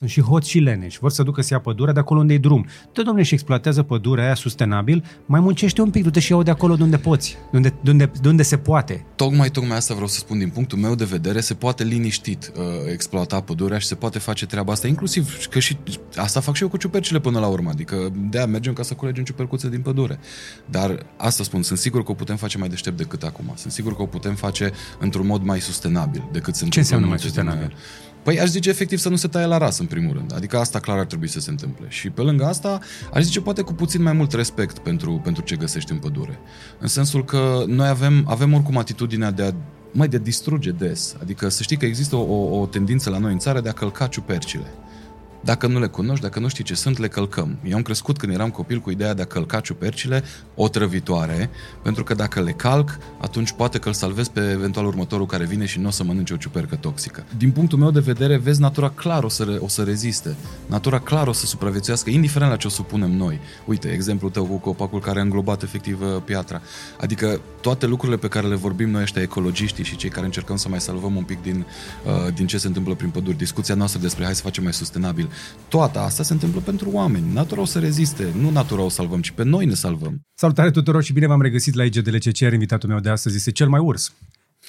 Sunt și hoți și leneși, vor să ducă să ia pădurea de acolo unde e drum. Dă, domne, și exploatează pădurea aia sustenabil, mai muncește un pic, du-te și iau de acolo de unde poți, de unde, de unde, de unde se poate. Tocmai, tocmai asta vreau să spun din punctul meu de vedere, se poate liniștit uh, exploata pădurea și se poate face treaba asta, inclusiv că și asta fac și eu cu ciupercile până la urmă, adică de mergem ca să culegem ciupercuțe din pădure. Dar asta spun, sunt sigur că o putem face mai deștept decât acum. Sunt sigur că o putem face într-un mod mai sustenabil decât sunt Ce înseamnă mai sustenabil? Din, Păi aș zice efectiv să nu se taie la ras în primul rând. Adică asta clar ar trebui să se întâmple. Și pe lângă asta aș zice poate cu puțin mai mult respect pentru, pentru ce găsești în pădure. În sensul că noi avem, avem oricum atitudinea de a mai de a distruge des. Adică să știi că există o, o tendință la noi în țară de a călca ciupercile. Dacă nu le cunoști, dacă nu știi ce sunt, le călcăm. Eu am crescut când eram copil cu ideea de a călca ciupercile otrăvitoare, pentru că dacă le calc, atunci poate că îl salvez pe eventual următorul care vine și nu o să mănânce o ciupercă toxică. Din punctul meu de vedere, vezi, natura clar o să, o să reziste. Natura clar o să supraviețuiască, indiferent la ce o supunem noi. Uite, exemplul tău cu copacul care a înglobat efectiv uh, piatra. Adică toate lucrurile pe care le vorbim noi ăștia ecologiștii și cei care încercăm să mai salvăm un pic din, uh, din ce se întâmplă prin păduri, discuția noastră despre hai să facem mai sustenabil, toată asta se întâmplă pentru oameni. Natura o să reziste, nu natura o salvăm, ci pe noi ne salvăm. Salutare tuturor și bine v-am regăsit la IGDLC, iar invitatul meu de astăzi este cel mai urs.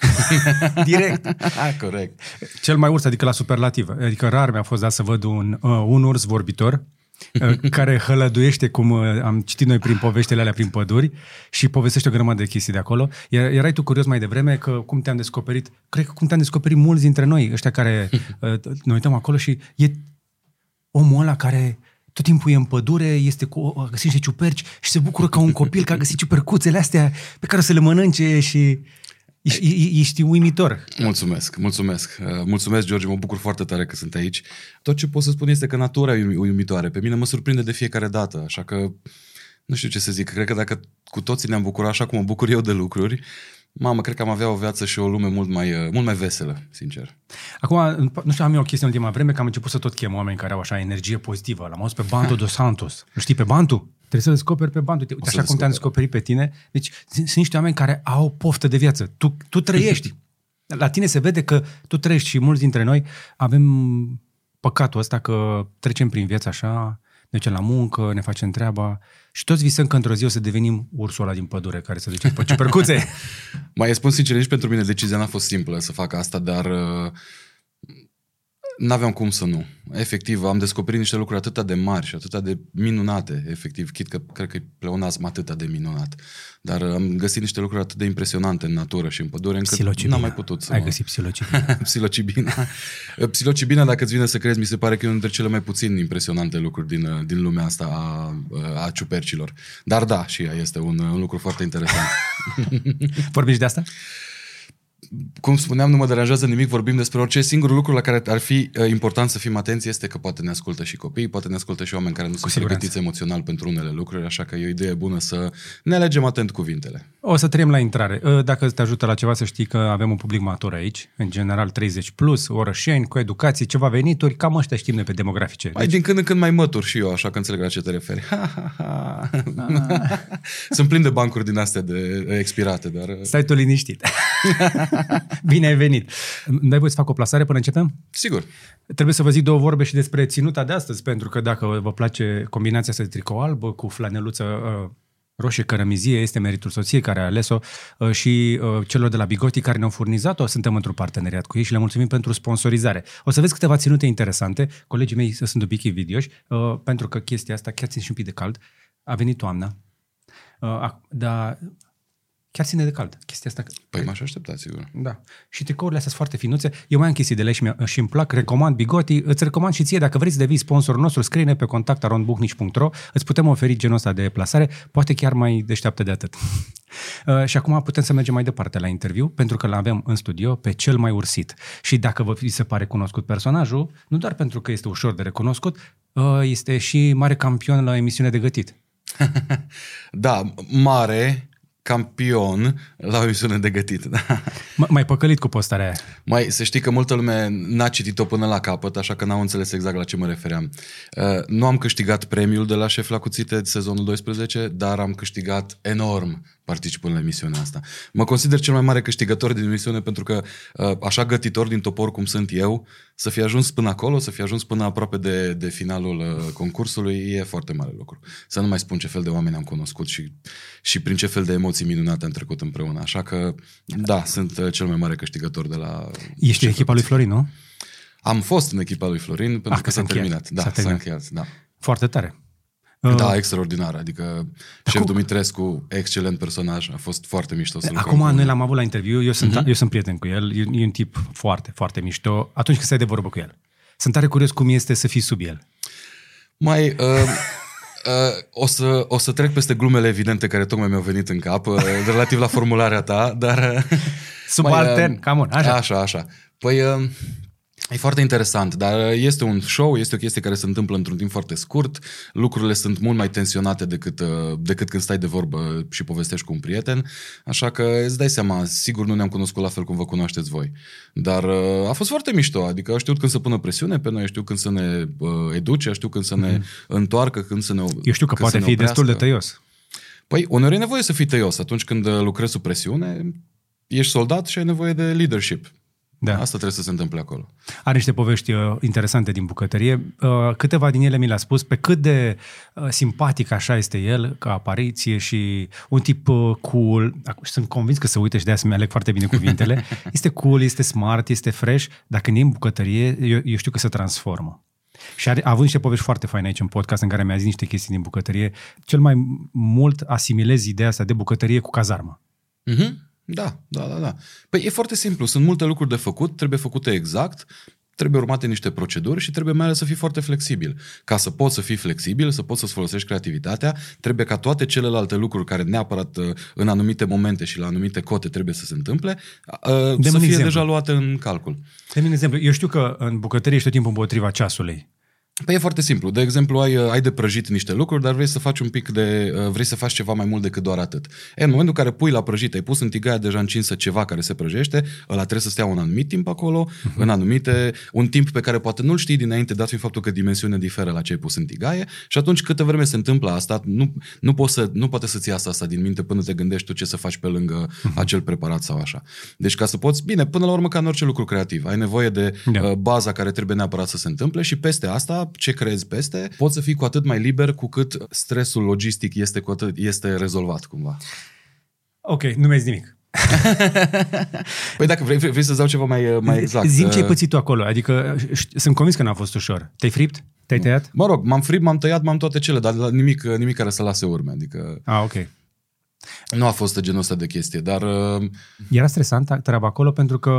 Direct. Corect. Cel mai urs, adică la superlativ. Adică rar mi-a fost dat să văd un, uh, un urs vorbitor uh, care hălăduiește, cum uh, am citit noi prin poveștile alea prin păduri și povestește o grămadă de chestii de acolo. Iar erai tu curios mai devreme că cum te-am descoperit, cred că cum te-am descoperit mulți dintre noi, ăștia care uh, ne uităm acolo și e omul ăla care tot timpul e în pădure, este cu, a găsit niște ciuperci și se bucură ca un copil că a găsit ciupercuțele astea pe care o să le mănânce și ești, ești uimitor. Mulțumesc, mulțumesc. Uh, mulțumesc, George, mă bucur foarte tare că sunt aici. Tot ce pot să spun este că natura e uimitoare. Pe mine mă surprinde de fiecare dată, așa că nu știu ce să zic. Cred că dacă cu toții ne-am bucurat așa cum mă bucur eu de lucruri, Mamă, cred că am avea o viață și o lume mult mai, uh, mult mai veselă, sincer. Acum, nu știu, am eu o chestie în ultima vreme, că am început să tot chem oameni care au așa energie pozitivă. L-am auzit pe Bantu dos Santos. Nu știi pe Bantu? Trebuie să descoperi pe Bantu. Uite, așa cum te-am descoperit pe tine. Deci sunt niște oameni care au poftă de viață. Tu, tu trăiești. La tine se vede că tu trăiești și mulți dintre noi avem păcatul ăsta că trecem prin viața așa, ne ducem la muncă, ne facem treaba și toți visăm că într-o zi o să devenim ursul ăla din pădure care să duce pe ciupercuțe. Mai spun sincer, nici pentru mine decizia n-a fost simplă să fac asta, dar uh, N-aveam cum să nu. Efectiv, am descoperit niște lucruri atât de mari și atât de minunate, efectiv, chit că cred că e pleonasm atât de minunat. Dar am găsit niște lucruri atât de impresionante în natură și în pădure încât n-am mai putut să Ai găsit psilocibina. psilocibina. psilocibina, dacă îți vine să crezi, mi se pare că e unul dintre cele mai puțin impresionante lucruri din, din lumea asta a, a ciupercilor. Dar da, și ea este un, un lucru foarte interesant. Vorbiți de asta? Cum spuneam, nu mă deranjează nimic, vorbim despre orice. Singurul lucru la care ar fi uh, important să fim atenți este că poate ne ascultă și copii, poate ne ascultă și oameni care nu Cu sunt siguranță. pregătiți emoțional pentru unele lucruri, așa că e o idee bună să ne alegem atent cuvintele. O să trăim la intrare. Uh, dacă te ajută la ceva să știi că avem un public matur aici, în general 30 plus, orășeni, cu educație, ceva venituri, cam ăștia știm ne pe demografice. Mai deci... din când în când mai mătur și eu, așa că înțeleg la ce te referi. Ha, ha, ha. Ah. Sunt plin de bancuri din astea de expirate, dar... Stai tu liniștit. Bine ai venit. Dai voi să fac o plasare până începem? Sigur. Trebuie să vă zic două vorbe și despre ținuta de astăzi, pentru că dacă vă place combinația asta de tricou alb cu flaneluță uh, roșie cărămizie, este meritul soției care a ales-o uh, și uh, celor de la Bigoti care ne-au furnizat-o. Suntem într-un parteneriat cu ei și le mulțumim pentru sponsorizare. O să vezi câteva ținute interesante. Colegii mei sunt un pic invidioși, uh, pentru că chestia asta chiar țin și un pic de cald. A venit toamna, uh, dar chiar ține de cald chestia asta. Păi m-aș aștepta, sigur. Da. Și tricourile astea sunt foarte finuțe. Eu mai am chestii de lei și, și îmi plac, recomand Bigoti. Îți recomand și ție, dacă vrei să devii sponsorul nostru, scrie pe contact arondbuhnici.ro îți putem oferi genul ăsta de plasare, poate chiar mai deșteaptă de atât. Uh, și acum putem să mergem mai departe la interviu, pentru că l-avem în studio pe cel mai ursit. Și dacă vă vi se pare cunoscut personajul, nu doar pentru că este ușor de recunoscut, uh, este și mare campion la emisiune de gătit. da, mare, campion la o emisiune de gătit. Da. M- mai păcălit cu postarea aia. Mai, să știi că multă lume n-a citit-o până la capăt, așa că n-au înțeles exact la ce mă refeream. Uh, nu am câștigat premiul de la șef la cuțite de sezonul 12, dar am câștigat enorm participând la emisiunea asta. Mă consider cel mai mare câștigător din emisiune pentru că uh, așa gătitor din topor cum sunt eu, să fi ajuns până acolo, să fi ajuns până aproape de, de finalul uh, concursului, e foarte mare lucru. Să nu mai spun ce fel de oameni am cunoscut și, și prin ce fel de emoții minunate am trecut împreună. Așa că, da, sunt uh, cel mai mare câștigător de la... Ești în echipa lui Florin, nu? Am fost în echipa lui Florin pentru ah, că s-a terminat. Da, s-a terminat. s-a încheiat, da. Foarte tare. Da, uh, extraordinar. Adică Acum, șef Dumitrescu, excelent personaj, a fost foarte mișto să Acum noi l-am avut la interviu, eu sunt, uh-huh. eu sunt prieten cu el, e, e un tip foarte, foarte mișto atunci când stai de vorbă cu el. Sunt tare curios cum este să fii sub el. Mai... Uh, Uh, o, să, o să trec peste glumele evidente care tocmai mi-au venit în cap, uh, relativ la formularea ta, dar... Uh, Subaltern, uh, cam așa. Așa, așa. Păi, uh, E foarte interesant, dar este un show, este o chestie care se întâmplă într-un timp foarte scurt, lucrurile sunt mult mai tensionate decât, uh, decât când stai de vorbă și povestești cu un prieten, așa că îți dai seama, sigur nu ne-am cunoscut la fel cum vă cunoașteți voi, dar uh, a fost foarte mișto, adică a știut când să pună presiune pe noi, a știut când să ne uh, educe, a știut când să ne mm-hmm. întoarcă, când să ne Eu știu că poate fi destul de tăios. Păi, uneori e nevoie să fii tăios atunci când lucrezi sub presiune, ești soldat și ai nevoie de leadership. Da. Asta trebuie să se întâmple acolo. Are niște povești uh, interesante din bucătărie. Uh, câteva din ele mi le-a spus pe cât de uh, simpatic așa este el ca apariție și un tip uh, cool. Sunt convins că se uită și de aia să-mi aleg foarte bine cuvintele. Este cool, este smart, este fresh, dar când e în bucătărie, eu, eu știu că se transformă. Și are, a avut niște povești foarte faine aici în podcast în care mi-a zis niște chestii din bucătărie. Cel mai mult asimilez ideea asta de bucătărie cu cazarmă. Mm-hmm. Da, da, da, da. Păi e foarte simplu. Sunt multe lucruri de făcut, trebuie făcute exact, trebuie urmate niște proceduri și trebuie mai ales să fii foarte flexibil. Ca să poți să fii flexibil, să poți să-ți folosești creativitatea, trebuie ca toate celelalte lucruri care neapărat uh, în anumite momente și la anumite cote trebuie să se întâmple, uh, de să fie exemplu. deja luate în calcul. De un exemplu. Eu știu că în bucătărie ești tot timpul împotriva ceasului. Păi e foarte simplu. De exemplu, ai, ai de prăjit niște lucruri, dar vrei să faci un pic de... Uh, vrei să faci ceva mai mult decât doar atât. E, în momentul în care pui la prăjit, ai pus în tigaia deja încinsă ceva care se prăjește, ăla trebuie să stea un anumit timp acolo, uh-huh. în anumite... Un timp pe care poate nu-l știi dinainte, dat fiind faptul că dimensiunea diferă la ce ai pus în tigaie și atunci câtă vreme se întâmplă asta, nu, nu, poți să, nu poate să-ți iasă asta din minte până te gândești tu ce să faci pe lângă uh-huh. acel preparat sau așa. Deci ca să poți... Bine, până la urmă ca în orice lucru creativ, ai nevoie de yeah. Da. uh, baza care trebuie neapărat să se întâmple și peste asta, ce crezi peste este, poți să fii cu atât mai liber cu cât stresul logistic este, cu atât, este rezolvat cumva. Ok, nu mi nimic. păi dacă vrei, vrei, vrei să-ți dau ceva mai, mai exact. Zim ce ai uh, pățit tu acolo. Adică sunt convins că n-a fost ușor. Te-ai fript? Te-ai tăiat? Mă rog, m-am fript, m-am tăiat, m-am toate cele, dar nimic, nimic care să lase urme. Adică... Ah, ok. Nu a fost genul ăsta de chestie, dar... Uh, Era stresant treaba acolo pentru că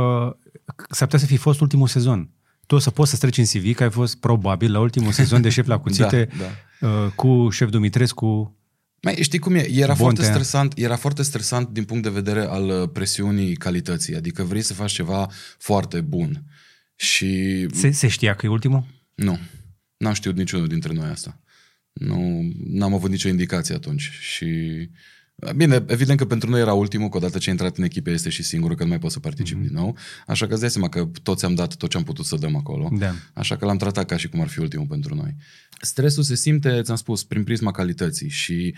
s-ar putea să fi fost ultimul sezon tu o să poți să treci în CV că ai fost probabil la ultimul sezon de șef la cuțite da, da. Uh, cu șef Dumitrescu. Mai știi cum e? Era foarte, stresant, era foarte stresant din punct de vedere al uh, presiunii calității. Adică vrei să faci ceva foarte bun. Și... Se, se știa că e ultimul? Nu. N-am știut niciunul dintre noi asta. Nu, n-am avut nicio indicație atunci. Și Bine, evident că pentru noi era ultimul, că odată ce a intrat în echipă este și singurul că nu mai pot să particip mm-hmm. din nou. Așa că îți dai seama că toți am dat tot ce am putut să dăm acolo. Da. Așa că l-am tratat ca și cum ar fi ultimul pentru noi. Stresul se simte, ți-am spus, prin prisma calității și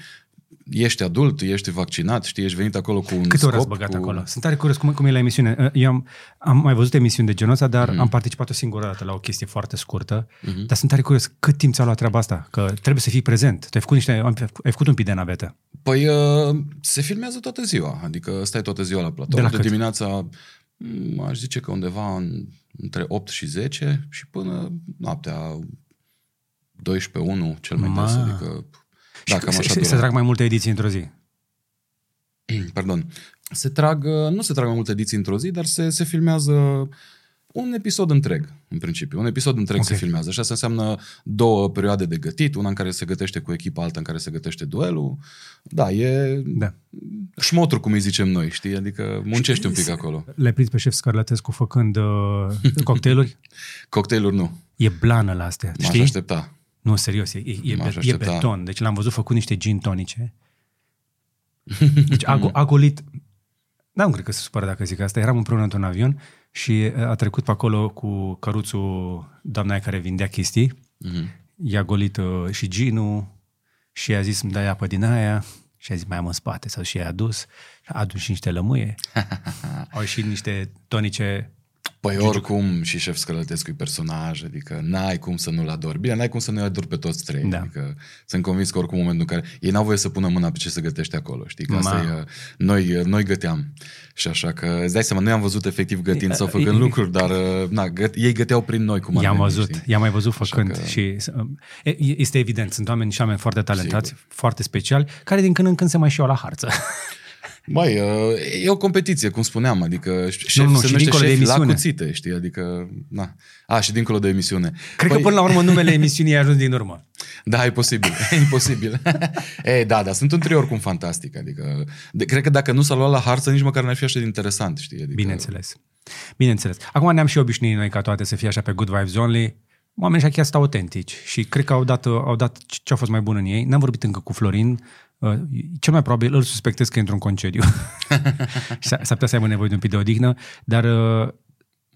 ești adult, ești vaccinat, știi, ești venit acolo cu un Câte ori ați băgat cu... acolo? Sunt tare curios cum, cum e la emisiune. Eu am, am mai văzut emisiuni de genul ăsta, dar mm-hmm. am participat o singură dată la o chestie foarte scurtă. Mm-hmm. Dar sunt tare curios cât timp ți-a luat treaba asta? Că trebuie să fii prezent. Tu ai făcut, niște, ai făcut un pic de navetă. Păi uh, se filmează toată ziua, adică stai toată ziua la platou. De, la de dimineața, mm, aș zice că undeva în, între 8 și 10 și până noaptea 12 1 cel mai des, adică da, cam așa se, se trag mai multe ediții într-o zi? Pardon. Se trag, nu se trag mai multe ediții într-o zi, dar se, se filmează un episod întreg, în principiu. Un episod întreg okay. se filmează. Și asta înseamnă două perioade de gătit, una în care se gătește cu echipa, alta în care se gătește duelul. Da, e da. șmotru, cum îi zicem noi, știi? Adică muncești un pic acolo. Le-ai prins pe șef Scarlatescu făcând uh, cocktailuri? cocktailuri nu. E blană la astea, M-aș știi? aștepta. Nu, serios, e, e, e, e beton. Deci l-am văzut făcut niște gin tonice. Deci a, a golit... Da, nu cred că se supără dacă zic asta. Eram împreună într-un avion și a trecut pe acolo cu căruțul doamna care vindea chestii. Mm-hmm. I-a golit uh, și ginul și a zis, îmi dai apă din aia Și a zis, mai am în spate sau și a adus. A adus și niște lămâie. Au și niște tonice Păi oricum și șef Scălătescu e personaj, adică n-ai cum să nu-l adori. Bine, n-ai cum să nu-i adori pe toți trei. Da. Adică sunt convins că oricum în momentul în care ei n-au voie să pună mâna pe ce se gătește acolo, știi? Că asta e, noi, noi găteam. Și așa că îți dai seama, noi am văzut efectiv gătind sau făcând lucruri, dar na, găt, ei găteau prin noi cum I-am văzut, știi? i-am mai văzut făcând că... și este evident, sunt oameni și oameni foarte talentați, Sigur. foarte speciali, care din când în când se mai și la harță. Băi, e o competiție, cum spuneam, adică șef, nu, nu, se și dincolo de emisiune. la cuțite, știi, adică, na. A, și dincolo de emisiune. Cred Băi, că până la urmă numele emisiunii a ajuns din urmă. Da, e posibil, e posibil. e, da, da, sunt un trio oricum fantastic, adică, de, cred că dacă nu s-a luat la harță, nici măcar n-ar fi așa de interesant, știi? Adică... Bineînțeles. Bineînțeles. Acum ne-am și obișnuit noi ca toate să fie așa pe good vibes only, oamenii ăștia chiar sunt autentici și cred că au dat, au dat ce a fost mai bun în ei. N-am vorbit încă cu Florin, Uh, cel mai probabil îl suspectez că e într-un concediu. s-ar putea să aibă nevoie de un pic de odihnă, dar uh,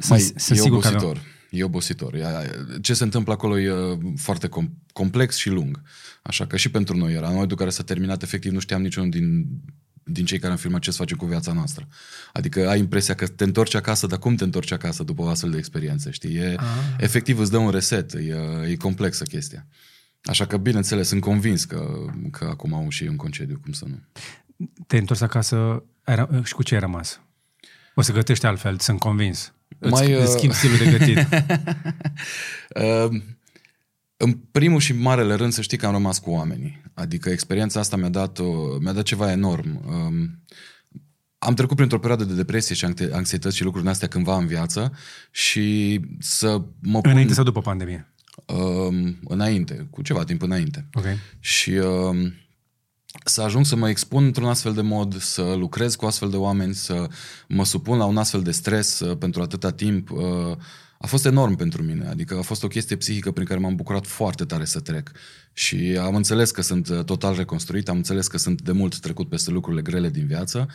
mai, sunt e sigur obositor. Că e obositor. Ce se întâmplă acolo e uh, foarte complex și lung. Așa că și pentru noi era. În momentul care s-a terminat, efectiv, nu știam niciunul din, din cei care am filmat ce să facem cu viața noastră. Adică ai impresia că te întorci acasă, dar cum te întorci acasă după o astfel de experiență, știi? E, ah. efectiv îți dă un reset, e, e complexă chestia. Așa că, bineînțeles, sunt convins că, că acum au și un concediu, cum să nu. Te-ai întors acasă și cu ce ai rămas? O să gătești altfel, sunt convins. Mai, îți, uh... schimbi stilul de gătit. uh, în primul și marele rând să știi că am rămas cu oamenii. Adică experiența asta mi-a dat, mi-a dat ceva enorm. Um, am trecut printr-o perioadă de depresie și anxietăți și lucruri astea cândva în viață și să mă pun... Înainte sau după pandemie? Uh, înainte, cu ceva timp înainte. Okay. Și uh, să ajung să mă expun într-un astfel de mod, să lucrez cu astfel de oameni, să mă supun la un astfel de stres uh, pentru atâta timp, uh, a fost enorm pentru mine. Adică a fost o chestie psihică prin care m-am bucurat foarte tare să trec. Și am înțeles că sunt uh, total reconstruit, am înțeles că sunt de mult trecut peste lucrurile grele din viață,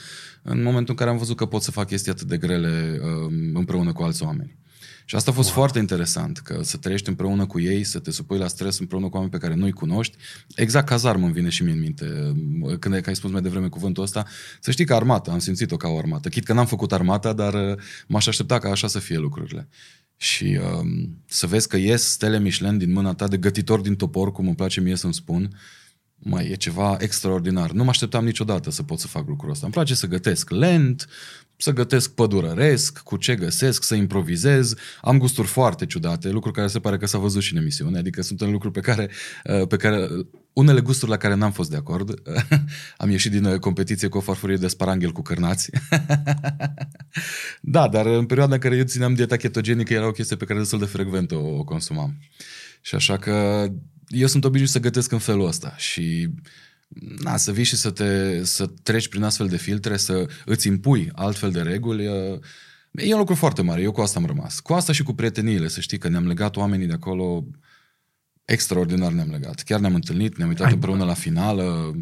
în momentul în care am văzut că pot să fac chestii atât de grele uh, împreună cu alți oameni. Și asta a fost wow. foarte interesant, că să trăiești împreună cu ei, să te supui la stres împreună cu oameni pe care nu-i cunoști. Exact cazarmă îmi vine și mie în minte. Când ai spus mai devreme cuvântul ăsta, să știi că armata, am simțit-o ca o armată. Chit că n-am făcut armata, dar uh, m-aș aștepta ca așa să fie lucrurile. Și um, să vezi că ies stele Michelin din mâna ta de gătitor din topor, cum îmi place mie să-mi spun, mai e ceva extraordinar. Nu mă așteptam niciodată să pot să fac lucrul ăsta. Îmi place să gătesc lent, să gătesc pădurăresc, cu ce găsesc, să improvizez. Am gusturi foarte ciudate, lucruri care se pare că s-a văzut și în emisiune, adică sunt lucruri pe care, uh, pe care unele gusturi la care n-am fost de acord. Am ieșit din uh, competiție cu o farfurie de sparanghel cu cărnați. da, dar în perioada în care eu țineam dieta ketogenică era o chestie pe care destul de frecvent o, o consumam. Și așa că eu sunt obișnuit să gătesc în felul ăsta și na, să vii și să, te, să treci prin astfel de filtre, să îți impui altfel de reguli, e un lucru foarte mare. Eu cu asta am rămas. Cu asta și cu prieteniile, să știi că ne-am legat oamenii de acolo extraordinar ne-am legat. Chiar ne-am întâlnit, ne-am uitat ai, împreună la finală.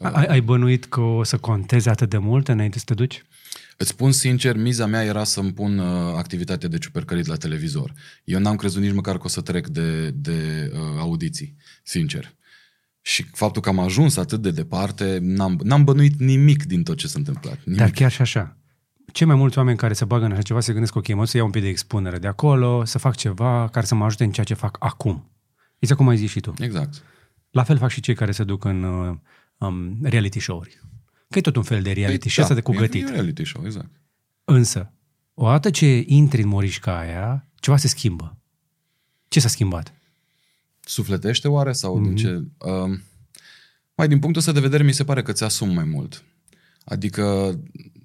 Ai, ai bănuit că o să conteze atât de mult înainte să te duci? Îți spun sincer, miza mea era să-mi pun uh, activitatea de ciupercărit la televizor. Eu n-am crezut nici măcar că o să trec de, de uh, audiții, sincer. Și faptul că am ajuns atât de departe, n-am, n-am bănuit nimic din tot ce s-a întâmplat. Nimic. Dar chiar și așa. Cei mai mulți oameni care se bagă în așa ceva se gândesc, ok, mă să iau un pic de expunere de acolo, să fac ceva care să mă ajute în ceea ce fac acum. Exact cum ai zis și tu. Exact. La fel fac și cei care se duc în uh, um, reality show-uri. Că e tot un fel de reality păi, și da, asta de cu gătit. E reality show, exact. Însă, odată ce intri în morișca aia, ceva se schimbă. Ce s-a schimbat? Sufletește oare sau mm-hmm. din mhm. ce... Uh, mai din punctul ăsta de vedere mi se pare că ți-asumi mai mult. Adică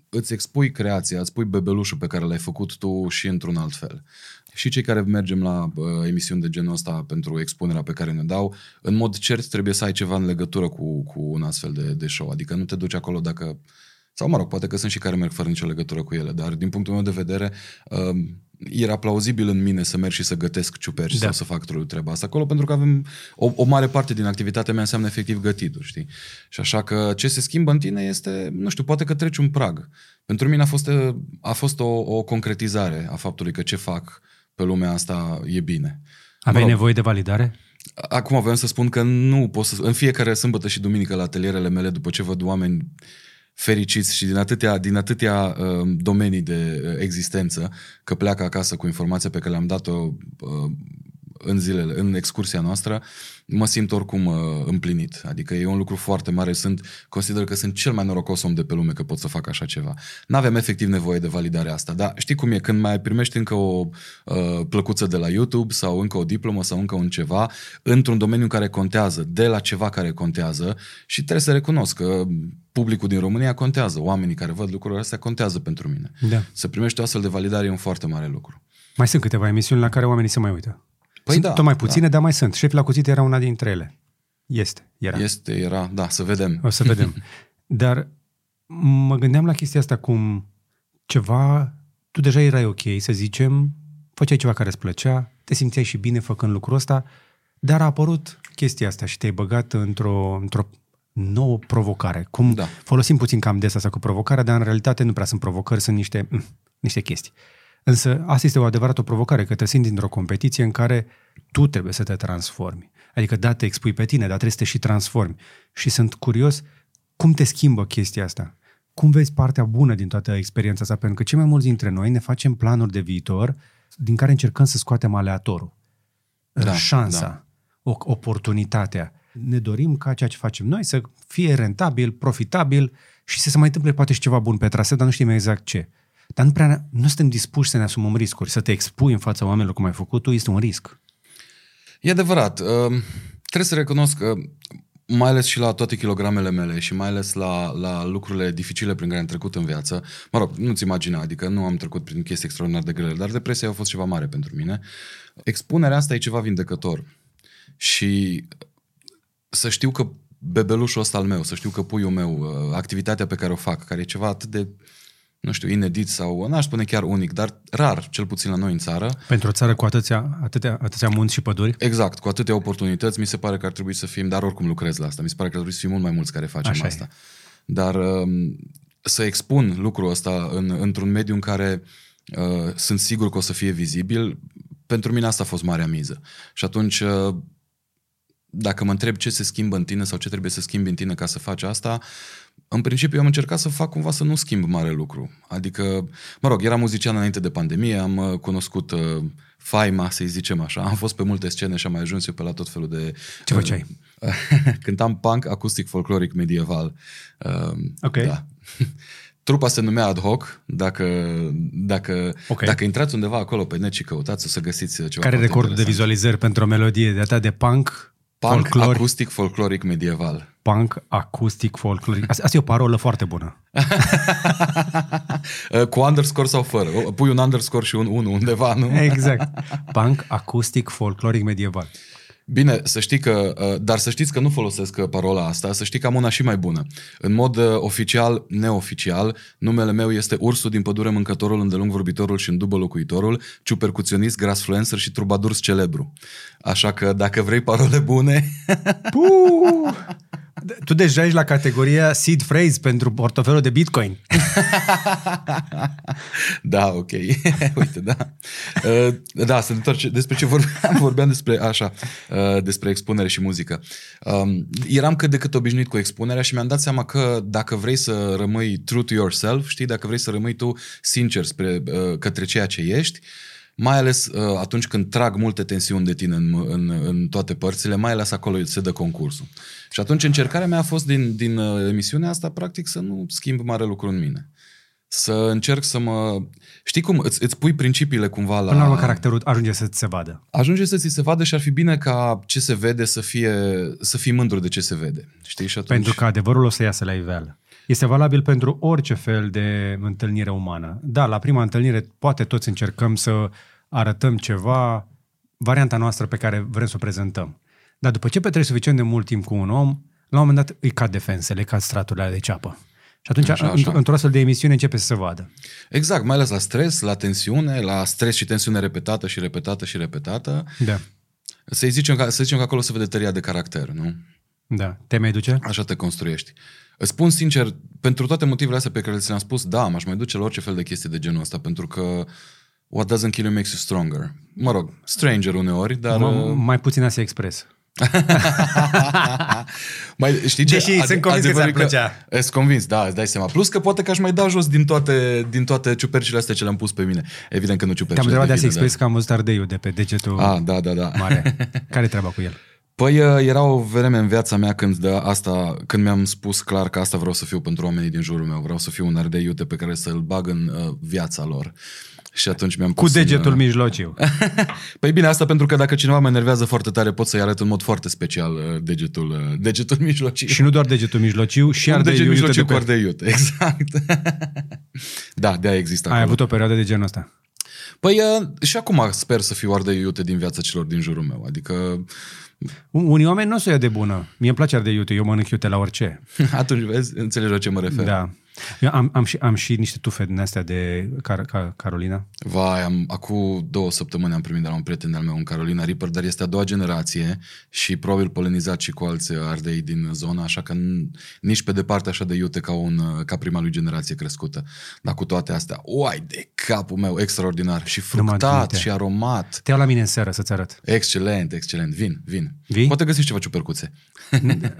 îți expui creația, îți pui bebelușul pe care l-ai făcut tu și într-un alt fel. Și cei care mergem la uh, emisiuni de genul ăsta pentru expunerea pe care ne dau, în mod cert trebuie să ai ceva în legătură cu, cu un astfel de, de show. Adică nu te duci acolo dacă... Sau mă rog, poate că sunt și care merg fără nicio legătură cu ele, dar din punctul meu de vedere, uh, era plauzibil în mine să merg și să gătesc ciuperci da. sau să fac treaba asta acolo, pentru că avem o, o mare parte din activitatea mea înseamnă efectiv gătitul, știi? Și așa că ce se schimbă în tine este, nu știu, poate că treci un prag. Pentru mine a fost, a fost o, o concretizare a faptului că ce fac pe lumea asta e bine. Aveai mă rog, nevoie de validare? Acum vreau să spun că nu pot să... În fiecare sâmbătă și duminică la atelierele mele, după ce văd oameni fericiți și din atâtea, din atâtea uh, domenii de uh, existență, că pleacă acasă cu informația pe care le-am dat-o uh, în zilele, în excursia noastră, mă simt oricum uh, împlinit. Adică e un lucru foarte mare. Sunt, consider că sunt cel mai norocos om de pe lume că pot să fac așa ceva. N-aveam efectiv nevoie de validarea asta, dar știi cum e, când mai primești încă o uh, plăcuță de la YouTube sau încă o diplomă sau încă un ceva, într-un domeniu în care contează, de la ceva care contează și trebuie să recunosc că publicul din România contează, oamenii care văd lucrurile astea contează pentru mine. Da. Să primești o astfel de validare e un foarte mare lucru. Mai sunt câteva emisiuni la care oamenii se mai uită. Păi sunt da, tot mai puține, da. dar mai sunt. Șeful la cuțit era una dintre ele. Este, era. Este, era, da, să vedem. O să vedem. Dar mă gândeam la chestia asta cum ceva, tu deja erai ok, să zicem, făceai ceva care îți plăcea, te simțeai și bine făcând lucrul ăsta, dar a apărut chestia asta și te-ai băgat într-o, într-o nouă provocare. Cum Da. folosim puțin cam des asta cu provocarea, dar în realitate nu prea sunt provocări, sunt niște, mm, niște chestii. Însă asta este o adevărată provocare, că te simți într-o competiție în care tu trebuie să te transformi. Adică da, te expui pe tine, dar trebuie să te și transformi. Și sunt curios cum te schimbă chestia asta. Cum vezi partea bună din toată experiența asta? Pentru că cei mai mulți dintre noi ne facem planuri de viitor din care încercăm să scoatem aleatorul. Da, șansa, da. o, oportunitatea. Ne dorim ca ceea ce facem noi să fie rentabil, profitabil și să se mai întâmple poate și ceva bun pe traseu, dar nu știm exact ce. Dar nu, prea, nu suntem dispuși să ne asumăm riscuri. Să te expui în fața oamenilor cum ai făcut tu este un risc. E adevărat. Uh, Trebuie să recunosc că mai ales și la toate kilogramele mele și mai ales la, la lucrurile dificile prin care am trecut în viață, mă rog, nu-ți imagina, adică nu am trecut prin chestii extraordinar de grele, dar depresia a fost ceva mare pentru mine. Expunerea asta e ceva vindecător. Și să știu că bebelușul ăsta al meu, să știu că puiul meu, uh, activitatea pe care o fac, care e ceva atât de, nu știu, inedit sau, n-aș spune chiar unic, dar rar, cel puțin la noi în țară, Pentru o țară cu atâția, atâtea, atâția munți și păduri, Exact, cu atâtea oportunități, mi se pare că ar trebui să fim, dar oricum lucrez la asta, mi se pare că ar trebui să fim mult mai mulți care facem Așa e. asta. Dar um, să expun lucrul ăsta în, într-un mediu în care uh, sunt sigur că o să fie vizibil, pentru mine asta a fost marea miză. Și atunci, uh, dacă mă întreb ce se schimbă în tine sau ce trebuie să schimbi în tine ca să faci asta, în principiu am încercat să fac cumva să nu schimb mare lucru. Adică, mă rog, eram muzician înainte de pandemie, am uh, cunoscut uh, faima, să-i zicem așa. Am fost pe multe scene și am mai ajuns eu pe la tot felul de... Ce făceai? Cântam punk, acustic, folcloric, medieval. Uh, Ok. Da. Trupa se numea Ad Hoc, dacă, dacă, Ok. dacă intrați undeva acolo pe net și căutați, o să găsiți ceva care e foarte recordul de interesant. vizualizări pentru o melodie de atât de punk, Punk, folclor, acustic, folcloric, medieval. punk, acustic, folcloric. Asta, asta e o parolă foarte bună. Uh, Cu underscore sau fără? O, Pui un underscore și un 1 undeva, nu? Exact. Punk, acustic, folcloric, medieval. Bine, să știi că, uh, dar să știți că nu folosesc uh, parola asta, să știi că am una și mai bună. În mod uh, oficial, neoficial, numele meu este Ursul din pădure, mâncătorul, îndelung vorbitorul și în dubă locuitorul, ciupercuționist, grasfluencer și trubadurs celebru. Așa că dacă vrei parole bune, Puh! Tu deja ești la categoria seed phrase pentru portofelul de Bitcoin. da, ok, uite, da. Uh, Da, să ne întoarce despre ce vorbeam, vorbeam despre așa, uh, despre expunere și muzică. Um, Eram cât de cât obișnuit cu expunerea și mi-am dat seama că dacă vrei să rămâi true to yourself, știi, dacă vrei să rămâi tu sincer spre, uh, către ceea ce ești, mai ales uh, atunci când trag multe tensiuni de tine în, în, în toate părțile, mai ales acolo se dă concursul. Și atunci încercarea mea a fost din, din uh, emisiunea asta, practic, să nu schimb mare lucru în mine. Să încerc să mă... Știi cum? Îți, îți pui principiile cumva la... Până la urmă, caracterul ajunge să ți se vadă. Ajunge să ți se vadă și ar fi bine ca ce se vede să fie, să fii mândru de ce se vede. Știi? Și atunci... Pentru că adevărul o să iasă la iveală. Este valabil pentru orice fel de întâlnire umană. Da, la prima întâlnire poate toți încercăm să arătăm ceva, varianta noastră pe care vrem să o prezentăm. Dar după ce petreci suficient de mult timp cu un om, la un moment dat îi cad defensele, îi cad straturile alea de ceapă. Și atunci, Așa, așa, așa. într- într-o astfel de emisiune începe să se vadă. Exact, mai ales la stres, la tensiune, la stres și tensiune repetată și repetată și repetată. Da. Să zicem, că, să zicem că acolo se vede tăria de caracter, nu? Da. Te mai duce? Așa te construiești. Îți spun sincer, pentru toate motivele astea pe care ți le-am spus, da, m-aș mai duce la orice fel de chestii de genul ăsta, pentru că what doesn't kill you makes you stronger. Mă rog, stranger uneori, dar... M- uh, mai puțin Asia Express. mai, știi ce? Deși sunt convins că ți-ar plăcea. Ești convins, da, îți dai seama. Plus că poate că aș mai da jos din toate, din toate ciupercile astea ce le-am pus pe mine. Evident că nu ciupercile Te-am întrebat de vine, asta expres că am văzut ardeiul de pe degetul Ah, da, da, da. mare. Care treaba cu el? Păi uh, era o vreme în viața mea când de asta, când mi-am spus clar că asta vreau să fiu pentru oamenii din jurul meu. Vreau să fiu un ardei iute pe care să-l bag în uh, viața lor. Și atunci mi-am Cu pus degetul în, mijlociu. Păi bine, asta pentru că dacă cineva mă enervează foarte tare, pot să-i arăt în mod foarte special uh, degetul, uh, degetul mijlociu. Și nu doar degetul mijlociu, și un ardeiul deget iute mijlociu de cu pe... ardei iute, exact. da, de-aia există Ai acolo. avut o perioadă de genul ăsta. Păi uh, și acum sper să fiu ardei iute din viața celor din jurul meu. Adică Unii oameni nu o să o ia de bună. Mie îmi place ardei iute, eu mănânc iute la orice. atunci vezi, înțelegi la ce mă refer. Da. Eu am, am, și, am și niște tufe din astea de Car, Car, Carolina. Vai, am, acum două săptămâni am primit de la un prieten de-al meu, un Carolina Reaper, dar este a doua generație și probabil polenizat și cu alți ardei din zona, așa că n- nici pe departe așa de iute ca, un, ca prima lui generație crescută. Dar cu toate astea, uai de capul meu, extraordinar. Și Nu mă fructat admite. și aromat. Te iau la mine în seară să-ți arăt. Excelent, excelent. Vin, vin. Vii? Poate găsești ceva ciupercuțe.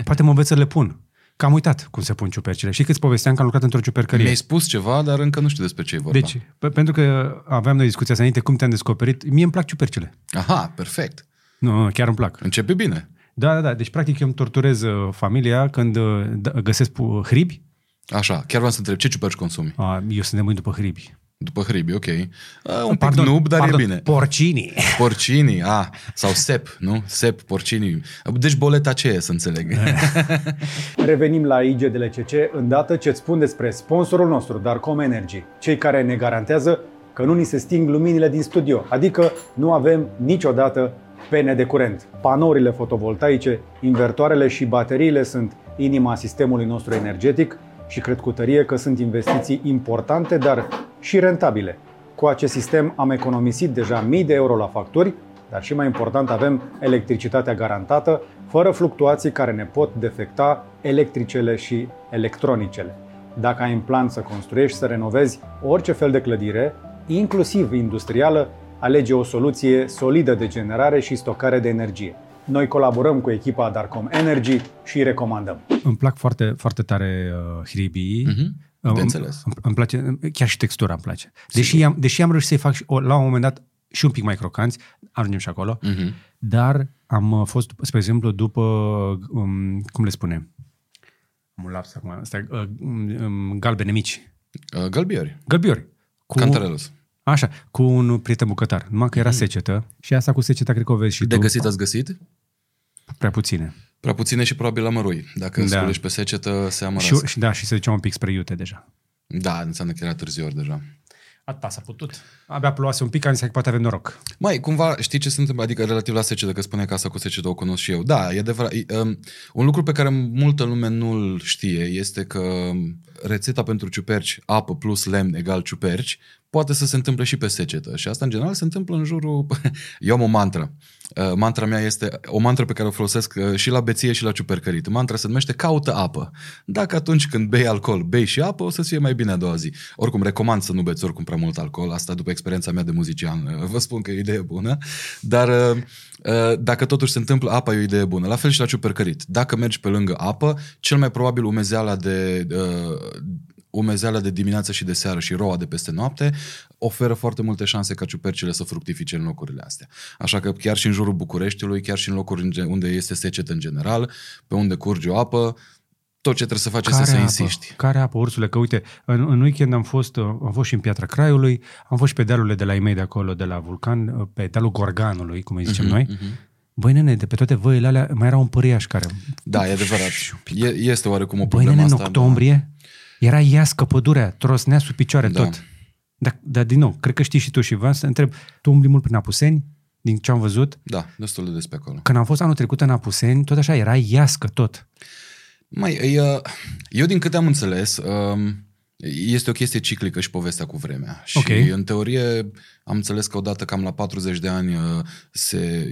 Poate mă înveți să le pun. Că am uitat cum se pun ciupercile. Și câți povesteam că am lucrat într-o ciupercărie. Mi-ai spus ceva, dar încă nu știu despre ce e vorba. Deci, pe, pentru că aveam noi discuția asta înainte, cum te-am descoperit, mie îmi plac ciupercile. Aha, perfect. Nu, nu, chiar îmi plac. Începe bine. Da, da, da. Deci, practic, eu îmi torturez uh, familia când uh, d- găsesc pu- hribi. Așa, chiar vreau să întreb, ce ciuperci consumi? Uh, eu sunt nemâit după hribi. După hribi, ok. Uh, un pic noob, dar pardon, e bine. Porcini. Porcini, a, sau sep, nu? Sep, porcini. Deci boleta ce e, să înțeleg. Revenim la IGDLCC îndată ce îți spun despre sponsorul nostru, Darcom Energy, cei care ne garantează că nu ni se sting luminile din studio, adică nu avem niciodată pene de curent. Panourile fotovoltaice, invertoarele și bateriile sunt inima sistemului nostru energetic și cred cu tărie că sunt investiții importante, dar și rentabile. Cu acest sistem am economisit deja mii de euro la facturi, dar și mai important avem electricitatea garantată, fără fluctuații care ne pot defecta electricele și electronicele. Dacă ai în plan să construiești, să renovezi orice fel de clădire, inclusiv industrială, alege o soluție solidă de generare și stocare de energie. Noi colaborăm cu echipa Darcom Energy și îi recomandăm. Îmi plac foarte, foarte tare uh, hribii. Mhm. De Îmi- înțeles. Îmi, îmi place, chiar și textura îmi place. Deși am, deși am reușit să-i fac și, o, la un moment dat și un pic mai crocanți, ajungem și acolo, Mhm. dar am uh, fost, spre exemplu, după, um, cum le spune, am un laps acum, astea, uh, um, galbene mici, Uh, Gălbiori. gălbiori. Cu, Cantarelos. Așa, cu un prieten bucătar. Numai că era secetă și asta cu seceta cred că o vezi și Mhm. De tu. găsit ați găsit? Prea puține. Prea puține și probabil la mărui. Dacă Da. da. sculești pe secetă, se Și, amărăsc. și, da, și se ducea un pic spre iute deja. Da, înseamnă că era târziu ori deja. Atâta s-a putut. Abia plouase un pic, am zis că poate avem noroc. Mai, cumva, știi ce se întâmplă? Adică relativ la secetă, că spune că asta cu secetă o cunosc și eu. Da, e adevărat. E, um, un lucru pe care multă lume nu-l știe este că rețeta pentru ciuperci, apă plus lemn egal ciuperci, poate să se întâmple și pe secetă. Și asta, în general, se întâmplă în jurul... Eu am o mantră. Uh, mantra mea este o mantră pe care o folosesc uh, și la beție și la ciupercărit. Mantra se numește caută apă. Dacă atunci când bei alcool, bei și apă, o să-ți fie mai bine a doua zi. Oricum, recomand să nu beți oricum prea mult alcool. Asta după experiența mea de muzician. Uh, Vă spun că e o idee bună. Dar uh, uh, dacă totuși se întâmplă, apa e o idee bună. La fel și la ciupercărit. Dacă mergi pe lângă apă, cel mai probabil umezeala de... Uh, umezeala de dimineață și de seară și roa de peste noapte oferă foarte multe șanse ca ciupercile să fructifice în locurile astea. Așa că chiar și în jurul Bucureștiului, chiar și în locuri în gen- unde este secetă în general, pe unde curge o apă, tot ce trebuie să faci este să apă? insiști. Care apă, ursule? Că uite, în, în weekend am fost, uh, am fost și în Piatra Craiului, am fost și pe dealurile de la ei mei de acolo, de la Vulcan, uh, pe dealul Gorganului, cum îi zicem Mhm, noi. Băi, nene, de pe toate văile alea mai era un păriaș care... Da, e adevărat. E, este oarecum o Băi, problemă nene, în asta. da. octombrie era iască pădurea, trosnea sub picioare Da. tot. Dar, dar, din nou, cred că știi și tu și vreau să întreb, tu umbli mult prin Apuseni, din ce am văzut? Da, da, destul de des pe acolo. Când am fost anul trecut în Apuseni, tot așa, era iască tot. Mai, e, uh, eu din câte am înțeles, um, este o chestie ciclică și povestea cu vremea. Și Ok. în teorie am înțeles că odată cam la 40 de ani uh, se,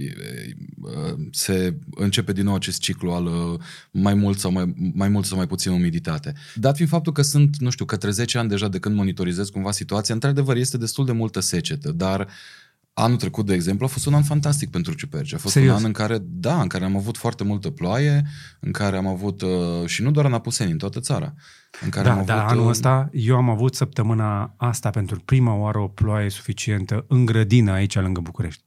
uh, se începe din nou acest ciclu al uh, mai mult sau mai, mai mult sau mai puțin umiditate. Dat fiind faptul că sunt, nu știu, către 10 ani deja de când monitorizez cumva situația, într-adevăr este destul de multă secetă, dar Anul trecut, de exemplu, a fost un an fantastic pentru ciuperci. A fost Serios? un an în care, da, în care am avut foarte multă ploaie, în care am avut, uh, și nu doar în Apuseni, în toată țara. În care am Da, avut, dar anul uh, ăsta eu am avut săptămâna asta pentru prima oară o ploaie suficientă în grădină aici lângă București.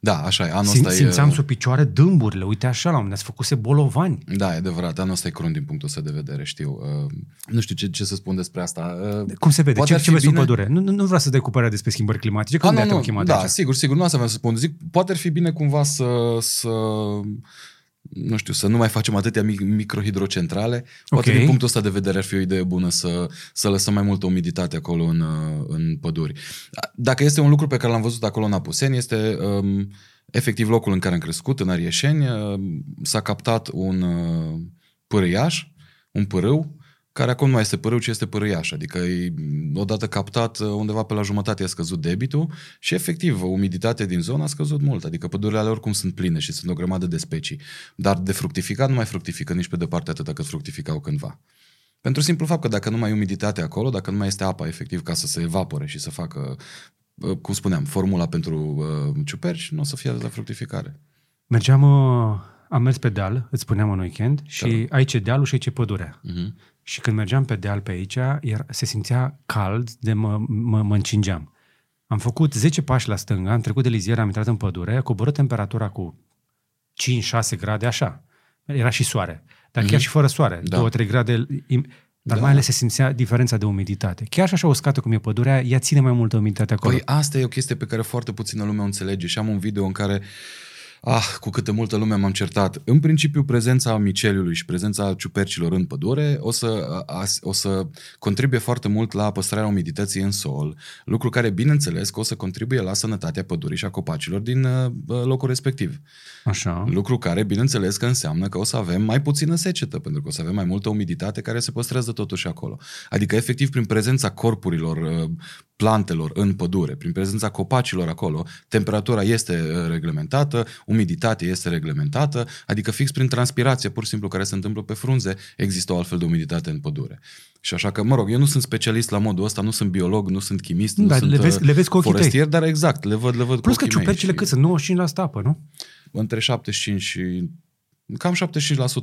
Da, așa e. Anul Sim, ăsta simțeam e... sub picioare dâmburile, uite așa, la un moment dat se făcuse bolovani. Da, e adevărat. Anul ăsta e crunt din punctul ăsta de vedere, știu. Uh, nu știu ce, ce să spun despre asta. Uh, Cum se vede? Poate Ce, ar ce fi vezi sub bine- pădure? Nu, nu, nu vreau să dai cu părerea despre schimbări climatice, că A, nu, nu, ne-am nu, chemat da, aici. sigur, sigur, nu asta vreau să spun. Zic, poate ar fi bine cumva să, să nu știu, să nu mai facem atâtea mic- microhidrocentrale. Poate Ok. din punctul ăsta de vedere ar fi o idee bună să, să lăsăm mai multă umiditate acolo în, uh, în păduri. Dacă este un lucru pe care l-am văzut acolo în Apuseni, este um, efectiv locul în care am crescut, în Arieșeni, uh, s-a captat un uh, pârâiaș, un pârâu, care acum nu mai este pârâu, ci este pârâiaș. Adică e, odată captat, uh, undeva pe la jumătate a scăzut debitul și efectiv umiditatea din zonă a scăzut mult. Adică pădurile alea oricum sunt pline și sunt o grămadă de specii. Dar de fructificat nu mai fructifică nici pe departe atât cât fructificau cândva. Pentru simplu fapt că dacă nu mai e umiditate acolo, dacă nu mai este apa efectiv ca să se evapore și să facă, uh, cum spuneam, formula pentru uh, ciuperci, nu o să fie la fructificare. Mergeam, uh, am mers pe deal, îți spuneam în weekend, și Da. aici e dealul și aici e pădurea. Uh-huh. Și când mergeam pe deal pe aici, iar se simțea cald de mă, mă, mă încingeam. Am făcut 10 pași la stânga, am trecut de lizier, am intrat în pădure, a coborât temperatura cu 5-6 grade, așa. Era și soare. Dar chiar și fără soare, Da. 2-3 grade, im- dar Da. mai ales se simțea diferența de umiditate. Chiar și așa uscată cum e pădurea, ea ține mai multă umiditate acolo. Păi asta e o chestie pe care foarte puțină lume o înțelege și am un video în care Ah, cu câtă multă lume m-am certat. În principiu, prezența miceliului și prezența ciupercilor în pădure o să, a, o să contribuie foarte mult la păstrarea umidității în sol, lucru care, bineînțeles, că o să contribuie la sănătatea pădurii și a copacilor din uh, locul respectiv. Așa. Lucru care, bineînțeles, că înseamnă că o să avem mai puțină secetă, pentru că o să avem mai multă umiditate care se păstrează totuși acolo. Adică, efectiv, prin prezența corpurilor, uh, plantelor în pădure, prin prezența copacilor acolo, temperatura este uh, reglementată, umiditatea este reglementată, adică fix prin transpirație, pur și simplu, care se întâmplă pe frunze, există o altfel de umiditate în pădure. Și așa că, mă rog, eu nu sunt specialist la modul ăsta, nu sunt biolog, nu sunt chimist, nu Dar sunt le vezi- uh, le vezi cu ochii tăi. forestier, dar exact, le văd, le văd Plus cu că ochii mei ciupercile și- cât sunt? 95% apă, nu? între 75 și cam 75%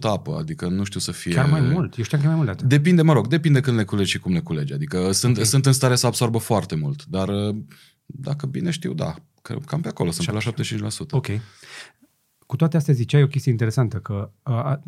apă, adică nu știu să fie... Chiar mai mult. Eu știam că e mai mult de atât. Depinde, mă rog, depinde când le culegi și cum le culegi. Adică sunt, Ok. okay. sunt în stare să absorbă foarte mult, dar uh, dacă bine știu, da, că cam pe acolo, sunt pe la 75%. Ok. Cu toate astea ziceai o chestie interesantă, că a,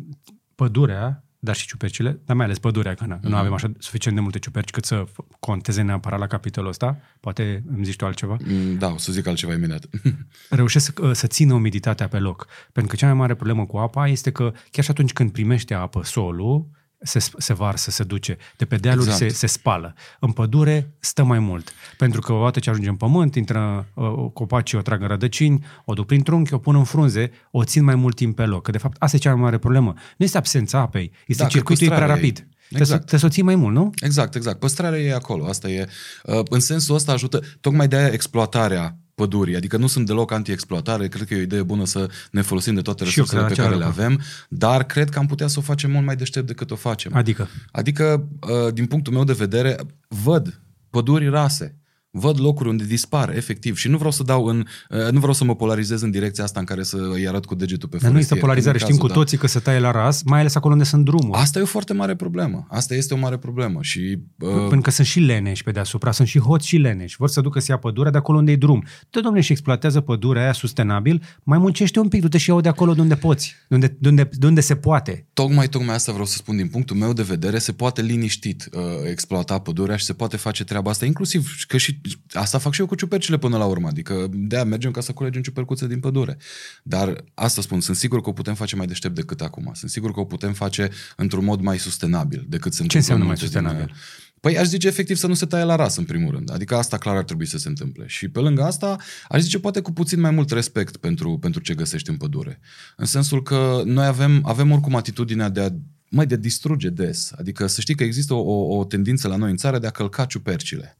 pădurea, dar și ciupercile, dar mai ales pădurea, că na, Mhm. nu avem așa suficient de multe ciuperci cât să f- conteze neapărat la capitolul ăsta, poate îmi zici tu altceva, Mm, Da, o să zic altceva imediat. reușesc să, să țină umiditatea pe loc. Pentru că cea mai mare problemă cu apa este că chiar și atunci când primește apă solul, se, se varsă, se duce. De pe dealuri Exact. se, se spală. În pădure stă mai mult. Pentru că odată ce ajunge în pământ, intră uh, copacii, o trag în rădăcini, o duc prin trunchi, o pun în frunze, o țin mai mult timp pe loc. Că de fapt asta e cea mai mare problemă. Nu este absența apei, este Da, că circuitul e prea păstrarea rapid. ei. Trebuie, să, Exact. trebuie să o ții mai mult, nu? Exact, exact. Păstrarea e acolo, asta e. Uh, În sensul ăsta ajută, tocmai de aia exploatarea pădurii, adică nu sunt deloc anti-exploatare, cred că e o idee bună să ne folosim de toate Și eu resursele pe cred care le același avem, dar cred că am putea să o facem mult mai deștept decât o facem. Adică, Adică, uh, din punctul meu de vedere, văd păduri rase. Văd locuri unde dispar, efectiv. Și nu vreau să dau în, uh, nu vreau să mă polarizez în direcția asta în care să îi arăt cu degetul pe dar nu există forestier, polarizare. că nu e Știm cu cazul, da. toții că se taie la ras, mai ales acolo unde sunt drumuri. Asta e o foarte mare problemă. Asta este o mare problemă. Și uh, Pentru că sunt și leneși pe deasupra, sunt și hoți și leneși. Vor să ducă să ia pădurea de acolo unde e drum. Dă, domnule, și exploatează pădurea aia sustenabil, mai muncește un pic, du-te și iau de acolo de unde poți, de unde, de unde, de unde se poate. Tocmai, tocmai asta vreau să spun din punctul meu de vedere, se poate liniștit uh, exploata pădurea și se poate face treaba asta, inclusiv că și asta fac și eu cu ciupercile până la urmă, adică de mergem ca să culegem ciupercuțe din pădure. Dar asta spun, sunt sigur că o putem face mai deștept decât acum. Sunt sigur că o putem face într-un mod mai sustenabil decât se Ce întâmplă înseamnă mai multe din, sustenabil? uh, Păi aș zice efectiv să nu se taie la ras în primul rând. Adică asta clar ar trebui să se întâmple. Și pe lângă asta aș zice poate cu puțin mai mult respect pentru, pentru ce găsești în pădure. În sensul că noi avem, avem oricum atitudinea de a mai de a distruge des. Adică să știi că există o, o, o tendință la noi în țară de a călca ciupercile.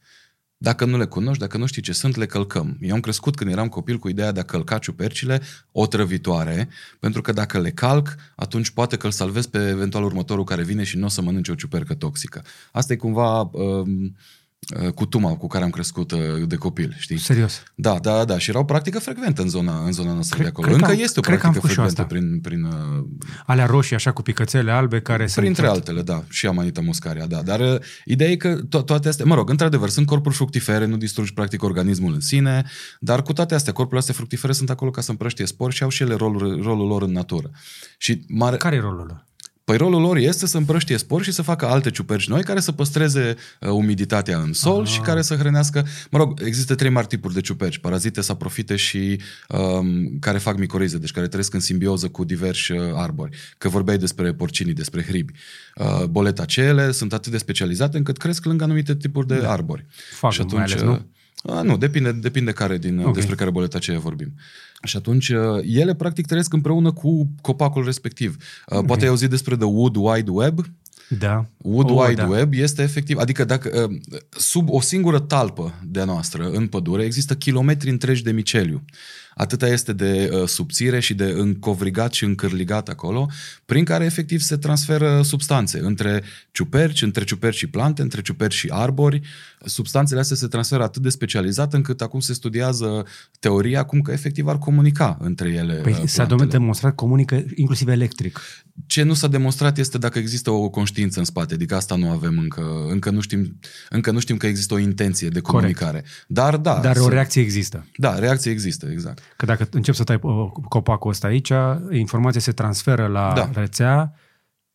Dacă nu le cunoști, dacă nu știi ce sunt, le călcăm. Eu am crescut când eram copil cu ideea de a călca ciupercile otrăvitoare, pentru că dacă le calc, atunci poate că îl salvez pe eventual următorul care vine și nu o să mănânce o ciupercă toxică. Asta e cumva um, uh, cu tuma cu care am crescut uh, de copil, știi? Serios. Da, da, da. Și era o practică frecventă în zona, în zona noastră Cred- de acolo. cred că Încă am- este o cred că am practică fost și eu frecventă asta. prin, prin uh, Alea roșii, așa, cu picățele albe, care Printre sunt... altele, da. Și amanita muscaria, da. Dar uh, ideea e că to- toate astea, mă rog, într-adevăr, sunt corpuri fructifere, nu distrugi practic organismul în sine, dar cu toate astea, corpurile astea fructifere sunt acolo ca să împrăștie spor și au și ele rolul, rolul lor în natură. Și mare, Care e rolul lor? Păi rolul lor este să împrăștie spor și să facă alte ciuperci noi care să păstreze uh, umiditatea în sol Ah. și care să hrănească... Mă rog, există trei mari tipuri de ciuperci, parazite, saprofite și um, care fac micorize, deci care trăiesc în simbioză cu diversi uh, arbori. Că vorbeai despre porcinii, despre hribi. Uh, boletacele sunt atât de specializate încât cresc lângă anumite tipuri de arbori. Fac, și mai ales, nu? A, nu, depinde, depinde care din, Ok. okay. despre care boletacee vorbim. Și atunci uh, ele practic trăiesc împreună cu copacul respectiv. Uh, Poate ai auzit despre The Wood Wide Web? Da. Wood Oh, Wide da. Web este efectiv, adică dacă uh, sub o singură talpă de-a noastră în pădure există kilometri întregi de miceliu. Atâta este de uh, subțire și de încovrigat și încârligat acolo, prin care efectiv se transferă substanțe între ciuperci, între ciuperci și plante, între ciuperci și arbori. Substanțele astea se transferă atât de specializat încât acum se studiază teoria cum că efectiv ar comunica între ele Păi uh, s-a plantele. demonstrat comunică inclusiv electric. Ce nu s-a demonstrat este dacă există o conștiință în spate, adică asta nu avem încă, încă nu știm, încă nu știm că există o intenție de comunicare. Dar da, Dar o să- reacție există. Da, reacție există, exact. Că dacă începi să tai uh, copacul ăsta aici, informația se transferă la Da. rețea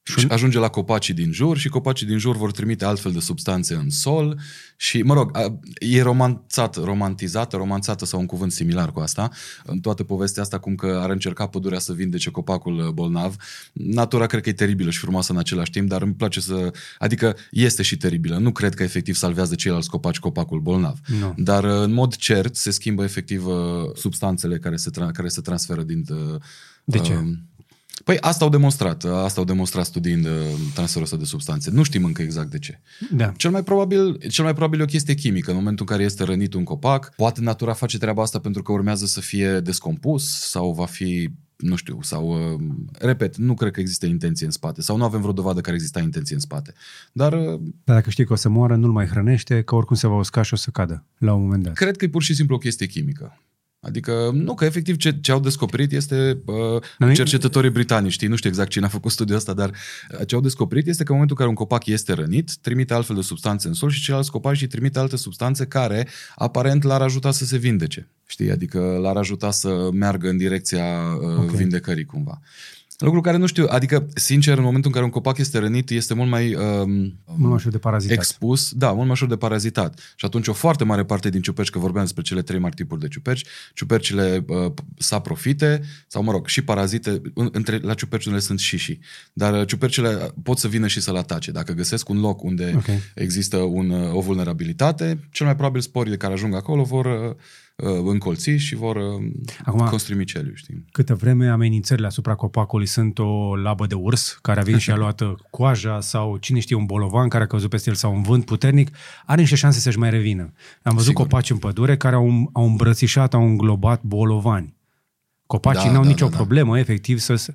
Și ajunge la copacii din jur și copacii din jur vor trimite altfel de substanțe în sol și, mă rog, a- e romanțat, romantizată, romanțată sau un cuvânt similar cu asta, în toată povestea asta cum că ar încerca pădurea să vindece copacul uh, bolnav. Natura cred că e teribilă și frumoasă în același timp, dar îmi place să... Adică este și teribilă. Nu cred că efectiv salvează ceilalți copaci copacul bolnav. Nu. Dar uh, în mod cert se schimbă efectiv uh, substanțele care se, tra- care se transferă din... uh, De ce? uh, Păi asta au demonstrat, asta au demonstrat studiind uh, transferul ăsta de substanțe. Nu știm încă exact de ce. Da. Cel mai probabil, cel mai probabil e o chestie chimică. În momentul în care este rănit un copac, poate natura face treaba asta pentru că urmează să fie descompus sau va fi nu știu, sau, uh, repet, nu cred că există intenție în spate sau nu avem vreo dovadă care exista intenție în spate. Dar uh, Dar dacă știi că o să moară, nu-l mai hrănește, că oricum se va usca și o să cadă la un moment dat. cred că e pur și simplu o chestie chimică. Adică, nu, că efectiv ce, ce au descoperit este Dar uh, nu- cercetătorii britanici, știi, nu știu exact cine a făcut studiul ăsta, dar uh, ce au descoperit este că în momentul în care un copac este rănit, trimite altfel de substanțe în sol și ceilalți copaci îi trimite alte substanțe care, aparent, l-ar ajuta să se vindece. Știi, adică l-ar ajuta să meargă în direcția uh, Ok. vindecării cumva. Lucru care nu știu, adică, sincer, în momentul în care un copac este rănit, este mult mai um, Mult mai ușor de parazitat. expus, da, mult mai ușor de parazitat. Și atunci o foarte mare parte din ciuperci, că vorbeam despre cele trei mari tipuri de ciuperci, ciupercile uh, saprofite, sau mă rog, și parazite, în, între, la ciuperci unele sunt și și. Dar uh, ciupercile pot să vină și să-l atace. Dacă găsesc un loc unde Ok. există un, uh, o vulnerabilitate, cel mai probabil sporii care ajung acolo vor uh, uh, încolți și vor uh, Acum- construi miceliu, știi? Câtă vreme amenințările asupra copacului sunt o labă de urs care a venit și a luat uh, coaja sau cine știe un bolovan care a căzut peste el sau un vânt puternic, are niște șanse să-și mai revină. Am văzut Sigur. copaci în pădure care au, au îmbrățișat, au înglobat bolovani. Copacii Da, n-au da, nicio da, da. problemă, efectiv, să, să,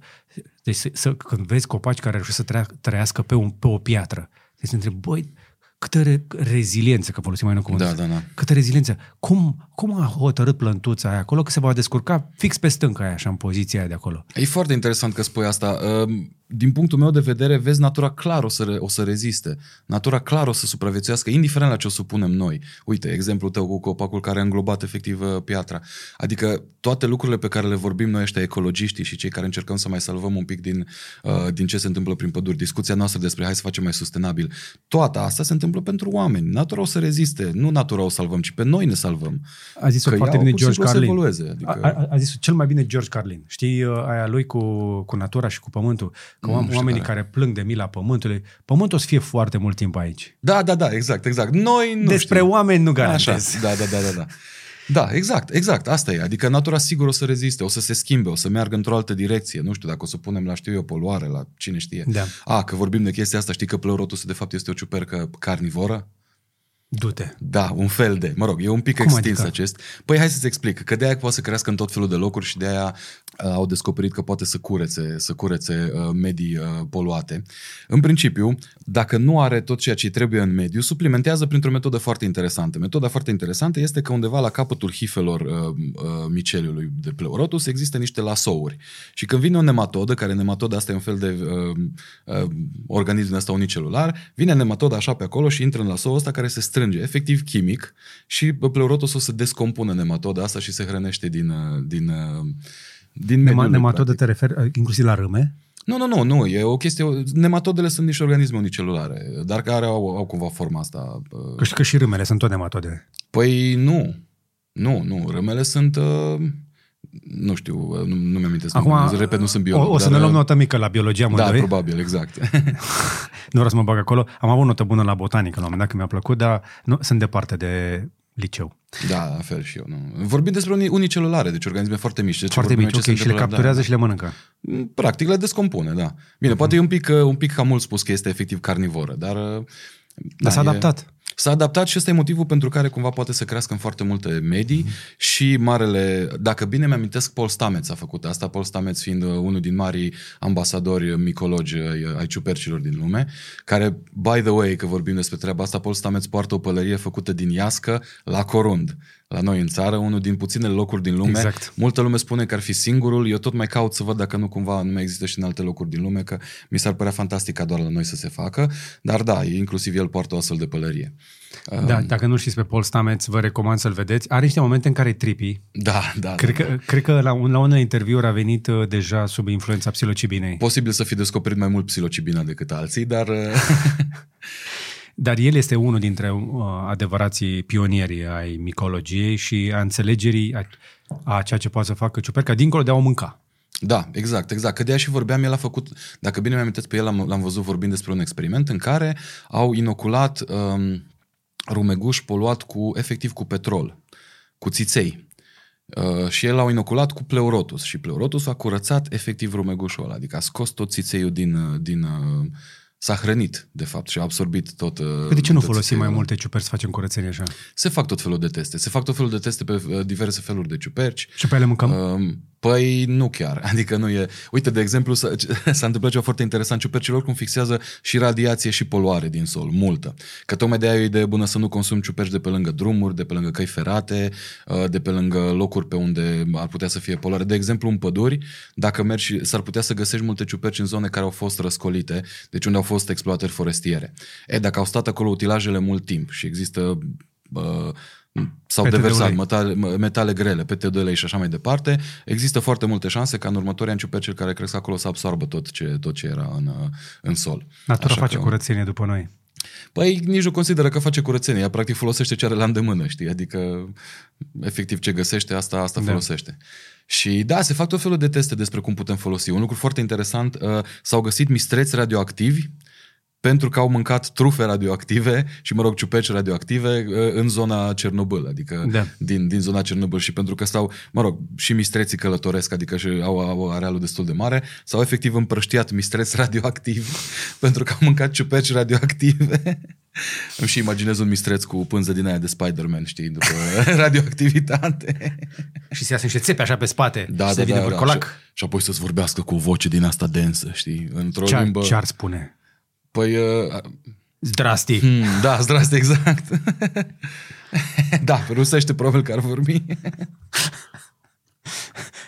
deci, să, să, când vezi copaci care reușesc să trea, trăiască pe, un, pe o piatră, deci te întrebi, băi, câtă re, reziliență, că folosim mai nou cuvântul Da, da, da. câtă reziliență. Cum, cum a hotărât plântuța aia acolo că se va descurca fix pe stânca aia, așa, în poziția aia de acolo? E foarte interesant că spui asta. Ehm, Din punctul meu de vedere, vezi, natura clar o să, re- o să reziste. Natura clar o să supraviețuiască, indiferent la ce o supunem noi. Uite, exemplul tău cu copacul care a înglobat efectiv uh, piatra. Adică toate lucrurile pe care le vorbim noi ăștia ecologiștii și cei care încercăm să mai salvăm un pic din, uh, din ce se întâmplă prin păduri, discuția noastră despre hai să facem mai sustenabil, toată asta se întâmplă pentru oameni. Natura o să reziste. Nu natura o salvăm, ci pe noi ne salvăm. A zis-o Că foarte ea bine pur și George simplu o să Carlin. evolueze, adică- A, a, a zis cel mai bine George Carlin. Știi uh, aia lui cu, cu natura și cu pământul? Că Nu, nu oam- știu oamenii care. care plâng de mila pământului, pământul o să fie foarte mult timp aici. Da, da, da, exact, exact. Noi nu Despre știm. oameni nu Așa, garantez. da, da, da, da, da. Da, exact, exact, asta e. Adică natura sigur o să reziste, o să se schimbe, o să meargă într-o altă direcție. Nu știu dacă o să punem la, știu eu, poluare, la cine știe. Da. A, că vorbim de chestia asta, știi că pleurotusul de fapt este o ciupercă carnivoră? Du-te. Da, un fel de, mă rog, e un pic Cum extins adică? acest. Păi hai să-ți explic, că de-aia poate să crească în tot felul de locuri și de-aia uh, au descoperit că poate să curețe, să curețe uh, medii uh, poluate. În principiu, dacă nu are tot ceea ce îi trebuie în mediu, suplimentează printr-o metodă foarte interesantă. Metoda foarte interesantă este că undeva la capătul hifelor uh, uh, miceliului de pleurotus există niște lasouri. Și când vine o nematodă, care nematoda asta e un fel de uh, uh, organism din ăsta unicelular, vine nematoda așa pe acolo și intră în lasoul ăsta care se strânge, efectiv chimic, și bă, pleurotusul se descompună nematoda asta și se hrănește din, uh, din, uh, din mediul Nema, lui, nematodă practic. te referi uh, inclusiv la râme? Nu, nu, nu, nu, e o chestie, nematodele sunt niște organisme unicelulare, dar care au, au cumva forma asta. uh, Că, știu că și râmele sunt tot nematode. Păi nu, nu, nu, râmele sunt... Uh, nu știu, uh, nu, nu mi-am amintesc. Acum, repet, nu sunt biolog. o, o să dar, ne luăm uh, notă mică la biologia Da, amândoi. probabil, exact. nu vreau să mă bag acolo. Am avut notă bună la botanică la un moment dat, că mi-a plăcut, dar nu, sunt departe de liceu. da, la fel și eu. Nu. Vorbim despre unii unicelulare, deci organisme foarte mici. Deci Foarte vorbim mici, ce ok, se și le întâmplă, capturează da. și le mănâncă. Practic le descompune, da. Bine, Mhm. poate e un pic, uh, un pic cam mult spus că este efectiv carnivoră, dar... uh, Dar s-a e- adaptat. S-a adaptat și ăsta e motivul pentru care cumva poate să crească în foarte multe medii Mhm. și marele, dacă bine mi-amintesc, Paul Stamets a făcut asta, Paul Stamets fiind uh, unul din marii ambasadori micologi uh, ai ciupercilor din lume, care, by the way, că vorbim despre treaba asta, Paul Stamets poartă o pălărie făcută din iască la corund. La noi în țară, unul din puținele locuri din lume. Exact. Multă lume spune că ar fi singurul, eu tot mai caut să văd dacă nu cumva nu mai există și în alte locuri din lume, că mi s-ar părea fantastic ca doar la noi să se facă, dar da, inclusiv el poartă o astfel de pălărie. Da, dacă nu știți pe Paul Stamets, vă recomand să-l vedeți. Are niște momente în care e trippy. Da, da. Cred da. că, cred că la, un, la unele interviuri a venit uh, deja sub influența psilocibinei. Posibil să fi descoperit mai mult psilocibina decât alții, dar uh, Dar el este unul dintre uh, adevărații pionieri ai micologiei și a înțelegerii a, a ceea ce poate să facă ciuperca, dincolo de a o mânca. da, exact, exact. Că de aia și vorbeam, el a făcut, dacă bine mi-am amintesc pe el, l-am, l-am văzut vorbind despre un experiment în care au inoculat um, rumeguș poluat cu, efectiv cu petrol, cu țiței. Uh, și el l-au inoculat cu pleurotus și pleurotus a curățat efectiv rumegușul ăla, adică a scos tot țițeiul din, uh, din uh, s-a hrănit, de fapt, și a absorbit tot. uh, Păi de ce nu tot folosim țițeiul mai ăla. multe ciuperci să facem curățenie așa? Se fac tot felul de teste. Se fac tot felul de teste pe uh, diverse feluri de ciuperci. Și pe ele mâncăm? Um, Păi nu chiar. Adică nu e... Uite, de exemplu, s-a, s-a întâmplat ceva foarte interesant. Ciupercilor cum fixează și radiație și poluare din sol, multă. Că tocmai de aia e o idee bună să nu consumi ciuperci de pe lângă drumuri, de pe lângă căi ferate, uh, de pe lângă locuri pe unde ar putea să fie poluare. De exemplu, în păduri, dacă mergi, s-ar putea să găsești multe ciuperci în zone care au fost răscolite, deci unde au fost exploatări forestiere. E, dacă au stat acolo utilajele mult timp și există uh, sau PTD-ului. deversat metale, metale grele, PT2 și așa mai departe, există foarte multe șanse ca în următorii ani ciupercii care cresc acolo să absorbă tot ce, tot ce era în, uh, în sol. Natura Așa face că- curățenie după noi. Păi nici nu consideră că face curățenie, ea practic folosește ce are la îndemână, știi? Adică efectiv ce găsește, asta, asta Da. folosește. Și da, se fac tot felul de teste despre cum putem folosi. Un lucru foarte interesant, uh, s-au găsit mistreți radioactivi pentru că au mâncat trufe radioactive și, mă rog, ciuperci radioactive uh, în zona Cernobâl, adică Da. din, din zona Cernobâl și pentru că stau, mă rog, și mistreții călătoresc, adică și au, au arealul destul de mare, s-au efectiv împrăștiat mistreți radioactivi pentru că au mâncat ciuperci radioactive. Îmi și imaginez un mistreț cu pânză din aia de Spider-Man, știi, după radioactivitate. Și se iasă niște țepe așa pe spate Da, și se da, devine da, da. vârcolac. Și, și apoi să-ți vorbească cu o voce din asta densă, știi, într-o Ce, limbă... ce ar spune? Păi, uh, Zdrasti. Hmm, da, zdrast, exact. da, pe rusește probabil că ar vorbi.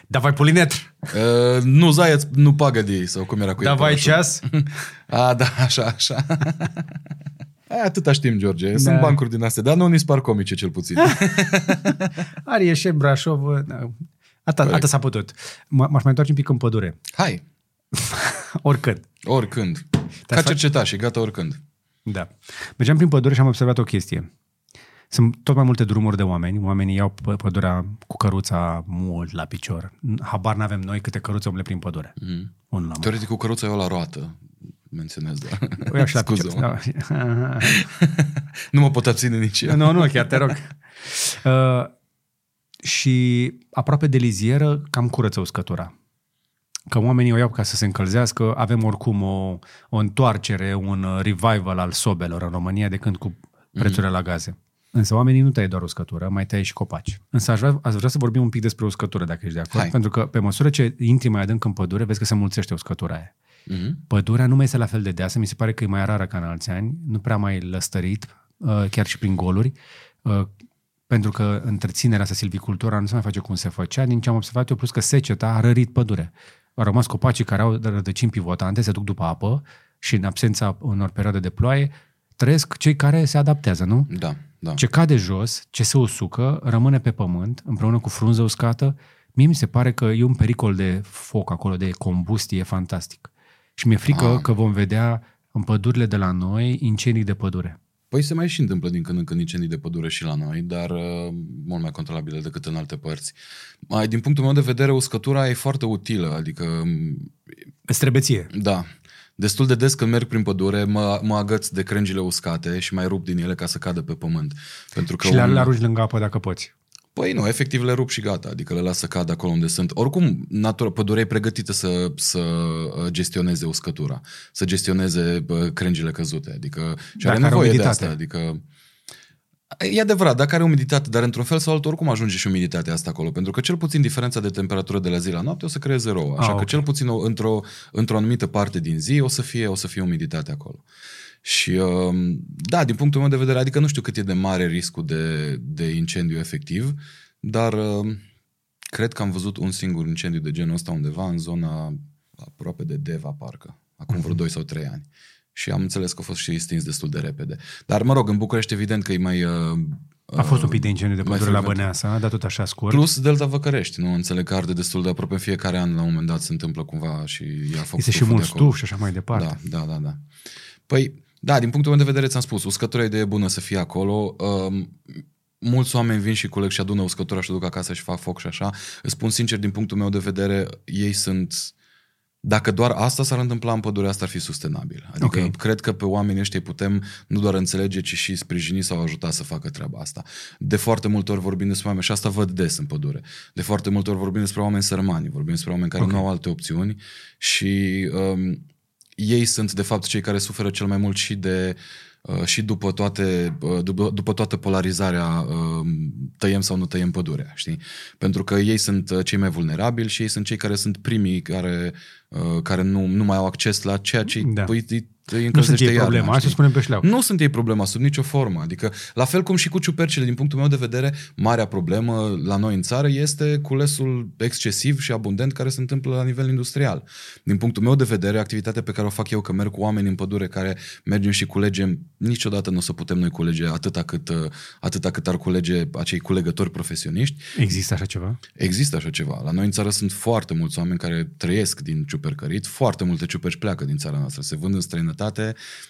Davai pulinet. Uh, nu zaiec, nu pagădi, sau cum era cu el, Davai orașul. ceas. A, da, așa, așa. A, atâta știm, George. Sunt Da. bancuri din astea, dar nu ni par comice cel puțin. Arieșe, Brașov. da. Ata, Corect. ata s-a putut. M- M-aș mai întoarce un pic în pădure. Hai, Oricând. oricând. Ca faci- cercetaș și gata oricând. Da. Mergeam prin pădure și am observat o chestie. Sunt tot mai multe drumuri de oameni. Oamenii iau pă- pădurea cu căruța mult la picior. Habar n-avem noi câte căruțe umble prin pădure. Mm. Un la mână. Teoretic, cu căruța eu la roată. Menționez, da. O iau și la Scuză-mă. picior. Da. Nu mă pot abține nici eu. nu, nu, chiar te rog. Uh, și aproape de lizieră cam curăță uscătura. Că oamenii o iau ca să se încălzească, avem oricum o, o întoarcere, un uh, revival al sobelor în România de când cu prețurile la gaze. Însă oamenii nu taie doar uscătură, mai taie și copaci. Însă aș vrea, aș vrea să vorbim un pic despre uscătură, dacă ești de acord. Hai. Pentru că pe măsură ce intri mai adânc în pădure, vezi că se mulțește uscătura aia. Mhm. Pădurea nu mai este la fel de deasă, mi se pare că e mai rară ca în alți ani, nu prea mai lăstărit, uh, chiar și prin goluri, uh, pentru că întreținerea asta, silvicultura, nu se mai face cum se făcea, din ce am observat eu, plus că seceta a rărit pădure. Au rămas copacii care au rădăcini pivotante, se duc după apă și în absența unor perioade de ploaie, trăiesc cei care se adaptează, nu? Da, da. Ce cade jos, ce se usucă, rămâne pe pământ, împreună cu frunză uscată. Mie mi se pare că e un pericol de foc acolo, de combustie fantastic. Și mi-e frică Ah. că vom vedea în pădurile de la noi incendii de pădure. Păi se mai și întâmplă din când în când incendii de pădure și la noi, dar uh, mult mai controlabile decât în alte părți. Mai, din punctul meu de vedere, uscătura e foarte utilă, adică, m, Îți trebuie ție. da, destul de des când merg prin pădure, mă, mă agăț de crengile uscate și mai rup din ele ca să cadă pe pământ. Pentru că Și le, un- le arunci lângă apă dacă poți. Păi nu, efectiv le rup și gata, adică le las să cadă acolo unde sunt. Oricum, natura, pădurea e pregătită să, să uh, gestioneze uscătura, să gestioneze bă, crengile căzute, adică și Dacă are are nevoie de umiditate. asta, adică E adevărat, dacă are umiditate, dar într-un fel sau altul oricum ajunge și umiditatea asta acolo, pentru că cel puțin diferența de temperatură de la zi la noapte o să creeze rouă, așa Ah, că ok. cel puțin o, într-o, într-o anumită parte din zi o să fie, o să fie umiditate acolo. Și um, da, din punctul meu de vedere, adică nu știu cât e de mare riscul de, de incendiu efectiv, dar um, cred că am văzut un singur incendiu de genul ăsta undeva în zona aproape de Deva, parcă, acum vreo 2 sau 3 ani. Și am înțeles că a fost și stins destul de repede. Dar, mă rog, în București, evident că e mai... Uh, A fost un pic de incendiu de mai pădure la frecvent. Băneasa, dar tot așa scurt. Plus Delta Văcărești, nu? Înțeleg că arde destul de aproape în fiecare an, la un moment dat se întâmplă cumva și ia foc este și stuful mult de acolo. stuf și așa mai departe. Da, da, da, da. Păi, da, din punctul meu de vedere ți-am spus, uscătura e idee bună să fie acolo. Um, mulți oameni vin și culeg și adună uscătura și o duc acasă și fac foc și așa. Îți spun sincer, din punctul meu de vedere, ei sunt... Dacă doar asta s-ar întâmpla în pădure, asta ar fi sustenabil. Adică Ok. cred că pe oamenii ăștia îi putem nu doar înțelege, ci și sprijini sau ajuta să facă treaba asta. De foarte multe ori vorbim despre oameni, și asta văd des în pădure, de foarte multe ori vorbim despre oameni sărmani, vorbim despre oameni care Ok. nu au alte opțiuni și um, ei sunt de fapt cei care suferă cel mai mult și de uh, și după toate uh, după, după toată polarizarea uh, tăiem sau nu tăiem pădurea, știi? Pentru că ei sunt uh, cei mai vulnerabili și ei sunt cei care sunt primii care uh, care nu, nu mai au acces la ceea ce Da. da. îi, îi Nu sunt încălzește ei iarna, problema, hai să știi? spunem pe șleau. Nu sunt ei problema sub nicio formă. Adică, la fel cum și cu ciupercile, din punctul meu de vedere, marea problemă la noi în țară este culesul excesiv și abundent care se întâmplă la nivel industrial. Din punctul meu de vedere, activitatea pe care o fac eu, că merg cu oameni în pădure care mergem și culegem, niciodată nu o să putem noi culege atâta cât, uh, atâta cât ar culege acei culegători profesioniști. Există așa ceva? Există așa ceva. La noi în țară sunt foarte mulți oameni care trăiesc din ciupercărit, foarte multe ciuperci pleacă din țara noastră, se vând în străinătate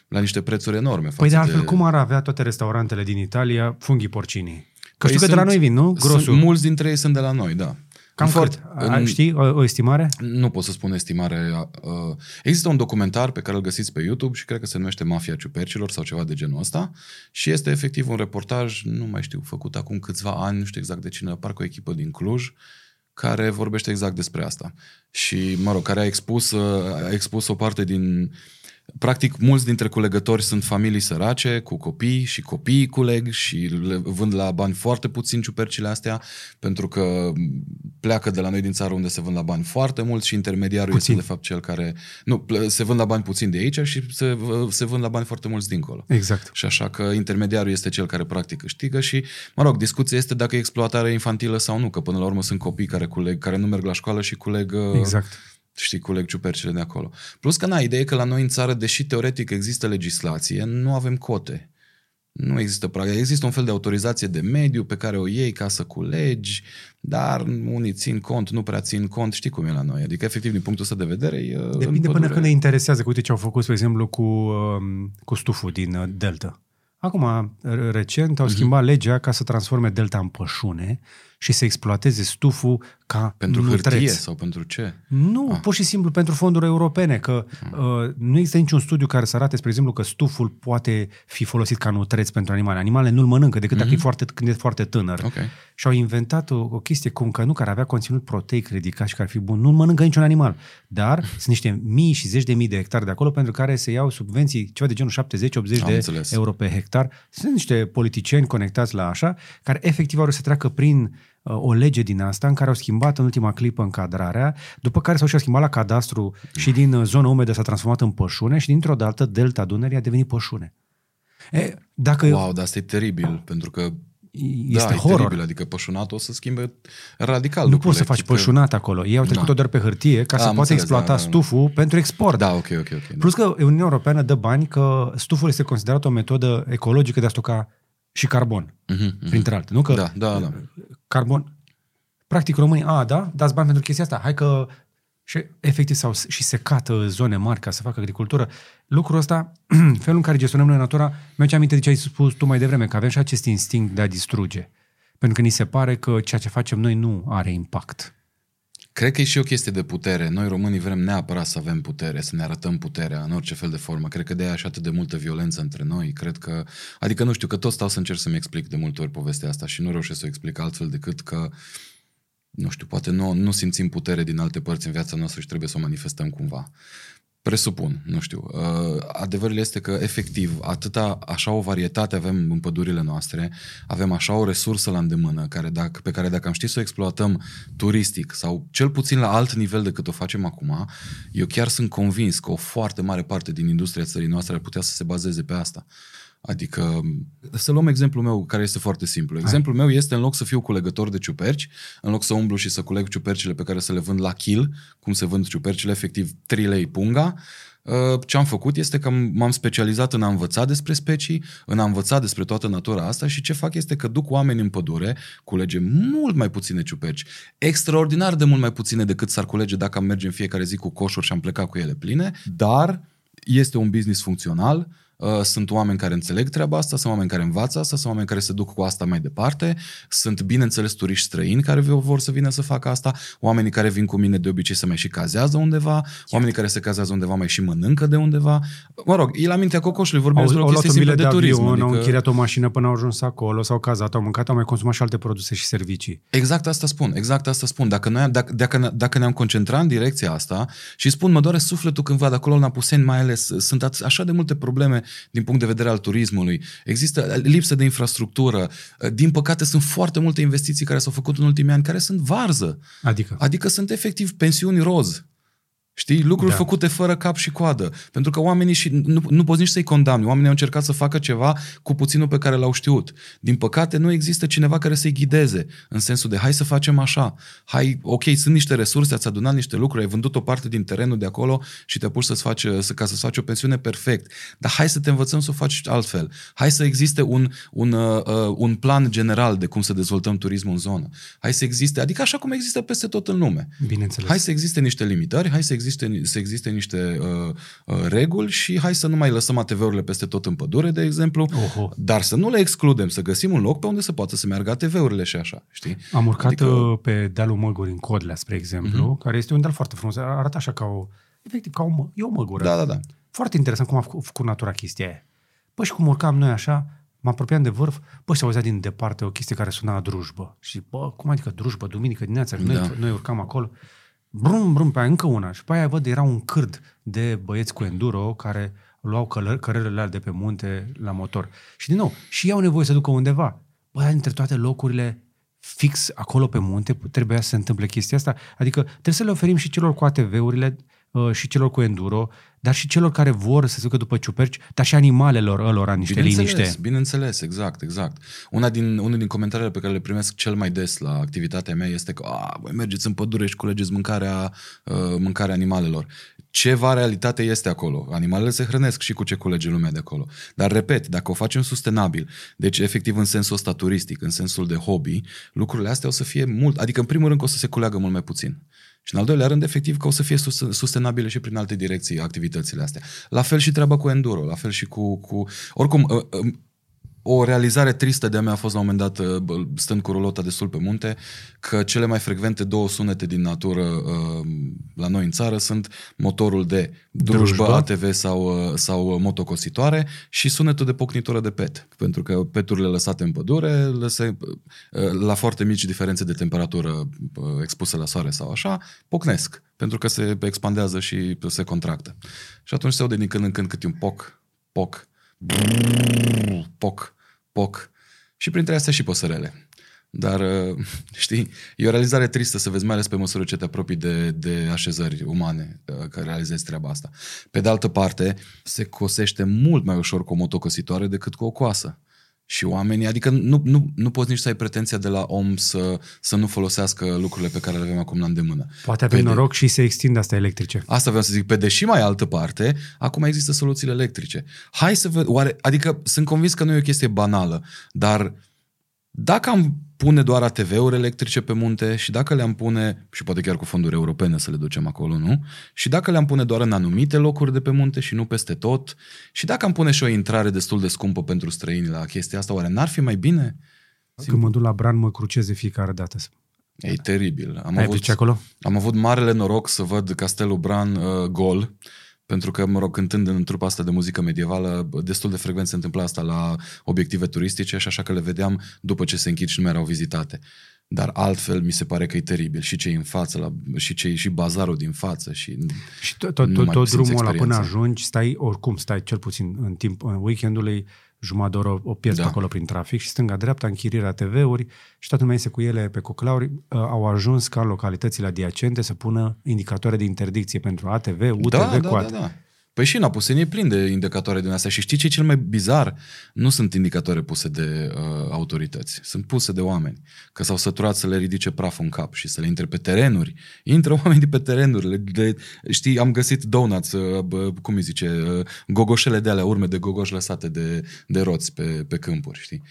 la niște prețuri enorme. Păi de față altfel, cum ar avea toate restaurantele din Italia funghii porcini? Că Păi știu că de la sunt- noi vin, nu? Grosul. Sunt, mulți dintre ei sunt de la noi, da. Cam Foarte- cât? A, Știi o, o estimare? Nu pot să spun estimare. uh, Există un documentar pe care îl găsiți pe YouTube și cred că se numește Mafia Ciupercilor sau ceva de genul ăsta și este efectiv un reportaj, nu mai știu, făcut acum câțiva ani, nu știu exact de cine, parcă o echipă din Cluj, care vorbește exact despre asta. Și, mă rog, care a expus, uh, a expus o parte din... Practic, mulți dintre culegători sunt familii sărace, cu copii și copiii culeg și le vând la bani foarte puțin ciupercile astea, pentru că pleacă de la noi din țară unde se vând la bani foarte mult și intermediarul Puțin. este de fapt cel care... Nu, ple- se vând la bani puțin de aici și se, se vând la bani foarte mulți dincolo. Exact. Și așa că intermediarul este cel care practic câștigă și, mă rog, discuția este dacă e exploatare infantilă sau nu, că până la urmă sunt copii care culeg, care nu merg la școală și culeg, uh, Exact. Știi, culeg ciupercile de acolo. Plus că, na, ideea e că la noi în țară, deși teoretic există legislație, nu avem cote. Nu există prag. Există un fel de autorizație de mediu pe care o iei ca să culegi, dar unii țin cont, nu prea țin cont. Știi cum e la noi? Adică, efectiv, din punctul ăsta de vedere, e, în Depinde până pădure. când ne interesează. Că uite ce au făcut, spre exemplu, cu, um, cu stuful din uh, Delta. Acum, r- recent, Mhm. au schimbat legea ca să transforme Delta în pășune și să exploateze stuful ca Pentru nutreț. hârtie sau pentru ce? Nu, ah. pur și simplu pentru fonduri europene, că uh, nu există niciun studiu care să arate, spre exemplu, că stuful poate fi folosit ca nutreț pentru animale. Animalele nu-l mănâncă decât mm-hmm. dacă e foarte, când e foarte tânăr. Okay. Și au inventat o, o chestie cum că nu, care avea conținut proteic ridicat și care ar fi bun. Nu-l mănâncă niciun animal. Dar sunt niște mii și zeci de mii de hectare de acolo pentru care se iau subvenții, ceva de genul 70-80 de înțeles. euro pe hectar. Sunt niște politicieni conectați la așa, care efectiv au să treacă prin uh, o lege din asta în care au schimbat în ultima clipă încadrarea, după care s-au și schimbat la cadastru și din uh, zonă umedă s-a transformat în pășune și dintr-o dată delta Dunării a devenit pășune. E, dacă Wow, dar asta e teribil, pentru că este da, horror. e teribil, adică pășunatul o să schimbe radical Nu lucrurile. poți să faci Chip că- pășunat acolo. Ei au trecut-o Da. doar pe hârtie ca Da, să am poată înțeles, exploata da, da, da. stuful pentru export. Da, ok, ok, ok. Plus că Uniunea Europeană dă bani că stuful este considerat o metodă ecologică de a stoca și carbon, Mhm, mhm. printre altele. Nu că Da, da, da. Carbon... Practic românii, a, da, dați bani pentru chestia asta, hai că... Și efectiv s-au și secat uh, zone mari ca să facă agricultură. Lucrul ăsta, felul în care gestionăm noi natura, mi-aduce aminte de ce ai spus tu mai devreme, că avem și acest instinct de a distruge. Pentru că ni se pare că ceea ce facem noi nu are impact. Cred că e și o chestie de putere. Noi românii vrem neapărat să avem putere, să ne arătăm puterea în orice fel de formă. Cred că de aia și atât de multă violență între noi. Cred că, adică nu știu, că tot stau să încerc să-mi explic de multe ori povestea asta și nu reușesc să o explic altfel decât că nu știu, poate nu, nu simțim putere din alte părți în viața noastră și trebuie să o manifestăm cumva. Presupun, nu știu. Uh, adevărul este că, efectiv, atâta, așa o varietate avem în pădurile noastre, avem așa o resursă la îndemână, care dacă, pe care dacă am ști să o exploatăm turistic sau cel puțin la alt nivel decât o facem acum, eu chiar sunt convins că o foarte mare parte din industria țării noastre ar putea să se bazeze pe asta. Adică, să luăm exemplul meu, care este foarte simplu. Exemplul meu este, în loc să fiu culegător de ciuperci, în loc să umblu și să culeg ciupercile pe care să le vând la kil, cum se vând ciupercile, efectiv 3 lei punga, uh, ce am făcut este că m-am specializat în a învăța despre specii, în a învăța despre toată natura asta și ce fac este că duc oameni în pădure, culege mult mai puține ciuperci, extraordinar de mult mai puține decât s-ar culege dacă am merge în fiecare zi cu coșuri și am plecat cu ele pline, dar este un business funcțional, Uh, sunt oameni care înțeleg treaba asta, sunt oameni care învață asta, sunt oameni care se duc cu asta mai departe, sunt bineînțeles turiști străini care vor să vină să facă asta, oamenii care vin cu mine de obicei să mai și cazează undeva, oamenii care se cazează undeva mai și mănâncă de undeva. Mă rog, e la mintea cocoșului, vorbim Au, despre au o luat chestie un simplă bilet de, de, turism. avion, adică... au închiriat o mașină până au ajuns acolo, s-au cazat, au mâncat, au mai consumat și alte produse și servicii. Exact asta spun, exact asta spun. Dacă, noi, am- dacă, dacă, ne- dacă ne-am concentrat în direcția asta și spun, mă doare sufletul când văd acolo în Apuseni mai ales, sunt at- așa de multe probleme din punct de vedere al turismului. Există lipsă de infrastructură. Din păcate sunt foarte multe investiții care s-au făcut în ultimii ani care sunt varză. Adică, Adică sunt efectiv pensiuni roz. Știi? Lucruri Da. da. făcute fără cap și coadă. Pentru că oamenii și nu, nu poți nici să-i condamni. Oamenii au încercat să facă ceva cu puținul pe care l-au știut. Din păcate, nu există cineva care să-i ghideze. În sensul de, hai să facem așa. Hai, ok, sunt niște resurse, ați adunat niște lucruri, ai vândut o parte din terenul de acolo și te-a pus să-ți faci, să, ca să-ți faci o pensiune perfect. Dar hai să te învățăm să o faci altfel. Hai să existe un, un, uh, uh, un plan general de cum să dezvoltăm turismul în zonă. Hai să existe, adică așa cum există peste tot în lume. bineînțeles. Hai să existe niște limitări, hai să existe, să existe niște uh, uh, reguli și hai să nu mai lăsăm ATV-urile peste tot în pădure, de exemplu, Oho. dar să nu le excludem, să găsim un loc pe unde să poată să meargă ATV-urile și așa, știi? Am urcat Adică- adică... pe dealul Măguri în Codlea, spre exemplu, uh-huh. care este un deal foarte frumos. Arată așa ca o... Efectiv, ca o, mă, e o măgură. Da, da, da. Foarte interesant cum a făcut, făcut natura chestia aia. Păi și cum urcam noi așa, mă apropiam de vârf, bă, și auzea din departe o chestie care suna a drujbă. Și, bă, cum adică drujbă, duminică dimineața? Și Noi, Da. noi urcam acolo. Brum, brum, pe aia încă una. Și pe aia văd, era un cârd de băieți cu enduro care luau călă- cărările alea de pe munte la motor. Și din nou, și ei au nevoie să ducă undeva. Bă, dar dintre toate locurile fix acolo pe munte trebuia să se întâmple chestia asta. Adică trebuie să le oferim și celor cu ATV-urile uh, și celor cu enduro, dar și celor care vor să se ducă după ciuperci, dar și animalelor ălora niște Bineînțeles, liniște. bineînțeles, exact, exact. Una din, unul din comentariile pe care le primesc cel mai des la activitatea mea este că a, voi mergeți în pădure și culegeți mâncarea, uh, mâncarea animalelor. Ceva realitate este acolo. Animalele se hrănesc și cu ce culege lumea de acolo. Dar, repet, dacă o facem sustenabil, deci efectiv în sensul ăsta turistic, în sensul de hobby, lucrurile astea o să fie mult, adică în primul rând că o să se culeagă mult mai puțin. Și în al doilea rând, efectiv, că o să fie sus- sustenabile și prin alte direcții activitățile astea. La fel și treaba cu enduro, la fel și cu... cu... Oricum, uh, uh, o realizare tristă de-a mea a fost la un moment dat, uh, bă, stând cu rulota destul pe munte, că cele mai frecvente două sunete din natură uh, la noi în țară sunt motorul de drujbă, Drujbă. ATV sau, uh, sau motocositoare și sunetul de pocnitură de pet. Pentru că peturile lăsate în pădure, lăse, uh, la foarte mici diferențe de temperatură uh, expuse la soare sau așa, pocnesc. Pentru că se expandează și se contractă. Și atunci se aude din când în când câte un poc, poc, brrr, poc, poc. Și printre astea și păsărele. Dar, uh, știi, e o realizare tristă să vezi, mai ales pe măsură ce te apropii de, de așezări umane, uh, că realizezi treaba asta. Pe de altă parte, se cosește mult mai ușor cu o motocositoare decât cu o coasă. Și oamenii, adică nu, nu, nu poți nici să ai pretenția de la om să, să nu folosească lucrurile pe care le avem acum la îndemână. Poate avem Pe de- noroc și se extinde astea electrice. Asta vreau să zic. Pe deși mai altă parte, acum există soluțiile electrice. Hai să vedem, oare, adică sunt convins că nu e o chestie banală, dar dacă am pune doar ATV-uri electrice pe munte și dacă le-am pune, și poate chiar cu fonduri europene să le ducem acolo, nu? Și dacă le-am pune doar în anumite locuri de pe munte și nu peste tot, și dacă am pune și o intrare destul de scumpă pentru străini la chestia asta, oare n-ar fi mai bine? Când mă duc la Bran, mă crucez de fiecare dată. E teribil. Am Ai avut, avut acolo? Am avut marele noroc să văd Castelul Bran uh, gol, pentru că, mă rog, cântând în trupa asta de muzică medievală, destul de frecvent se întâmpla asta la obiective turistice și așa că le vedeam după ce se închid și nu mai erau vizitate. Dar altfel mi se pare că e teribil. Și cei în față, la, și, cei, și bazarul din față. Și Și tot, tot, Nu tot, mai tot simți drumul ăla până experiența. ajungi, stai, oricum stai cel puțin în timp, în weekendului, jumătate de oră o, o pierzi Da. pe acolo prin trafic și stânga-dreapta închirierea TV-uri și toată lumea este cu ele pe coclauri. Uh, au ajuns ca în localitățile adiacente să pună indicatoare de interdicție pentru ATV, UTV, da, da, quad. da, da. Păi și în Apuseni e plin de indicatoare din astea. Și știi ce e cel mai bizar? Nu sunt indicatoare puse de uh, autorități. Sunt puse de oameni. Că s-au săturat să le ridice praful în cap și să le intre pe terenuri. Intră oameni de pe terenuri. Le, de, știi, am găsit donuts, uh, bă, cum îi zice, uh, gogoșele de alea, urme de gogoși lăsate de, de roți pe, pe câmpuri, știi?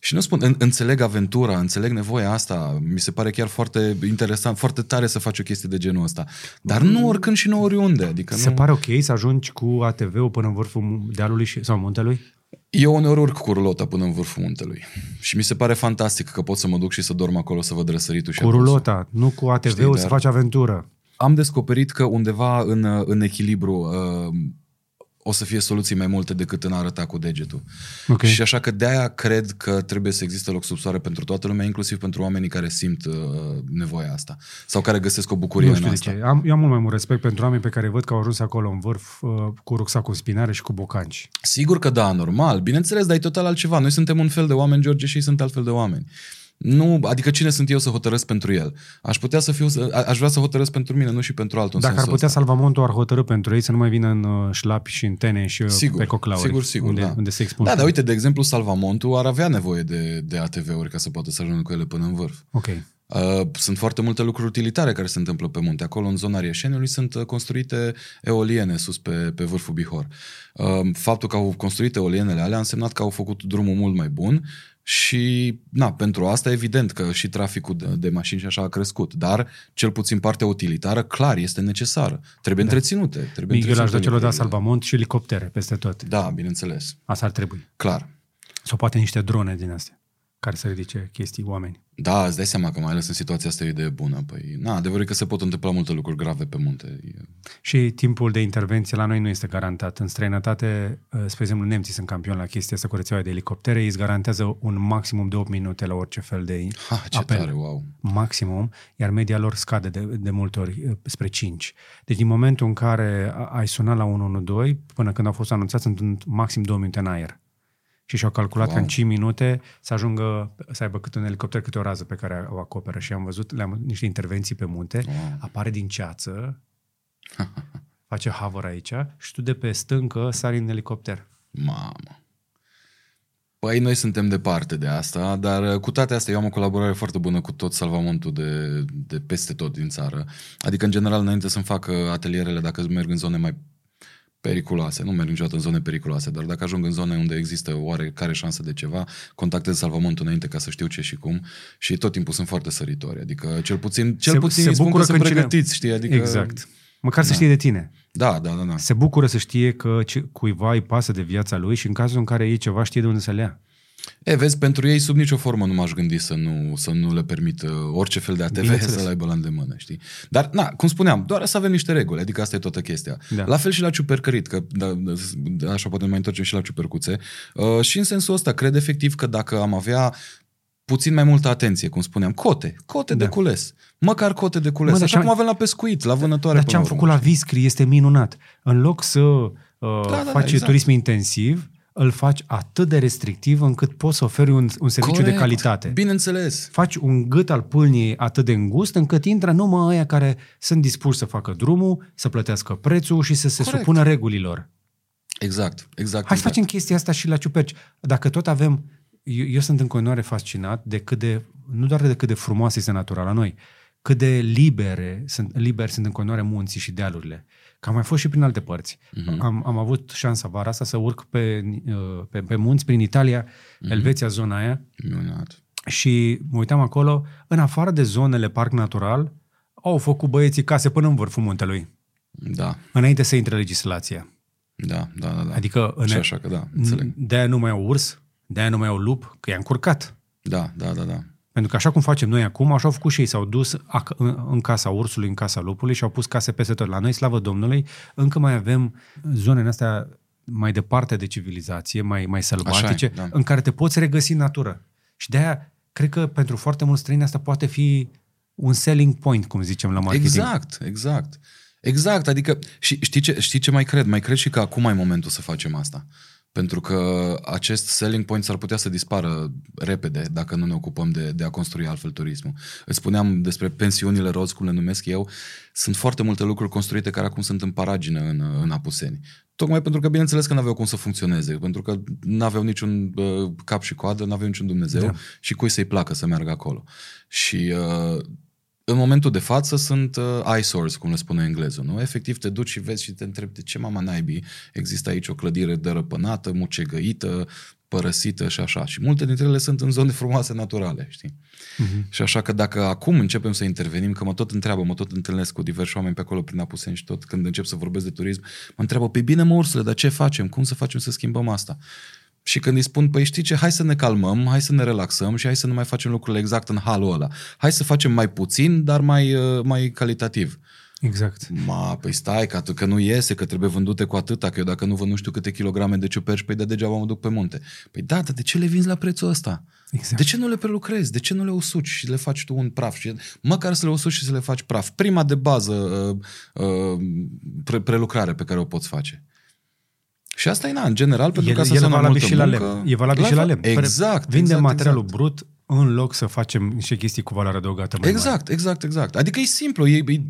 Și nu spun, în, înțeleg aventura, înțeleg nevoia asta, mi se pare chiar foarte interesant, foarte tare să faci o chestie de genul ăsta. Dar nu oricând și nu oriunde. Adică Se nu... pare ok să ajungi cu ATV-ul până în vârful dealului și, sau muntelui? Eu uneori urc cu rulota până în vârful muntelui. Și mi se pare fantastic că pot să mă duc și să dorm acolo să văd răsăritul și Cu apusul. rulota, nu cu ATV-ul Știi, să dar- faci aventură. Am descoperit că undeva în, în echilibru uh, o să fie soluții mai multe decât în a arăta cu degetul. Ok. Și așa că de-aia cred că trebuie să existe loc sub soare pentru toată lumea, inclusiv pentru oamenii care simt uh, nevoia asta. Sau care găsesc o bucurie Nu în știu de asta. ce. Am, eu am mult mai mult respect pentru oameni pe care văd că au ajuns acolo în vârf uh, cu rucsacul în spinare și cu bocanci. Sigur că da, normal. Bineînțeles, dar e total altceva. Noi suntem un fel de oameni, George, și ei sunt altfel de oameni. Nu, adică cine sunt eu să hotărăsc pentru el? Aș putea să fiu, a- aș vrea să hotărăsc pentru mine, nu și pentru altul. în Dacă ar sensul putea ăsta. Salvamontul ar hotărâ pentru ei să nu mai vină în uh, șlapi și în tene și uh, Sigur, pe coclauri. sigur, sigur, unde, da. unde se expun. Da, dar uite, de exemplu, Salvamontul ar avea nevoie de, de ATV-uri ca să poată să ajungă cu ele până în vârf. Ok. Uh, sunt foarte multe lucruri utilitare care se întâmplă pe munte. Acolo, în zona Rieșeniului, sunt uh, construite eoliene sus pe, pe vârful Bihor. Uh, faptul că au construit eolienele alea a însemnat că au făcut drumul mult mai bun și, na, pentru asta, evident că și traficul de, de mașini și așa a crescut. Dar, cel puțin partea utilitară, clar, este necesară. Trebuie da. întreținute. Trebuie Miguel aș da întreținute celor da lucrurile. salvamont și elicoptere peste tot. Da, bineînțeles. Asta ar trebui. Clar. Sau poate niște drone din astea care să ridice chestii, oameni. Da, îți dai seama că mai ales în situația asta e o idee bună. Păi, na, adevărul e că se pot întâmpla multe lucruri grave pe munte. E... Și timpul de intervenție la noi nu este garantat. În străinătate, uh, spre exemplu, nemții sunt campioni la chestia asta cu rețeaua de elicoptere, ei îți garantează un maximum de 8 minute la orice fel de Ha, ce apel. tare, wow. maximum, iar media lor scade de, de multe ori eh, spre 5. Deci din momentul în care a- ai sunat la 112, până când au fost anunțați, sunt în maxim 2 minute în aer. Și și-au calculat wow. că Wow. în 5 minute să ajungă, să aibă câte un elicopter, câte o rază pe care o acoperă. Și am văzut le-am, niște intervenții pe munte, Wow. apare din ceață, face havor aici și tu de pe stâncă sari în elicopter. Mamă. Păi noi suntem departe de asta, dar uh, cu toate astea eu am o colaborare foarte bună cu tot salvamontul de, de peste tot din țară. Adică, în general, înainte să-mi fac uh, atelierele, dacă merg în zone mai periculoase, nu merg niciodată în zone periculoase, dar dacă ajung în zone unde există oarecare șansă de ceva, contactez salvamontul înainte ca să știu ce și cum și tot timpul sunt foarte săritori. Adică cel puțin, cel Se- puțin se îi spun bucură că sunt când cine- pregătiți, știi? Adică, Exact. Măcar să știe de tine. Da, da, da, da. Se bucură să știe că ce- cuiva îi pasă de viața lui și în cazul în care e ceva știe de unde să le ia. E, vezi, pentru ei sub nicio formă nu m-aș gândi să nu, să nu le permit orice fel de ATV să-l aibă la îndemână, știi? Dar, na, cum spuneam, doar să avem niște reguli, adică asta e toată chestia. Da. La fel și la ciupercărit, că da, da, așa poate mai întoarcem și la ciupercuțe. Uh, și în sensul ăsta, cred efectiv că dacă am avea puțin mai multă atenție, cum spuneam. Cote, cote da. de cules. Măcar cote de cules. Mă, Așa cum avem la pescuit, la vânătoare. Dar ce am făcut la Viscri este minunat. În loc să uh, da, da, faci da, exact. turism intensiv, îl faci atât de restrictiv încât poți să oferi un, un serviciu Corect. de calitate. Bineînțeles. Faci un gât al pâlniei atât de îngust încât intră numai aia care sunt dispuși să facă drumul, să plătească prețul și să se Corect. supună regulilor. Exact, exact. Hai să facem chestia asta și la ciuperci. Dacă tot avem eu, eu sunt în continuare fascinat de cât de, nu doar de cât de frumoasă este natura la noi, cât de libere sunt, liberi sunt în continuare munții și dealurile. Că am mai fost și prin alte părți. Uh-huh. Am, am avut șansa vara asta să urc pe, uh, pe, pe munți prin Italia, uh-huh. Elveția, zona aia. Minunat. Și mă uitam acolo, în afară de zonele parc natural, au făcut băieții case până în vârful muntelui. Da. Înainte să intre legislația. Da, da, da. da. Adică în, și așa că da, înțeleg. De-aia nu mai au urs, de-aia nu mai au lup, că i-a încurcat. Da, da, da, da. Pentru că așa cum facem noi acum, așa au făcut și ei. S-au dus în casa ursului, în casa lupului și au pus case peste tot. La noi, slavă Domnului, încă mai avem zonele astea mai departe de civilizație, mai, mai sălbatice, da. în care te poți regăsi în natură. Și de-aia, cred că pentru foarte mulți străini asta poate fi un selling point, cum zicem la marketing. Exact, exact. Exact, adică și știi ce, știi ce mai cred? Mai cred și că acum e momentul să facem asta. Pentru că acest selling point s-ar putea să dispară repede dacă nu ne ocupăm de, de a construi altfel turismul. Îți spuneam despre pensiunile roz, cum le numesc eu. Sunt foarte multe lucruri construite care acum sunt în paragină în, în Apuseni. Tocmai pentru că, bineînțeles că nu aveau cum să funcționeze, pentru că nu aveau niciun uh, cap și coadă, nu aveau niciun Dumnezeu da. și cui să-i placă să meargă acolo. Și uh, în momentul de față sunt uh, eyesores, cum le spune englezul, nu? Efectiv te duci și vezi și te întrebi de ce mama naibii există aici o clădire dărăpânată, mucegăită, părăsită și așa. Și multe dintre ele sunt în zone frumoase naturale, știi? Uh-huh. Și așa că dacă acum începem să intervenim, că mă tot întreabă, mă tot întâlnesc cu diversi oameni pe acolo prin Apuseni și tot când încep să vorbesc de turism, mă întreabă, pe bine mă ursule, dar ce facem? Cum să facem să schimbăm asta? Și când îi spun, păi știi ce, hai să ne calmăm, hai să ne relaxăm și hai să nu mai facem lucrurile exact în halul ăla. Hai să facem mai puțin, dar mai, uh, mai calitativ. Exact. Ma, păi stai, că, că nu iese, că trebuie vândute cu atâta, că eu dacă nu văd nu știu câte kilograme de ciuperci, păi de degeaba mă duc pe munte. Păi da, dar de ce le vinzi la prețul ăsta? Exact. De ce nu le prelucrezi? De ce nu le usuci și le faci tu un praf? Și măcar să le usuci și să le faci praf. Prima de bază uh, uh, pre- prelucrare pe care o poți face. Și asta e, na, în general, pentru că să e valabil și la lemn. E valabil la și la lemn. Exact. Vinde exact, materialul exact. brut în loc să facem niște chestii cu valoare adăugată mai Exact, mare. exact, exact. Adică e simplu. E, e,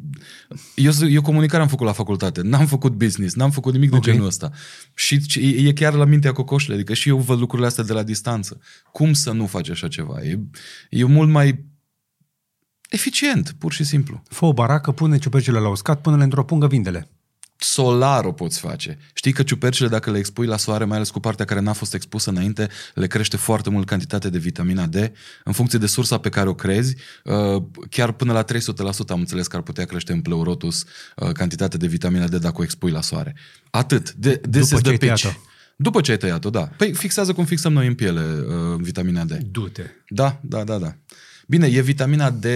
eu, eu comunicare am făcut la facultate. N-am făcut business, n-am făcut nimic okay. de genul ăsta. Și e, e chiar la mintea cocoșului. Adică și eu văd lucrurile astea de la distanță. Cum să nu faci așa ceva? E, e mult mai eficient, pur și simplu. Fă o baracă, pune ciupercile la uscat, pune-le într-o pungă, vindele solar o poți face. Știi că ciupercile, dacă le expui la soare, mai ales cu partea care n-a fost expusă înainte, le crește foarte mult cantitatea de vitamina D. În funcție de sursa pe care o crezi, uh, chiar până la 300% am înțeles că ar putea crește în pleurotus uh, cantitatea de vitamina D dacă o expui la soare. Atât. De, this După is the pitch. După ce ai tăiat-o, da. Păi fixează cum fixăm noi în piele uh, vitamina D. Du-te. Da, da, da, da. Bine, e vitamina D.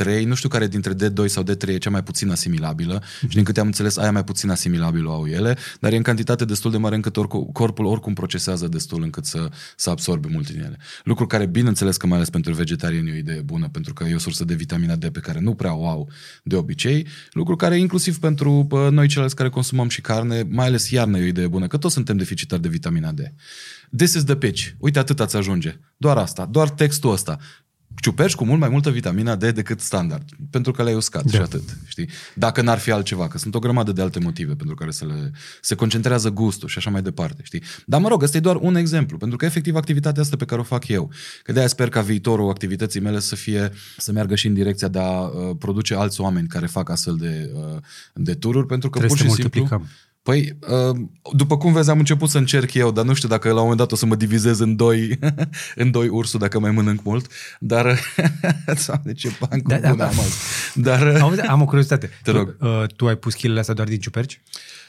D3, nu știu care dintre D2 sau D3 e cea mai puțin asimilabilă mm-hmm. și din câte am înțeles aia mai puțin asimilabilă au ele, dar e în cantitate destul de mare încât oricum, corpul oricum procesează destul încât să, să absorbe mult din ele. Lucru care bineînțeles că mai ales pentru vegetariani e o idee bună pentru că e o sursă de vitamina D pe care nu prea o au de obicei, lucru care inclusiv pentru noi ceilalți care consumăm și carne, mai ales iarna e o idee bună, că toți suntem deficitari de vitamina D. This is the pitch. Uite atât ați ajunge. Doar asta, doar textul ăsta ciuperci cu mult mai multă vitamina D decât standard, pentru că le-ai uscat da. și atât, știi? Dacă n-ar fi altceva, că sunt o grămadă de alte motive pentru care se, le, se concentrează gustul și așa mai departe, știi? Dar mă rog, ăsta e doar un exemplu, pentru că efectiv activitatea asta pe care o fac eu, că de-aia sper ca viitorul activității mele să fie, să meargă și în direcția de a uh, produce alți oameni care fac astfel de, uh, de tururi, pentru că Trebuie pur și simplu... Păi, uh, după cum vezi, am început să încerc eu, dar nu știu dacă la un moment dat o să mă divizez în doi, în doi ursul, dacă mai mănânc mult, dar... Doamne, ce ban da, da, da. am azi. Dar... Auzi, am o curiozitate. Te rog. Tu, uh, tu ai pus chilele astea doar din ciuperci?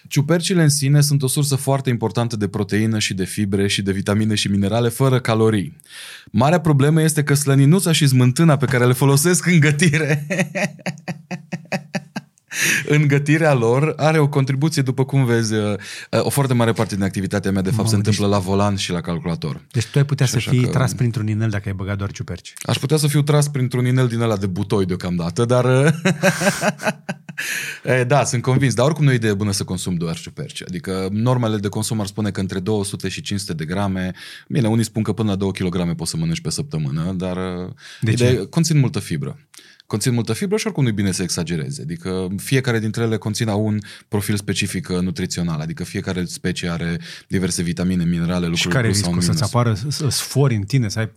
Ciupercile în sine sunt o sursă foarte importantă de proteină și de fibre și de vitamine și minerale fără calorii. Marea problemă este că slăninuța și smântâna pe care le folosesc în gătire în gătirea lor are o contribuție, după cum vezi, uh, o foarte mare parte din activitatea mea, de fapt, Mamă, se întâmplă deci... la volan și la calculator. Deci tu ai putea și să fii că... tras printr-un inel dacă ai băgat doar ciuperci. Aș putea să fiu tras printr-un inel din ăla de butoi deocamdată, dar... Uh, da, sunt convins, dar oricum nu e idee bună să consum doar ciuperci. Adică normele de consum ar spune că între 200 și 500 de grame, bine, unii spun că până la 2 kg poți să mănânci pe săptămână, dar uh, de idee, ce? conțin multă fibră conțin multă fibră și oricum nu e bine să exagereze. Adică fiecare dintre ele conține un profil specific uh, nutrițional, adică fiecare specie are diverse vitamine, minerale, lucruri Și care e riscul să-ți apară sfori în tine, să ai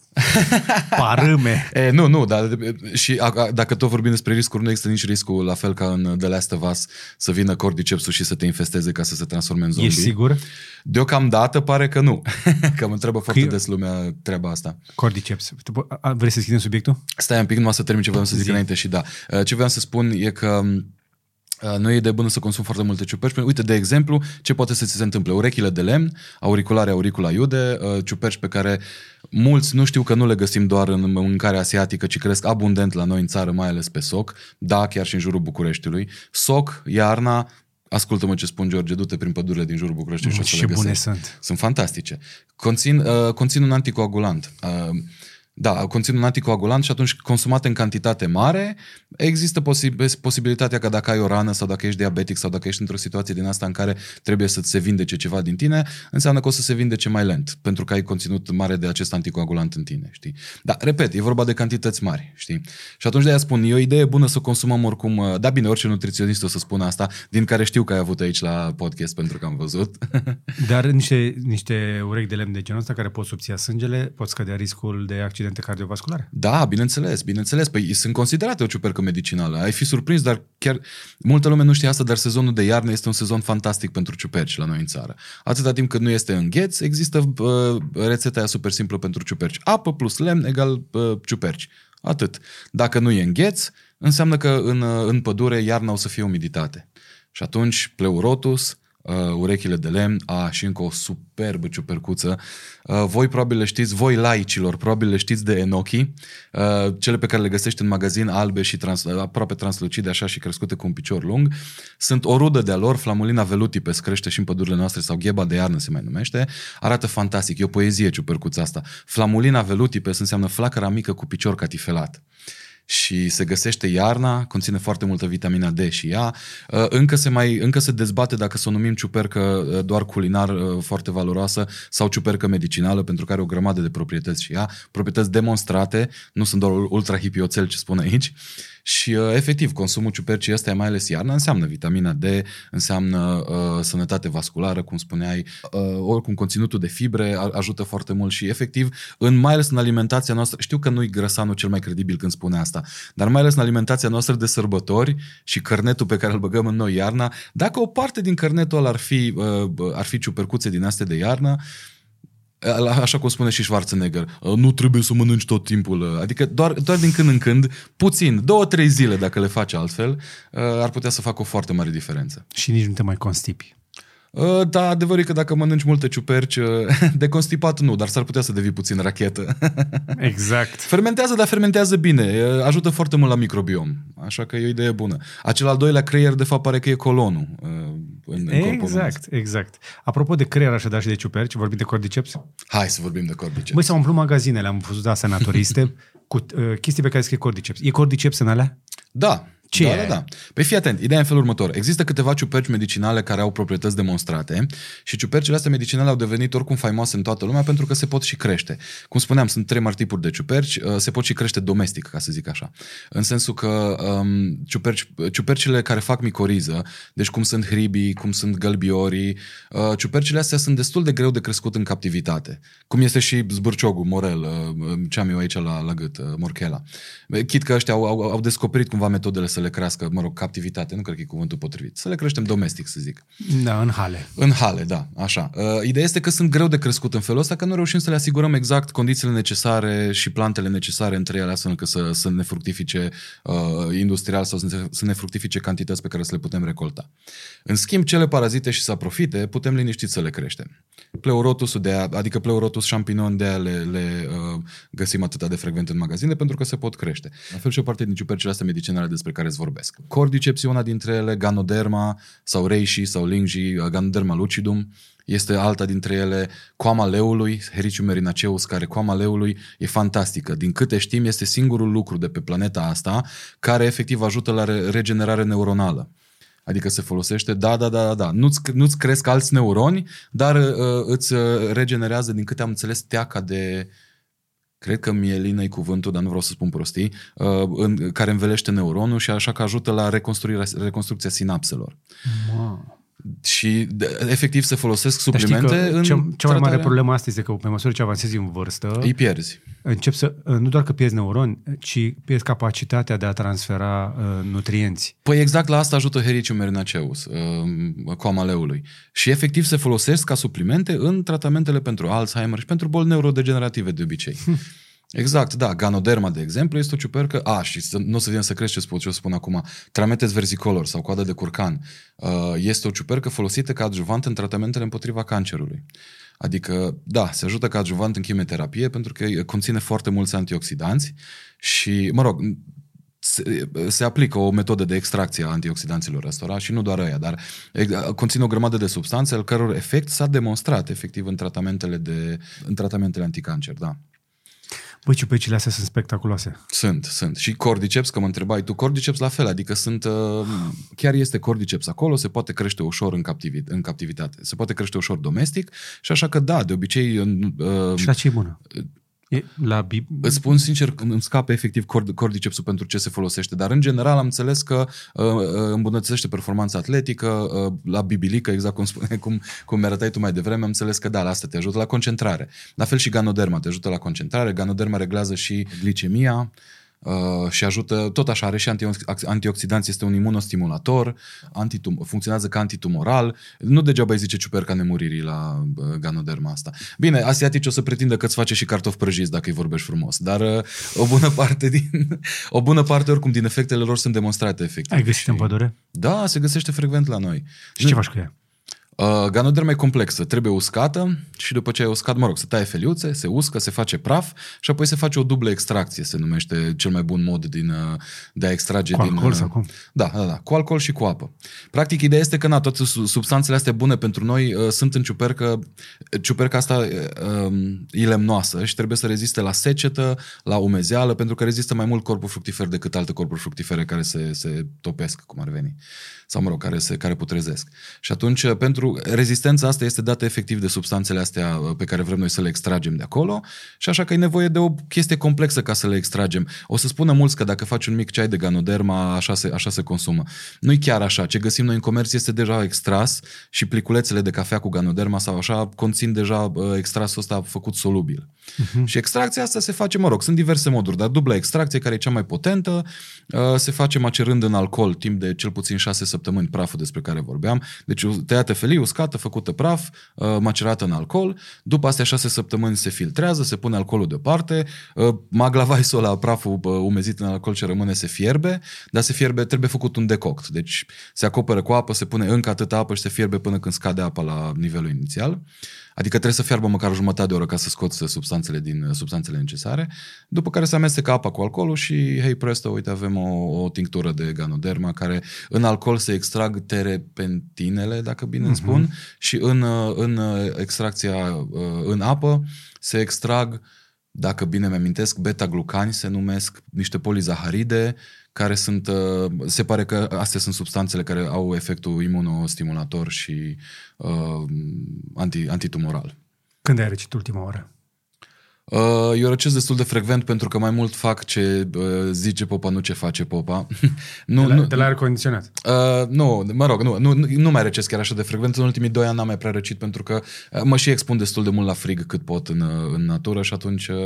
parâme? e, nu, nu, dar și a, a, dacă tot vorbim despre riscuri, nu există nici riscul, la fel ca în The Last of Us, să vină cordycepsul și să te infesteze ca să se transforme în zombie. Ești sigur? Deocamdată pare că nu. că mă întreabă foarte că des lumea treaba asta. Cordyceps. Vrei să schimbi subiectul? Stai un pic, nu să termin ce vreau să zic Zi. Înainte și da. Uh, ce vreau să spun e că uh, nu e de bună să consum foarte multe ciuperci. Uite, de exemplu, ce poate să ți se întâmple? Urechile de lemn, auriculare, auricula iude, uh, ciuperci pe care mulți nu știu că nu le găsim doar în mâncarea asiatică, ci cresc abundent la noi în țară, mai ales pe soc, da, chiar și în jurul Bucureștiului. Soc, iarna, Ascultă-mă ce spun, George, du-te prin pădurile din jurul București și o să le găsești. bune sunt. Sunt fantastice. Conțin, uh, conțin un anticoagulant. Uh, da, conțin un anticoagulant și atunci consumate în cantitate mare, există posib- posibilitatea că dacă ai o rană sau dacă ești diabetic sau dacă ești într-o situație din asta în care trebuie să se vindece ceva din tine, înseamnă că o să se vindece mai lent, pentru că ai conținut mare de acest anticoagulant în tine, știi? Da, repet, e vorba de cantități mari, știi? Și atunci de-aia spun, e o idee bună să consumăm oricum, uh, da bine, orice nutriționist o să spună asta, din care știu că ai avut aici la podcast pentru că am văzut. Dar niște, niște urechi de lemn de genul ăsta care pot subția sângele, pot scădea riscul de accident accidente cardiovasculare. Da, bineînțeles, bineînțeles. Păi sunt considerate o ciupercă medicinală. Ai fi surprins, dar chiar multă lume nu știe asta, dar sezonul de iarnă este un sezon fantastic pentru ciuperci la noi în țară. Atâta timp cât nu este îngheț, există uh, rețeta aia super simplă pentru ciuperci. Apă plus lemn egal uh, ciuperci. Atât. Dacă nu e îngheț, înseamnă că în, uh, în pădure iarna o să fie umiditate. Și atunci pleurotus, uh, urechile de lemn, a, și încă o superbă ciupercuță. Uh, voi probabil le știți, voi laicilor, probabil le știți de enochi, uh, cele pe care le găsești în magazin albe și trans, aproape translucide așa și crescute cu un picior lung. Sunt o rudă de-a lor, flamulina velutipes crește și în pădurile noastre sau gheba de iarnă se mai numește. Arată fantastic, e o poezie ciupercuța asta. Flamulina velutipes înseamnă flacăra mică cu picior catifelat și se găsește iarna, conține foarte multă vitamina D și ea. Uh, încă se, mai, încă se dezbate dacă să o numim ciupercă uh, doar culinar uh, foarte valoroasă sau ciupercă medicinală, pentru că are o grămadă de proprietăți și ea, proprietăți demonstrate, nu sunt doar ultra hipioțel ce spun aici. Și uh, efectiv, consumul ciupercii ăsta, mai ales iarna, înseamnă vitamina D, înseamnă uh, sănătate vasculară, cum spuneai, uh, oricum conținutul de fibre ajută foarte mult și efectiv, în, mai ales în alimentația noastră, știu că nu-i grăsanul cel mai credibil când spune asta, dar mai ales în alimentația noastră de sărbători și cărnetul pe care îl băgăm în noi iarna, dacă o parte din cărnetul ăla ar fi, uh, ar fi ciupercuțe din astea de iarnă, Așa cum spune și Schwarzenegger, nu trebuie să mănânci tot timpul. Adică doar, doar din când în când, puțin, două, trei zile dacă le faci altfel, ar putea să facă o foarte mare diferență. Și nici nu te mai constipi. Uh, da, adevărul e că dacă mănânci multe ciuperci, uh, de constipat nu, dar s-ar putea să devii puțin rachetă. Exact. Fermentează, dar fermentează bine. Ajută foarte mult la microbiom. Așa că e o idee bună. Acel al doilea creier, de fapt, pare că e colonul. Uh, în, în exact, exact. Apropo de creier așadar și de ciuperci, vorbim de cordyceps? Hai să vorbim de cordyceps. Băi, s-au umplut magazinele, am văzut da, senatoriste, cu uh, chestii pe care scrie cordyceps. E cordyceps în alea? Da, ce da, e? da, da. Păi fii atent, ideea e în felul următor. Există câteva ciuperci medicinale care au proprietăți demonstrate și ciupercile astea medicinale au devenit oricum faimoase în toată lumea pentru că se pot și crește. Cum spuneam, sunt trei mari tipuri de ciuperci, uh, se pot și crește domestic, ca să zic așa. În sensul că um, ciuperci, ciupercile care fac micoriză, deci cum sunt hribii, cum sunt gălbiorii, uh, ciupercile astea sunt destul de greu de crescut în captivitate. Cum este și zbârciogul, morel, uh, ce am eu aici la, la gât, uh, morchela. Chit că ăștia au, au, au descoperit cumva metodele să le crească, mă rog, captivitate, nu cred că e cuvântul potrivit, să le creștem domestic, să zic. Da, în hale. În hale, da, așa. Uh, ideea este că sunt greu de crescut în felul ăsta, că nu reușim să le asigurăm exact condițiile necesare și plantele necesare între ele, astfel încât să, să ne fructifice uh, industrial sau să ne, să ne fructifice cantități pe care să le putem recolta. În schimb, cele parazite și saprofite putem liniștit să le creștem. Pleurotusul de a, adică pleurotus champignon de a le, le uh, găsim atât de frecvent în magazine pentru că se pot crește. La fel și o parte din ciupercile astea medicinale despre care îți vorbesc. Cordyceps una dintre ele, Ganoderma sau Reishi sau Lingji, uh, Ganoderma lucidum, este alta dintre ele coama leului, Hericium merinaceus, care coama leului e fantastică. Din câte știm, este singurul lucru de pe planeta asta care efectiv ajută la regenerare neuronală. Adică se folosește, da, da, da, da, da. Nu-ți, nu-ți cresc alți neuroni, dar uh, îți uh, regenerează, din câte am înțeles, teaca de, cred că mielină e cuvântul, dar nu vreau să spun prostii, uh, în, care învelește neuronul și așa că ajută la reconstruirea, reconstrucția sinapselor. Wow și efectiv se folosesc suplimente în cea, cea mai mare problemă asta este că pe măsură ce avansezi în vârstă, îi pierzi. Încep să, nu doar că pierzi neuroni, ci pierzi capacitatea de a transfera uh, nutrienți. Păi exact la asta ajută Hericium merinaceus, uh, coama leului. Și efectiv se folosesc ca suplimente în tratamentele pentru Alzheimer și pentru boli neurodegenerative de obicei. Exact, da. Ganoderma, de exemplu, este o ciupercă... A, și să, nu o să vină să crește, ce ce o spun acum. Trametes versicolor sau coadă de curcan. Uh, este o ciupercă folosită ca adjuvant în tratamentele împotriva cancerului. Adică, da, se ajută ca adjuvant în chimioterapie pentru că conține foarte mulți antioxidanți și, mă rog, se, se aplică o metodă de extracție a antioxidanților ăstora și nu doar aia, dar conține o grămadă de substanțe al căror efect s-a demonstrat efectiv în tratamentele, de, în tratamentele anticancer, da. Băi, ciupecile astea sunt spectaculoase. Sunt, sunt. Și cordyceps, că mă întrebai tu, cordyceps la fel, adică sunt, uh, chiar este cordyceps acolo, se poate crește ușor în, captivi- în captivitate, se poate crește ușor domestic și așa că da, de obicei... Uh, și la ce e bună? E la bib- Îți spun sincer, îmi scape efectiv cord, cordycepsul pentru ce se folosește, dar în general am înțeles că uh, uh, îmbunătățește performanța atletică, uh, la bibilică, exact cum spune, cum, cum mi arătai tu mai devreme, am înțeles că da, la asta te ajută la concentrare. La fel și ganoderma te ajută la concentrare, ganoderma reglează și glicemia, Uh, și ajută, tot așa, are și antioxidanți, este un imunostimulator, antitum, funcționează ca antitumoral. Nu degeaba îi zice ciuperca nemuririi la uh, ganoderma asta. Bine, asiatici o să pretindă că îți face și cartofi prăjiți dacă îi vorbești frumos, dar uh, o bună parte din, o bună parte oricum din efectele lor sunt demonstrate efectiv. Ai găsit și... în pădure? Da, se găsește frecvent la noi. Și ce faci cu ea? Uh, ganoderma e complexă, trebuie uscată și după ce ai uscat, mă rog, se taie feliuțe, se uscă, se face praf și apoi se face o dublă extracție, se numește cel mai bun mod din, uh, de a extrage cu din... alcool uh, sau cum? Da, da, da, cu alcool și cu apă. Practic, ideea este că, na, toate substanțele astea bune pentru noi uh, sunt în ciupercă, ciuperca asta uh, e lemnoasă și trebuie să reziste la secetă, la umezeală, pentru că rezistă mai mult corpul fructifer decât alte corpuri fructifere care se, se topesc, cum ar veni sau mă rog, care, se, care putrezesc. Și atunci, pentru rezistența asta este dată efectiv de substanțele astea uh, pe care vrem noi să le extragem de acolo și așa că e nevoie de o chestie complexă ca să le extragem. O să spună mulți că dacă faci un mic ceai de ganoderma, așa se, așa se consumă. Nu-i chiar așa. Ce găsim noi în comerț este deja extras și pliculețele de cafea cu ganoderma sau așa conțin deja uh, extrasul ăsta făcut solubil. Uh-huh. Și extracția asta se face, mă rog, sunt diverse moduri, dar dubla extracție, care e cea mai potentă, uh, se face macerând în alcool timp de cel puțin 6 săptămâni praful despre care vorbeam. Deci tăiată felii, uscată, făcută praf, uh, macerată în alcool. După astea 6 săptămâni se filtrează, se pune alcoolul deoparte, uh, maglavaisul la praful umezit în alcool ce rămâne se fierbe, dar se fierbe, trebuie făcut un decoct. Deci se acoperă cu apă, se pune încă atâta apă și se fierbe până când scade apa la nivelul inițial. Adică trebuie să fiarbă măcar o jumătate de oră ca să scoți substanțele din substanțele necesare, după care se amestecă apa cu alcoolul și, hei presto, uite, avem o, o tinctură de ganoderma care în alcool se extrag terepentinele, dacă bine uh-huh. îmi spun, și în, în extracția în apă se extrag dacă bine mi-amintesc, beta-glucani se numesc niște polizaharide care sunt, uh, se pare că astea sunt substanțele care au efectul imunostimulator și uh, anti, antitumoral. Când ai răcit ultima oară? Uh, eu răcesc destul de frecvent pentru că mai mult fac ce uh, zice popa, nu ce face popa. nu, de, la, nu, de la aer condiționat? Uh, nu, mă rog, nu, nu, nu mai răcesc chiar așa de frecvent. În ultimii doi ani n-am mai prea răcit pentru că uh, mă și expun destul de mult la frig cât pot în, uh, în natură și atunci... Uh,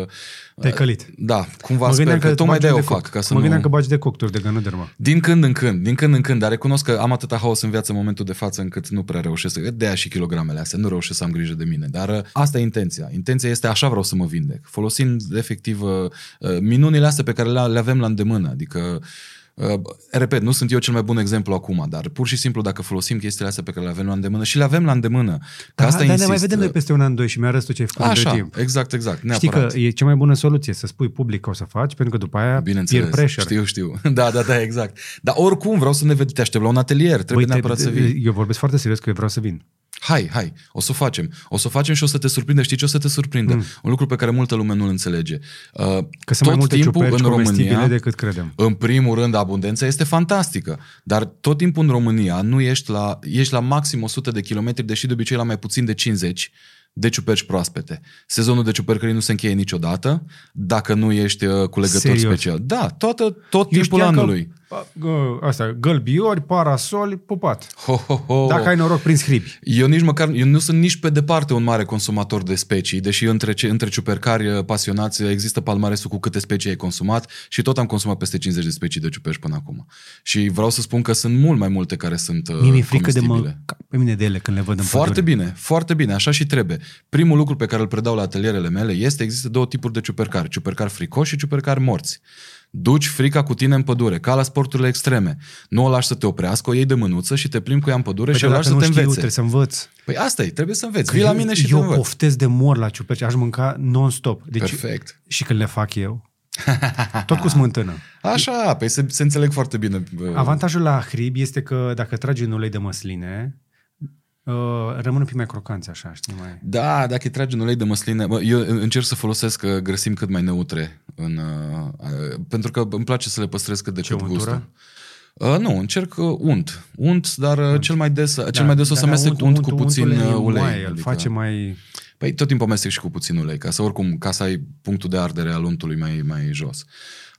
Te-ai călit. Da, cumva mă sper că, că tocmai de-aia o fac. Ca să mă gândeam nu... că bagi de cocturi de gănudermă. Din când în când, din când în când, dar recunosc că am atâta haos în viață în momentul de față încât nu prea reușesc. De aia și kilogramele astea, nu reușesc să am grijă de mine. Dar uh, asta e intenția. Intenția este așa vreau să mă vindec. Folosind efectiv uh, uh, minunile astea pe care le, avem la îndemână. Adică Uh, repet, nu sunt eu cel mai bun exemplu acum, dar pur și simplu dacă folosim chestiile astea pe care le avem la îndemână și le avem la îndemână. Da, asta dar ne mai vedem noi peste un an, doi și mi-arăți tu ce ai făcut Așa, timp. exact, exact. Neapărat. Știi că e cea mai bună soluție să spui public că o să faci, pentru că după aia Bineînțeles, peer pressure. știu, știu. Da, da, da, exact. Dar oricum vreau să ne vedem, te aștept la un atelier, trebuie Băi, neapărat te, să vii. Eu vorbesc foarte serios că eu vreau să vin. Hai, hai, o să o facem. O să o facem și o să te surprinde. Știi ce o să te surprinde? Mm. Un lucru pe care multă lume nu-l înțelege. Uh, că sunt mai multe timpul în România, decât credem. În primul rând, abundența este fantastică. Dar tot timpul în România nu ești la, ești la maxim 100 de kilometri, deși de obicei la mai puțin de 50 de ciuperci proaspete. Sezonul de ciupercării nu se încheie niciodată dacă nu ești uh, culegător Serios? special. Da, toată, tot Eu timpul anului. Că asta, gălbiori, parasoli, pupat. Ho, ho, ho. Dacă ai noroc, prins hribi. Eu nici măcar, eu nu sunt nici pe departe un mare consumator de specii, deși între, între ciupercari uh, pasionați există palmaresul cu câte specii ai consumat și tot am consumat peste 50 de specii de ciuperci până acum. Și vreau să spun că sunt mult mai multe care sunt Mie mi-e frică de mă pe mine de ele când le văd în Foarte pădure. bine, foarte bine, așa și trebuie. Primul lucru pe care îl predau la atelierele mele este există două tipuri de ciupercari, ciupercari fricoși și ciupercari morți. Duci frica cu tine în pădure, ca la sporturile extreme. Nu o lași să te oprească, o iei de mânuță și te plimbi cu ea în pădure păi și o lași să te învețe. trebuie să învăț. Păi asta e, trebuie să înveți. Vii la mine și eu te Eu poftez de mor la ciuperci, aș mânca non-stop. Deci, Perfect. Și când le fac eu, tot cu smântână. Așa, păi se, se înțeleg foarte bine. Avantajul la hrib este că dacă tragi în ulei de măsline, Uh, rămân un pic mai crocanți așa, știi? Mai... Da, dacă îi tragi în ulei de măsline, bă, eu încerc să folosesc uh, grăsimi cât mai neutre, în, uh, uh, pentru că îmi place să le păstrez cât de cât gustul. Uh, nu, încerc uh, unt. Unt, dar uh, cel mai des, da, cel mai des o să amestec unt, unt, cu puțin ulei. ulei mai, adică... face mai... Păi tot timpul amestec și cu puțin ulei, ca să oricum, ca să ai punctul de ardere al untului mai, mai jos. Uh,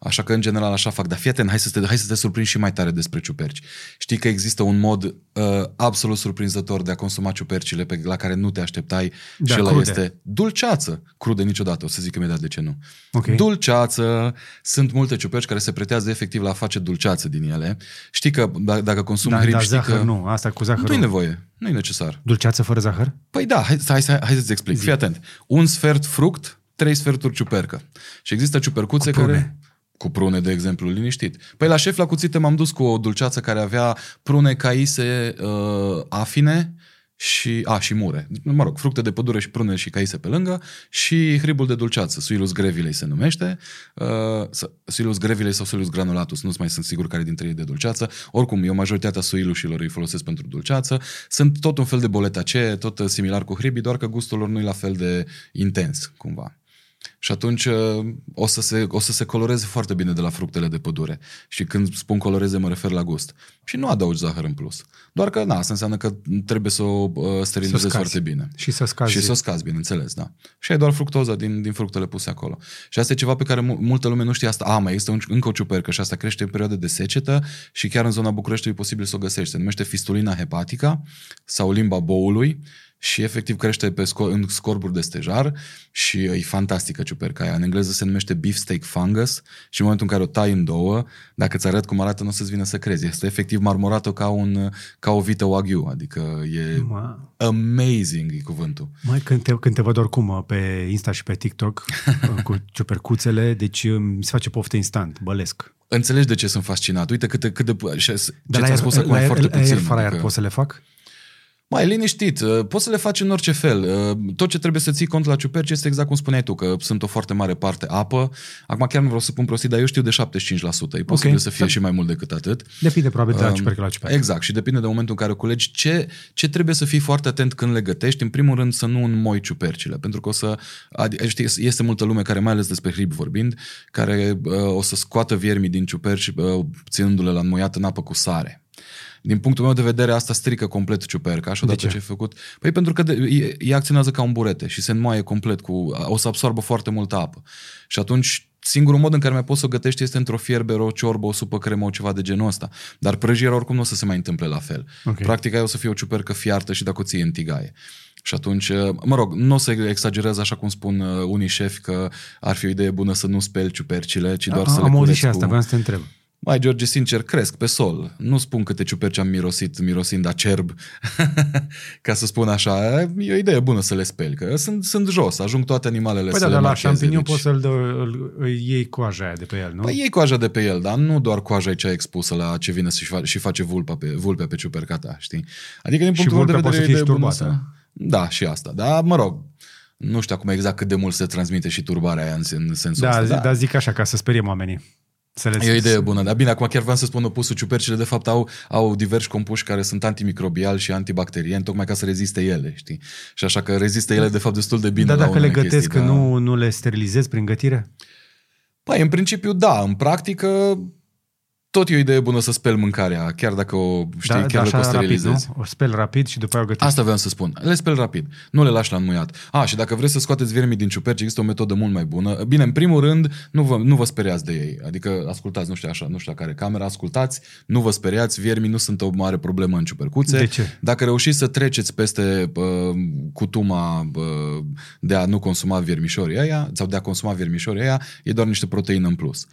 Așa că, în general, așa fac. Dar fii atent, hai să te, hai să te surprinzi și mai tare despre ciuperci. Știi că există un mod uh, absolut surprinzător de a consuma ciupercile pe, la care nu te așteptai da, și ăla crude. este dulceață. Crude niciodată, o să zic imediat de ce nu. Okay. Dulceață. Sunt multe ciuperci care se pretează efectiv la a face dulceață din ele. Știi că d- dacă consumi da, hrib, da, știi zahăr, că... nu, asta cu zahăr. Nu e nevoie, nu e necesar. Dulceață fără zahăr? Păi da, hai, hai, hai, hai să-ți explic. Zi. Fii atent. Un sfert fruct, trei sferturi ciupercă. Și există ciupercuțe care cu prune, de exemplu, liniștit. Păi la șef la cuțite m-am dus cu o dulceață care avea prune caise uh, afine și, a, și mure. Mă rog, fructe de pădure și prune și caise pe lângă și hribul de dulceață, Suilus grevilei se numește, uh, Suilus grevilei sau Suilus granulatus, nu mai sunt sigur care dintre ei de dulceață. Oricum, eu majoritatea suilușilor îi folosesc pentru dulceață. Sunt tot un fel de boletace, tot similar cu hribii, doar că gustul lor nu e la fel de intens, cumva. Și atunci uh, o să, se, o să se coloreze foarte bine de la fructele de pădure. Și când spun coloreze, mă refer la gust. Și nu adaugi zahăr în plus. Doar că, na, asta înseamnă că trebuie să o uh, sterilizezi foarte bine. Și să scazi. Și să o scazi, bineînțeles, da. Și ai doar fructoza din, din fructele puse acolo. Și asta e ceva pe care multă lume nu știe asta. A, mai este un, încă o ciupercă și asta crește în perioade de secetă și chiar în zona Bucureștiului e posibil să o găsești. Se numește fistulina hepatica sau limba boului și efectiv crește pe scor- în scorburi de stejar și e fantastică ciuperca aia. În engleză se numește beefsteak fungus și în momentul în care o tai în două, dacă îți arăt cum arată, nu o să-ți vină să crezi. Este efectiv marmorată ca, un, ca o vită wagyu, adică e Ma. amazing e cuvântul. Mai când te, când te văd oricum pe Insta și pe TikTok cu ciupercuțele, deci mi se face poftă instant, bălesc. Înțelegi de ce sunt fascinat. Uite câte, cât de... Ce ți-a spus acum e foarte puțin. Air fryer adică... pot să le fac? Mai liniștit, uh, poți să le faci în orice fel. Uh, tot ce trebuie să ții cont la ciuperci este exact cum spuneai tu, că sunt o foarte mare parte apă. Acum chiar nu vreau să pun prostii, dar eu știu de 75%. E posibil okay. să fie și mai mult decât atât. Depinde probabil de la um, ciupercă la ciupercă. Exact, și depinde de momentul în care o culegi. Ce, ce trebuie să fii foarte atent când le gătești? În primul rând să nu înmoi ciupercile, pentru că o să, știi, este multă lume care, mai ales despre hrib vorbind, care uh, o să scoată viermii din ciuperci uh, ținându-le la înmoiat în apă cu sare. Din punctul meu de vedere, asta strică complet ciuperca și odată ce? ce ai făcut... Păi pentru că de, ea acționează ca un burete și se înmoaie complet cu... O să absorbă foarte multă apă. Și atunci singurul mod în care mai poți să o gătești este într-o fierbere, o ciorbă, o supă cremă, o ceva de genul ăsta. Dar prăjirea oricum nu o să se mai întâmple la fel. Ok. Practic aia o să fie o ciupercă fiartă și dacă o ții în tigaie. Și atunci, mă rog, nu o să exagerez așa cum spun uh, unii șefi că ar fi o idee bună să nu speli ciupercile, ci doar A- să le Am auzit cureți și asta, cu... vreau să te întreb. Mai, George, sincer, cresc pe sol. Nu spun câte ciuperci am mirosit, mirosind acerb, ca să spun așa. E o idee bună să le speli, că sunt, sunt jos, ajung toate animalele Păi să da, le dar la marcheze, șampinion deci- poți să-l dă, îl, îl iei coaja aia de pe el, nu? Păi iei coaja de pe el, dar nu doar coaja e cea expusă la ce vine și, fa- și face vulpa pe, vulpea pe ciuperca ta, știi? Adică din Și punctul meu de vulpea vedere poate să e fie idee bună și să... turbată. Da, și asta. Dar, mă rog, nu știu acum exact cât de mult se transmite și turbarea aia în, în sensul da, ăsta. zi, dar zic așa, ca să speriem oamenii. Să le E o idee bună, dar bine, acum chiar vreau să spun opusul. Ciupercile, de fapt, au, au diversi compuși care sunt antimicrobiali și antibacterieni, tocmai ca să reziste ele, știi? Și așa că rezistă ele, de fapt, destul de bine Dar la dacă le unele gătesc, chestii, că da. nu, nu le sterilizezi prin gătire? Păi, în principiu, da. În practică, tot e o idee bună să speli mâncarea, chiar dacă o știi, da, chiar da, dacă o așa rapid, sterilizezi. nu? O speli rapid și după aia o gătești. Asta vreau să spun. Le speli rapid. Nu le lași la înmuiat. A, și dacă vreți să scoateți viermii din ciuperci, există o metodă mult mai bună. Bine, în primul rând, nu vă, nu vă speriați de ei. Adică ascultați, nu știu așa, nu știu la care camera, ascultați, nu vă speriați, viermii nu sunt o mare problemă în ciupercuțe. De ce? Dacă reușiți să treceți peste uh, cutuma uh, de a nu consuma viermișorii aia, sau de a consuma viermișorii aia, e doar niște proteină în plus.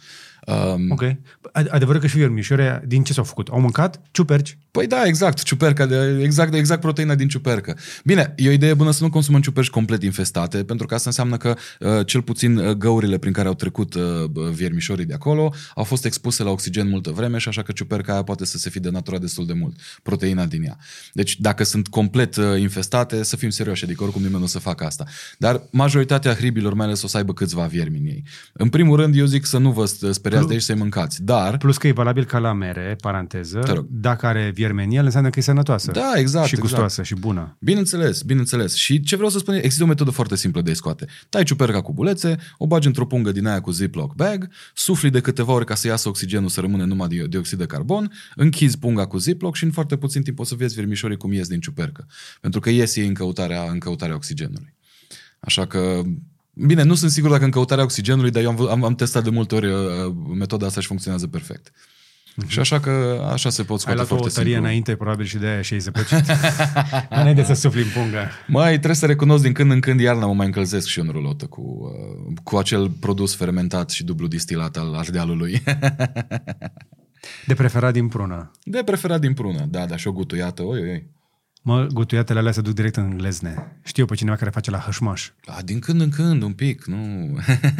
Um, Ok. Ad- Adevărul că și viermișoare, din ce s-au făcut? Au mâncat ciuperci? Păi da, exact, ciuperca, de, exact, exact proteina din ciupercă. Bine, e o idee bună să nu consumăm ciuperci complet infestate, pentru că asta înseamnă că uh, cel puțin uh, găurile prin care au trecut uh, viermișorii de acolo au fost expuse la oxigen multă vreme și așa că ciuperca aia poate să se fi denaturat destul de mult, proteina din ea. Deci dacă sunt complet uh, infestate, să fim serioși, adică oricum nimeni nu o să facă asta. Dar majoritatea hribilor, mai ales o să aibă câțiva viermi în ei. În primul rând, eu zic să nu vă speriați de aici să-i mâncați, dar... Plus că e valabil ca la mere, paranteză, Te rog. dacă are vierme în el, înseamnă că e sănătoasă. Da, exact, Și exact. gustoasă și bună. Bineînțeles, bineînțeles. Și ce vreau să spun, e, există o metodă foarte simplă de a scoate. Tai ciuperca cu bulețe, o bagi într-o pungă din aia cu Ziploc bag, sufli de câteva ori ca să iasă oxigenul, să rămâne numai dio- dioxid de carbon, închizi punga cu Ziploc și în foarte puțin timp o să vezi vermișorii cum ies din ciupercă. Pentru că ies ei în căutarea, în căutarea oxigenului. Așa că Bine, nu sunt sigur dacă în căutarea oxigenului, dar eu am, vă- am, am testat de multe ori uh, metoda asta și funcționează perfect. Și așa că așa se pot Ai scoate luat o foarte tărie simplu. înainte, probabil și de aia și ai zăpăcit. înainte să sufli în punga. Mai trebuie să recunosc din când în când iarna mă mai încălzesc și eu în rulotă cu, uh, cu acel produs fermentat și dublu distilat al ardealului. De preferat din prună. De preferat din prună, da, dar și o gutuiată, oi, oi, oi. Mă, gutuiatele alea se duc direct în glezne. Știu pe cineva care face la hășmaș. A, din când în când, un pic, nu...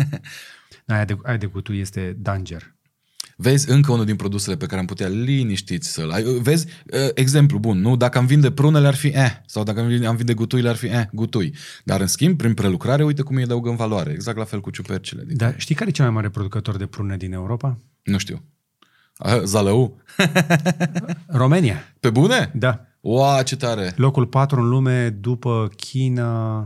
Aia de, aia de gutui este danger. Vezi încă unul din produsele pe care am putea liniștiți să-l ai. Vezi, uh, exemplu bun, nu? Dacă am vinde prunele ar fi eh, sau dacă am vinde, am vinde gutuile ar fi eh, gutui. Dar în schimb, prin prelucrare, uite cum îi adăugăm valoare. Exact la fel cu ciupercile. Din... Dar știi care e cel mai mare producător de prune din Europa? Nu știu. Ah, Zalău? România. Pe bune? Da. Oa, ce tare! Locul 4 în lume după China,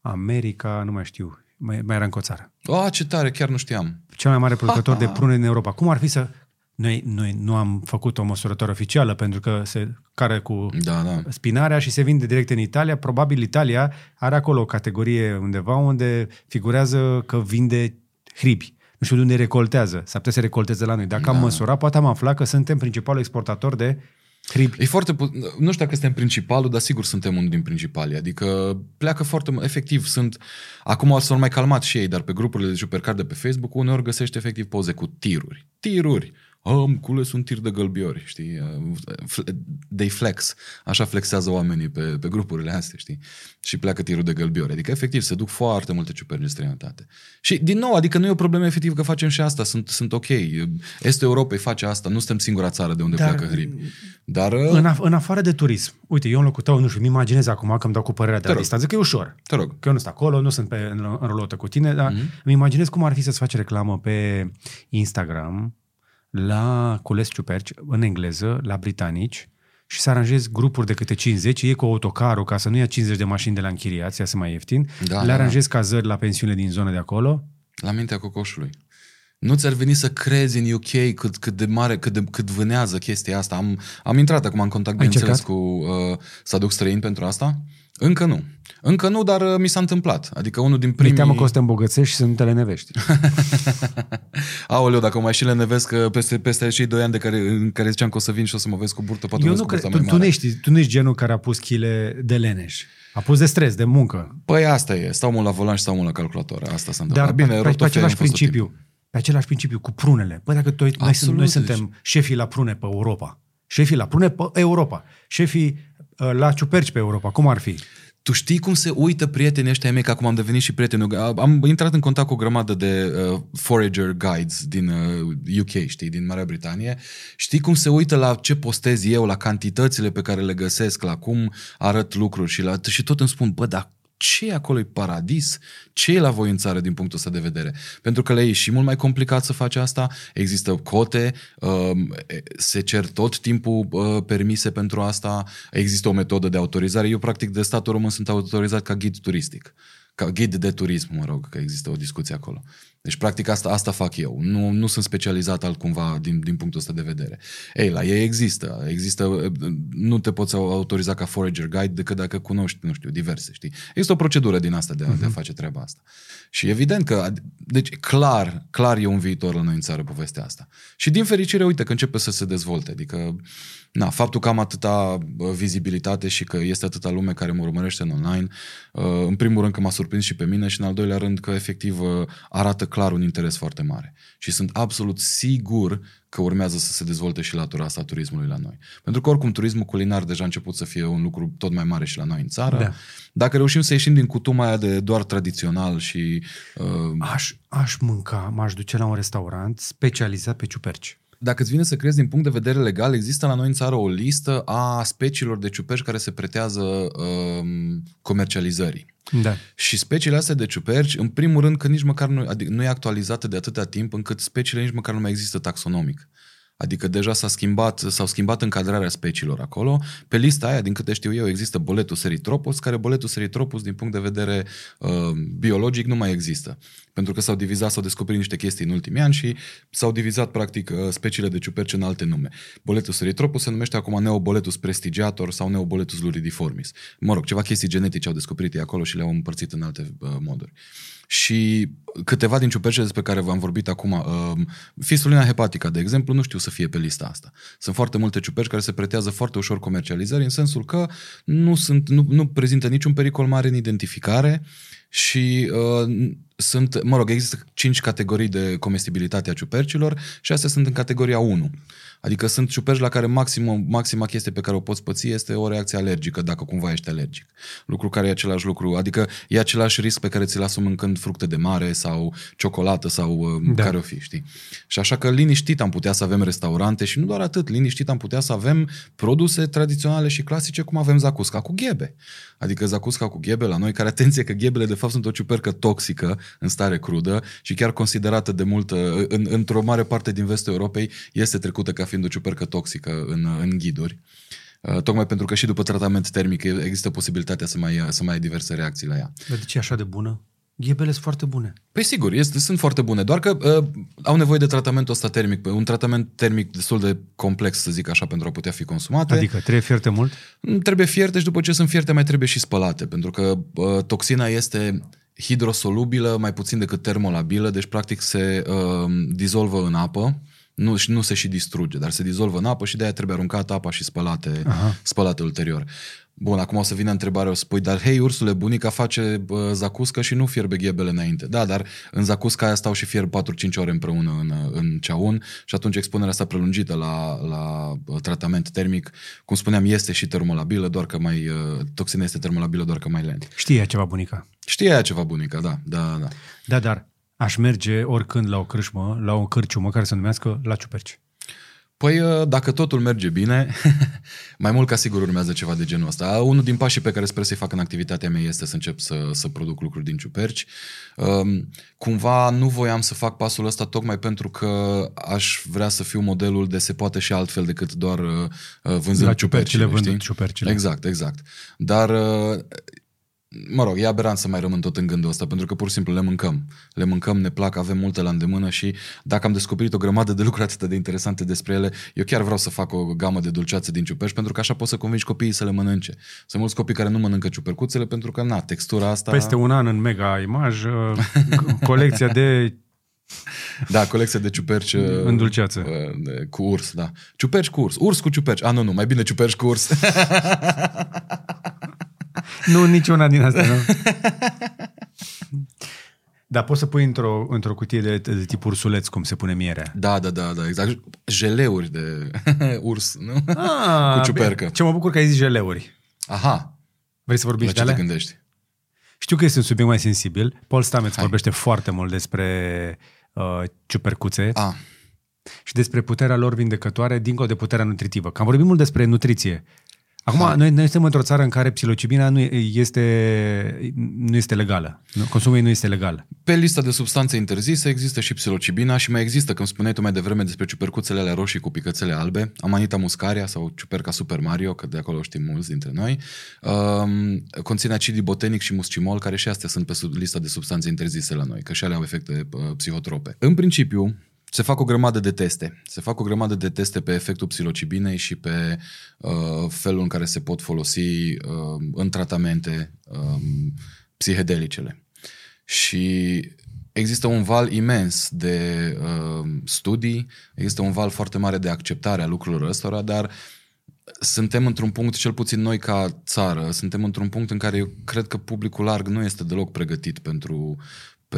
America, nu mai știu. Mai, mai era încă o țară. Oa, ce tare, chiar nu știam. Cel mai mare producător de prune din Europa. Cum ar fi să... Noi, noi nu am făcut o măsurătoare oficială pentru că se care cu Da, da. spinarea și se vinde direct în Italia. Probabil Italia are acolo o categorie undeva unde figurează că vinde hribi. Nu știu de unde recoltează. S-ar putea să recolteze la noi. Dacă da. am măsurat, poate am aflat că suntem principalul exportator de hribi. E foarte pu- nu știu dacă suntem principalul, dar sigur suntem unul din principalii. Adică pleacă foarte mult. Efectiv, sunt... Acum s-au mai calmat și ei, dar pe grupurile de supercar de pe Facebook uneori găsești efectiv poze cu tiruri. Tiruri! Am cules un tir de gălbiori, știi? Fle- They flex. Așa flexează oamenii pe, pe grupurile astea, știi? Și pleacă tirul de gălbiori. Adică, efectiv, se duc foarte multe ciuperci în străinătate. Și, din nou, adică nu e o problemă efectiv că facem și asta. Sunt, sunt ok. Estul Europei face asta. Nu suntem singura țară de unde Dar- pleacă hribi. Dar... În, af- în afară de turism. Uite, eu în locul tău, nu știu, îmi imaginez acum că îmi dau cu părerea de la rog. distanță, că e ușor. Te rog. Că eu nu sunt acolo, nu sunt pe, în, în rulotă cu tine, dar mm-hmm. îmi imaginez cum ar fi să-ți faci reclamă pe Instagram la cules ciuperci, în engleză, la britanici, și să aranjezi grupuri de câte 50, e cu autocarul ca să nu ia 50 de mașini de la închiriați, ia să mai ieftin, Da, le da, aranjezi cazări la pensiune din zonă de acolo, La mintea cocoșului. Nu ți-ar veni să crezi în UK cât, cât de mare, cât, de, cât vânează chestia asta? Am, am intrat acum în contact, bineînțeles, cu uh, să aduc străini pentru asta. Încă nu. Încă nu, dar uh, mi s-a întâmplat. Adică unul din primii... Mi teamă că o să te îmbogățești și să nu te lenevești. Aoleu, dacă mai și lenevesc că peste, peste cei doi ani de care, în care ziceam că o să vin și o să mă vezi cu burtă, poate Eu nu cred, tu, tu, nu ești, tu nu ești genul care a pus chile de leneș. A pus de stres, de muncă. Păi asta e. Stau mult la volan și stau mult la calculator. Asta s-a întâmplat. Dar Bine, pe, pe, pe același principiu. Pe același principiu, cu prunele. Păi dacă tu, noi, sunt, noi suntem șefii la prune pe Europa. Șefii la prune pe Europa. Șefii uh, la ciuperci pe Europa. Cum ar fi? Tu știi cum se uită prietenii ăștia mei, că acum am devenit și prieten. Am intrat în contact cu o grămadă de uh, forager guides din uh, UK, știi, din Marea Britanie. Știi cum se uită la ce postez eu, la cantitățile pe care le găsesc, la cum arăt lucruri și, la, și tot îmi spun, bă, dar ce e acolo e paradis? Ce e la voi în țară din punctul ăsta de vedere? Pentru că le e și mult mai complicat să faci asta, există cote, um, se cer tot timpul uh, permise pentru asta, există o metodă de autorizare. Eu, practic, de statul român sunt autorizat ca ghid turistic ca ghid de turism, mă rog, că există o discuție acolo. Deci, practic, asta, asta fac eu. Nu, nu sunt specializat altcumva din, din punctul ăsta de vedere. Ei, la ei există. Există, nu te poți autoriza ca forager guide decât dacă cunoști, nu știu, diverse, știi? Există o procedură din asta de a, uh-huh. de a mhm. face treaba asta. Și evident că, deci clar, clar e un viitor la noi în țară povestea asta. Și din fericire, uite că începe să se dezvolte. Adică, na, faptul că am atâta vizibilitate și că este atâta lume care mă urmărește în online, uh, în primul rând că m-a surprins și pe mine și în al doilea rând că efectiv uh, arată clar un interes foarte mare. Și sunt absolut sigur că urmează să se dezvolte și latura asta a turismului la noi. Pentru că oricum turismul culinar deja a început să fie un lucru tot mai mare și la noi în țară. Da. Dacă reușim să ieșim din cutuma aia de doar tradițional și... Uh... Aș, aș mânca, m-aș duce la un restaurant specializat pe ciuperci dacă îți vine să crezi din punct de vedere legal, există la noi în țară o listă a speciilor de ciuperci care se pretează um, comercializării. Da. Și speciile astea de ciuperci, în primul rând că nici măcar nu, adică nu e actualizată de atâta timp încât speciile nici măcar nu mai există taxonomic. Adică deja s-a schimbat, s-au schimbat încadrarea speciilor acolo. Pe lista aia, din câte știu eu, există boletul Seritropus, care boletul Seritropus, din punct de vedere uh, biologic, nu mai există. Pentru că s-au divizat, s-au descoperit niște chestii în ultimii ani și s-au divizat, practic, uh, speciile de ciuperci în alte nume. Boletul Seritropus se numește acum Neoboletus prestigiator sau Neoboletus luridiformis. Mă rog, ceva chestii genetice au descoperit ei acolo și le-au împărțit în alte uh, moduri. Și câteva din ciupercile despre care v-am vorbit acum, uh, fistulina hepatică, de exemplu, nu știu să fie pe lista asta. Sunt foarte multe ciuperci care se pretează foarte ușor comercializării, în sensul că nu, sunt, nu, nu prezintă niciun pericol mare în identificare și uh, sunt, mă rog, există cinci categorii de comestibilitate a ciupercilor și astea sunt în categoria 1. Adică sunt ciuperci la care maximum, maxima chestie pe care o poți păți este o reacție alergică, dacă cumva ești alergic. Lucru care e același lucru, adică e același risc pe care ți-l asumi mâncând fructe de mare sau ciocolată sau uh, da. care o fi, știi? Și așa că liniștit am putea să avem restaurante și nu doar atât, liniștit am putea să avem produse tradiționale și clasice cum avem zacusca cu ghebe. Adică zacusca cu ghebe la noi, care atenție că ghebele de fapt sunt o ciupercă toxică în stare crudă și chiar considerată de multă, în, într-o mare parte din vestul Europei, este trecută ca fiind o ciupercă toxică în, în ghiduri. Uh, tocmai pentru că și după tratament termic există posibilitatea să mai, să mai ai diverse reacții la ea. Dar de ce e așa de bună? Ghebele sunt foarte bune. Păi sigur, este, sunt foarte bune, doar că uh, au nevoie de tratamentul ăsta termic, un tratament termic destul de complex, să zic așa, pentru a putea fi consumate. Adică trebuie fierte mult? Mm, trebuie fierte și după ce sunt fierte mai trebuie și spălate, pentru că uh, toxina este hidrosolubilă, mai puțin decât termolabilă, deci practic se uh, dizolvă în apă nu, nu se și distruge, dar se dizolvă în apă și de aia trebuie aruncată apa și spălate, Aha. spălate ulterior. Bun, acum o să vină întrebarea, o să spui, dar hei, ursule, bunica face bă, zacuscă și nu fierbe ghebele înainte. Da, dar în zacusca aia stau și fierb 4-5 ore împreună în, în ceaun și atunci expunerea asta prelungită la, la tratament termic, cum spuneam, este și termolabilă, doar că mai, toxina este termolabilă, doar că mai lent. Știe ceva bunica. Știe ceva bunica, da, da, da. Da, dar aș merge oricând la o crâșmă, la o cârciumă care se numească La Ciuperci. Păi, uh, dacă totul merge bine, mai mult ca sigur urmează ceva de genul ăsta. Unul din pașii pe care sper să-i fac în activitatea mea este să încep să, să produc lucruri din ciuperci. Um, cumva nu voiam să fac pasul ăsta tocmai pentru că aș vrea să fiu modelul de se poate și altfel decât doar uh, vânzând La ciupercile. vândând ciupercile. Exact, exact. Dar mă rog, e aberant să mai rămân tot în gândul ăsta, pentru că pur și simplu le mâncăm. Le mâncăm, ne plac, avem multe la îndemână și dacă am descoperit o grămadă de lucruri atât de interesante despre ele, eu chiar vreau să fac o gamă de dulceațe din ciuperci, pentru că așa poți să convingi copiii să le mănânce. Sunt mulți copii care nu mănâncă ciupercuțele pentru că, na, textura asta... Peste un an în Mega Image, uh, colecția de Da, colecție de ciuperci În dulceață. uh, de- cu urs, da. Ciuperci cu urs. Urs cu ciuperci. A, nu, nu, mai bine ciuperci cu urs. Nu, niciuna din astea, nu. Dar poți să pui într-o, într-o cutie de, de tip ursuleț, cum se pune mierea. da, da, da, da, exact. Jeleuri de urs, nu? Ah, Cu ciupercă. bine. Ce mă bucur că ai zis jeleuri. Aha, Vrei să vorbim la și ce de te alea? gândești? Știu că este un subiect mai sensibil. Paul Stamets Hai. vorbește foarte mult despre uh, ciupercuțe A, și despre puterea lor vindecătoare dincolo de puterea nutritivă. Că am vorbit mult despre nutriție. Acum, Hai. noi, noi suntem într-o țară în care psilocibina nu este, nu este legală. Nu? Consumul ei nu este legal. Pe lista de substanțe interzise există și psilocibina și mai există, când spuneai tu mai devreme despre ciupercuțele alea roșii cu picățele albe, amanita muscaria sau ciuperca Super Mario, că de acolo știm mulți dintre noi, um, conține acid botenic și muscimol, care și astea sunt pe sub lista de substanțe interzise la noi, că și alea au efecte uh, psihotrope. În principiu, se fac o grămadă de teste. Se fac o grămadă de teste pe efectul psilocibinei și pe uh, felul în care se pot folosi uh, în tratamente uh, psihedelicele. Și există un val imens de uh, studii, există un val foarte mare de acceptare a lucrurilor ăstora, dar suntem într-un punct, cel puțin noi ca țară, suntem într-un punct în care eu cred că publicul larg nu este deloc pregătit pentru,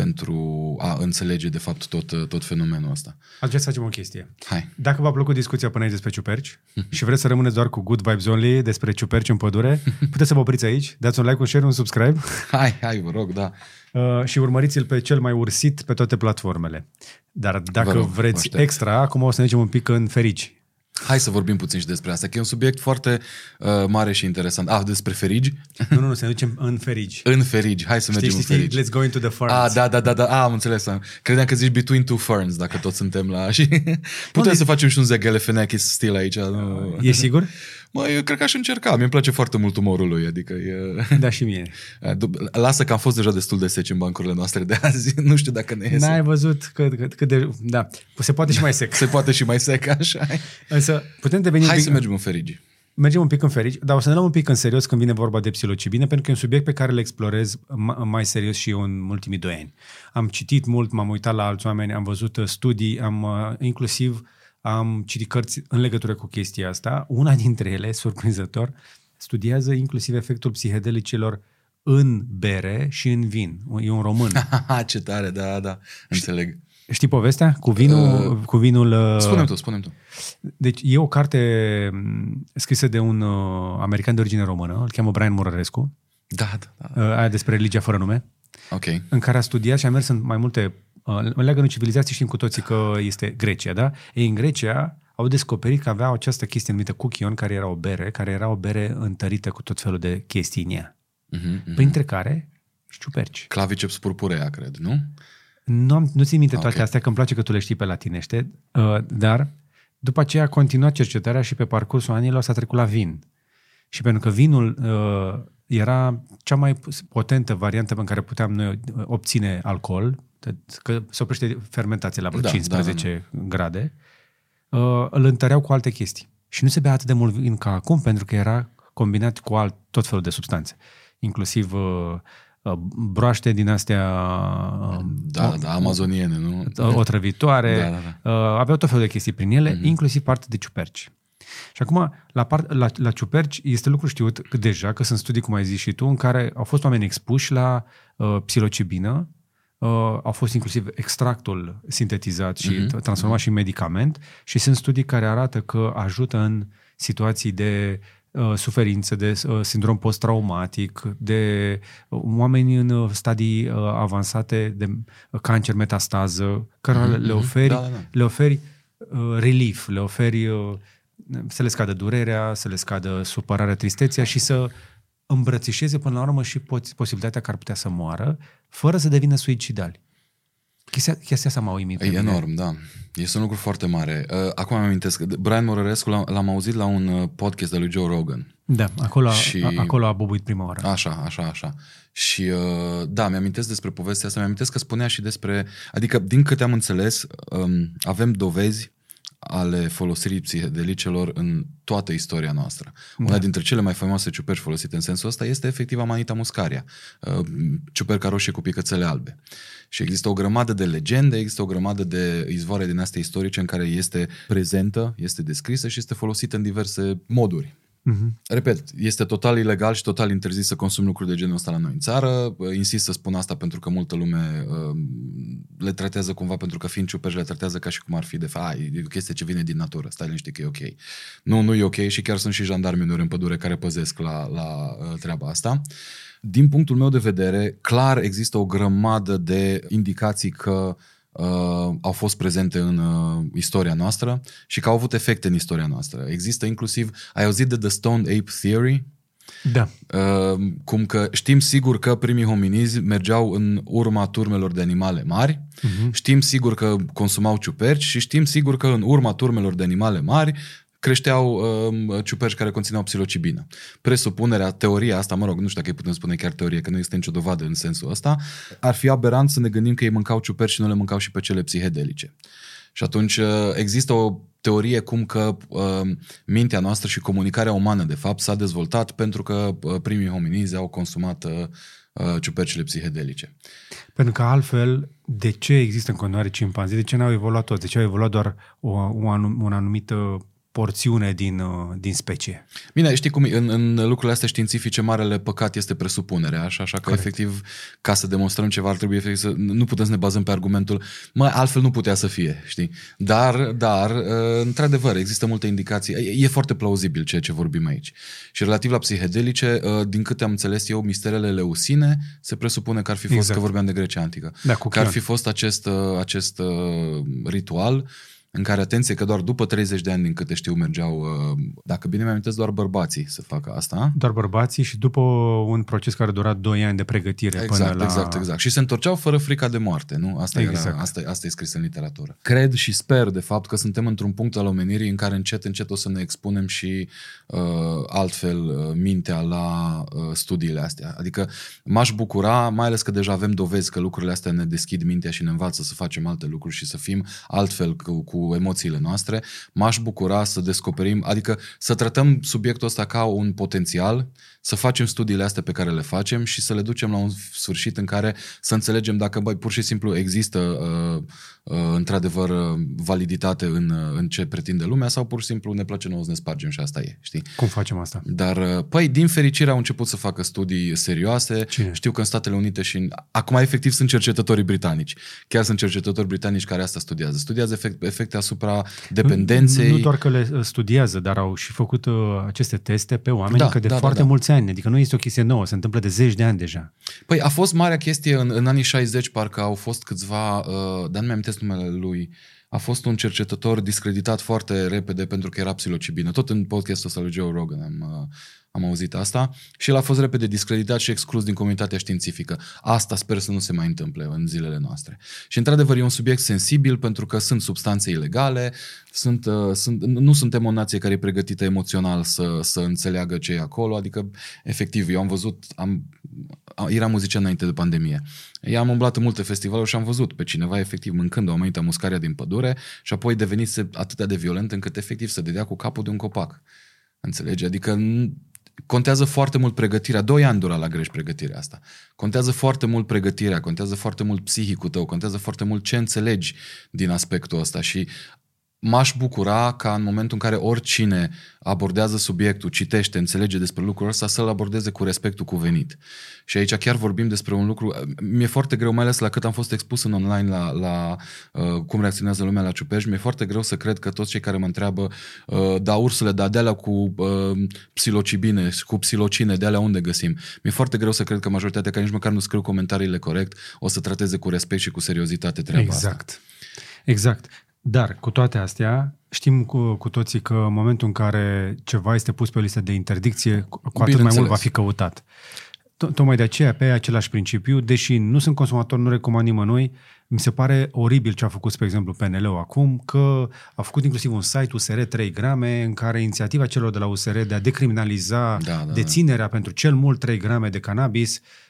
pentru a înțelege de fapt tot, tot fenomenul ăsta. Aș vrea să facem o chestie. Hai. Dacă v-a plăcut discuția până aici despre ciuperci și vreți să rămâneți doar cu good vibes only despre ciuperci în pădure, puteți să vă opriți aici, dați un like, un share, un subscribe Hai, hai, vă rog, da. uh, și urmăriți-l pe cel mai ursit pe toate platformele. Dar dacă Vă rog, vă vreți aștept. extra, acum o să ne ducem un pic în ferici. Hai să vorbim puțin și despre asta, că e un subiect foarte uh, mare și interesant. Ah, despre ferigi? Nu, nu, nu, să ne ducem în ferigi. În ferigi. Hai să Știi, mergem știi, în știi, ferigi. let's go into the ferns. Ah, da, da, da, da, ah, am înțeles. am- Credeam că zici between two ferns, dacă toți suntem la... Și putem să facem și un Zegele Fenechis stil aici. Nu? E sigur? Mă, eu cred că aș încerca. Mi-e place foarte mult umorul lui, adică e... Da, și mie. Lasă că am fost deja destul de seci în bancurile noastre de azi. Nu știu dacă ne iese. N-ai văzut cât, cât, cât de... Da, se poate și mai sec. Se poate și mai sec, așa Însă putem deveni un Hai pic... să mergem în ferigi. Mergem un pic în ferici, dar o să ne luăm un pic în serios când vine vorba de psilocibine, pentru că e un subiect pe care îl explorez ma- mai serios și eu în ultimii doi ani. Am citit mult, m-am uitat la alți oameni, am văzut uh, studii, am uh, inclusiv am citit cărți în legătură cu chestia asta. Una dintre ele, surprinzător, studiază inclusiv efectul psihedelicilor în bere și în vin. E un român. Ce tare, da, da. Înțeleg. Știi povestea? Cu vinul... Uh, cu vinul uh, Spune tu, spune tu. Deci e o carte m, scrisă de un uh, american de origine română, îl cheamă Brian Murărescu, Da, da, da. uh, aia despre religia fără nume, Ok. în care a studiat și a mers în mai multe, uh, în leagănul civilizației știm cu toții că este Grecia, da? Ei, în Grecia au descoperit că aveau această chestie numită cuchion, care era o bere, care era o bere întărită cu tot felul de chestii în ea, Mhm, mhm. printre care și șciuperci. Claviceps purpurea, cred, nu? Nu, am, nu țin minte toate Ok. astea, că îmi place că tu le știi pe latinește, uh, dar după aceea a continuat cercetarea și pe parcursul anilor s-a trecut la vin. Și pentru că vinul uh, era cea mai potentă variantă în care puteam noi uh, obține alcool, că se oprește fermentația la vreo Da, 15 grade, uh, îl întăreau cu alte chestii. Și nu se bea atât de mult vin ca acum, pentru că era combinat cu alt, tot felul de substanțe. Inclusiv uh, uh, broaște din astea uh, Da, da, amazoniene, nu? otrăvitoare, Da, da, uh, aveau tot felul de chestii prin ele, inclusiv parte de ciuperci. Și acum, la, part, la, la ciuperci, este lucru știut că deja, că sunt studii, cum ai zis și tu, în care au fost oameni expuși la uh, psilocibină, uh, au fost inclusiv extractul sintetizat și Mhm. mm-hmm. transformat și în medicament și sunt studii care arată că ajută în situații de uh, suferință, de uh, sindrom post-traumatic, de uh, oameni în uh, stadii uh, avansate de uh, cancer, metastază, cărora Mhm, le mhm. oferi, Da, da, da. le oferi uh, relief, le oferi uh, să le scadă durerea, să le scadă supărarea, tristețea și să îmbrățișeze până la urmă și poți- posibilitatea că ar putea să moară, fără să devină suicidali. Chestia, chestia asta m-a uimit. E enorm, da. Este un lucru foarte mare. Uh, acum mi amintesc, Brian Morărescu l-am, l-am auzit la un uh, podcast de lui Joe Rogan. Da, acolo, și... a, acolo a bubuit prima oară. Așa, așa, așa. Și uh, da, mi-amintesc despre povestea asta, mi-amintesc că spunea și despre, adică din câte am înțeles, um, avem dovezi ale folosirii psihedelicelor în toată istoria noastră. Da. Una dintre cele mai faimoase ciuperci folosite în sensul ăsta este efectiv Amanita muscaria, uh, ciuperca roșie cu picățele albe. Și există o grămadă de legende, există o grămadă de izvoare din astea istorice în care este prezentă, este descrisă și este folosită în diverse moduri. Uh-huh. Repet, este total ilegal și total interzis să consumi lucruri de genul ăsta la noi în țară. Insist să spun asta pentru că multă lume uh, le tratează cumva pentru că fiind ciuperci le tratează ca și cum ar fi de fapt, e o chestie ce vine din natură, stai liniște că e ok. Nu, nu e ok și chiar sunt și jandarmi uneori în pădure care păzesc la, la uh, treaba asta. Din punctul meu de vedere, clar există o grămadă de indicații că uh, au fost prezente în uh, istoria noastră și că au avut efecte în istoria noastră. Există inclusiv, ai auzit de The Stone Ape Theory? Da. Uh, cum că știm sigur că primii hominizi mergeau în urma turmelor de animale mari, uh-huh. știm sigur că consumau ciuperci și știm sigur că în urma turmelor de animale mari creșteau uh, ciuperci care conțineau psilocibină. Presupunerea, teoria asta, mă rog, nu știu dacă îi putem spune chiar teorie, că nu este nicio dovadă în sensul ăsta, ar fi aberant să ne gândim că ei mâncau ciuperci și nu le mâncau și pe cele psihedelice. Și atunci uh, există o teorie cum că uh, mintea noastră și comunicarea umană, de fapt, s-a dezvoltat pentru că uh, primii hominizi au consumat uh, uh ciupercile psihedelice. Pentru că altfel, de ce există în continuare cimpanzii? De ce n-au evoluat toți? De ce au evoluat doar o, o anum, un anumită porțiune din, uh, din specie. Bine, știi cum în, în lucrurile astea științifice marele păcat este presupunerea, așa, așa că Corect. efectiv ca să demonstrăm ceva ar trebui efectiv să nu putem să ne bazăm pe argumentul mai altfel nu putea să fie, știi? Dar, dar uh, într-adevăr există multe indicații. E, e foarte plauzibil ceea ce vorbim aici. Și relativ la psihedelice, uh, din câte am înțeles eu, misterele leusine se presupune că ar fi fost, exact. că vorbeam de Grecia Antică, da, că ar fi fost acest, acest ritual în care, atenție, că doar după 30 de ani, din câte știu, mergeau, uh, dacă bine mi-am doar bărbații să facă asta. Doar bărbații și după un proces care a durat 2 ani de pregătire exact, până la... Exact, exact. Și se întorceau fără frica de moarte, nu? Asta, exact. era, asta, asta e scris în literatură. Cred și sper, de fapt, că suntem într-un punct al omenirii în care încet, încet o să ne expunem și uh, altfel uh, mintea la uh, studiile astea. Adică m-aș bucura, mai ales că deja avem dovezi că lucrurile astea ne deschid mintea și ne învață să facem alte lucruri și să fim altfel cu, cu emoțiile noastre, m-aș bucura să descoperim, adică să tratăm subiectul ăsta ca un potențial, să facem studiile astea pe care le facem și să le ducem la un sfârșit în care să înțelegem dacă, băi, pur și simplu există uh, uh, într-adevăr validitate în, uh, în ce pretinde lumea sau pur și simplu ne place nouă să ne spargem și asta e, știi? Cum facem asta? Dar, uh, păi, din fericire au început să facă studii serioase. Cine? Știu că în Statele Unite și în... acum efectiv sunt cercetătorii britanici. Chiar sunt cercetători britanici care asta studiază. Studiază efect, efecte asupra dependenței. Nu, nu doar că le uh, studiază, dar au și făcut uh, aceste teste pe oameni da, că de da, da foarte da, da. mulți ani. Adică nu este o chestie nouă, se întâmplă de zeci de ani deja. Păi a fost marea chestie în, în anii 60, parcă au fost câțiva, uh, dar nu mi-am numele lui, a fost un cercetător discreditat foarte repede pentru că era psilocibină. Tot în podcastul ăsta lui Joe Rogan am, uh, am auzit asta și el a fost repede discreditat și exclus din comunitatea științifică. Asta sper să nu se mai întâmple în zilele noastre. Și într-adevăr e un subiect sensibil pentru că sunt substanțe ilegale, sunt, uh, sunt, nu suntem o nație care e pregătită emoțional să, să înțeleagă ce e acolo, adică efectiv eu am văzut, am, eram muzician înainte de pandemie. Eu am umblat în multe festivaluri și am văzut pe cineva efectiv mâncând o anumită muscaria din pădure și apoi devenise atât de violent încât efectiv să dădea cu capul de un copac. Înțelegi? Adică contează foarte mult pregătirea. Doi ani dura la greș pregătirea asta. Contează foarte mult pregătirea, contează foarte mult psihicul tău, contează foarte mult ce înțelegi din aspectul ăsta și m-aș bucura ca în momentul în care oricine abordează subiectul, citește, înțelege despre lucrul ăsta, să-l abordeze cu respectul cuvenit. Și aici chiar vorbim despre un lucru, mi-e foarte greu, mai ales la cât am fost expus în online la, la uh, cum reacționează lumea la ciuperci, mi-e foarte greu să cred că toți cei care mă întreabă, uh, da, ursule, da, de alea cu uh, psilocibine, cu psilocine, de alea unde găsim? Mi-e foarte greu să cred că majoritatea care nici măcar nu scriu comentariile corect, o să trateze cu respect și cu seriozitate treaba exact. asta. Exact. Dar, cu toate astea, știm cu, cu toții că în momentul în care ceva este pus pe o listă de interdicție, cu atât mai mult va fi căutat. Tocmai de aceea, pe același principiu, deși nu sunt consumator, nu recomand nimănui, mi se pare oribil ce a făcut, spre exemplu, PNL-ul acum, că a făcut inclusiv un site USR 3 grame, în care inițiativa celor de la USR de a decriminaliza da, da, deținerea da. pentru cel mult 3 grame de cannabis uh,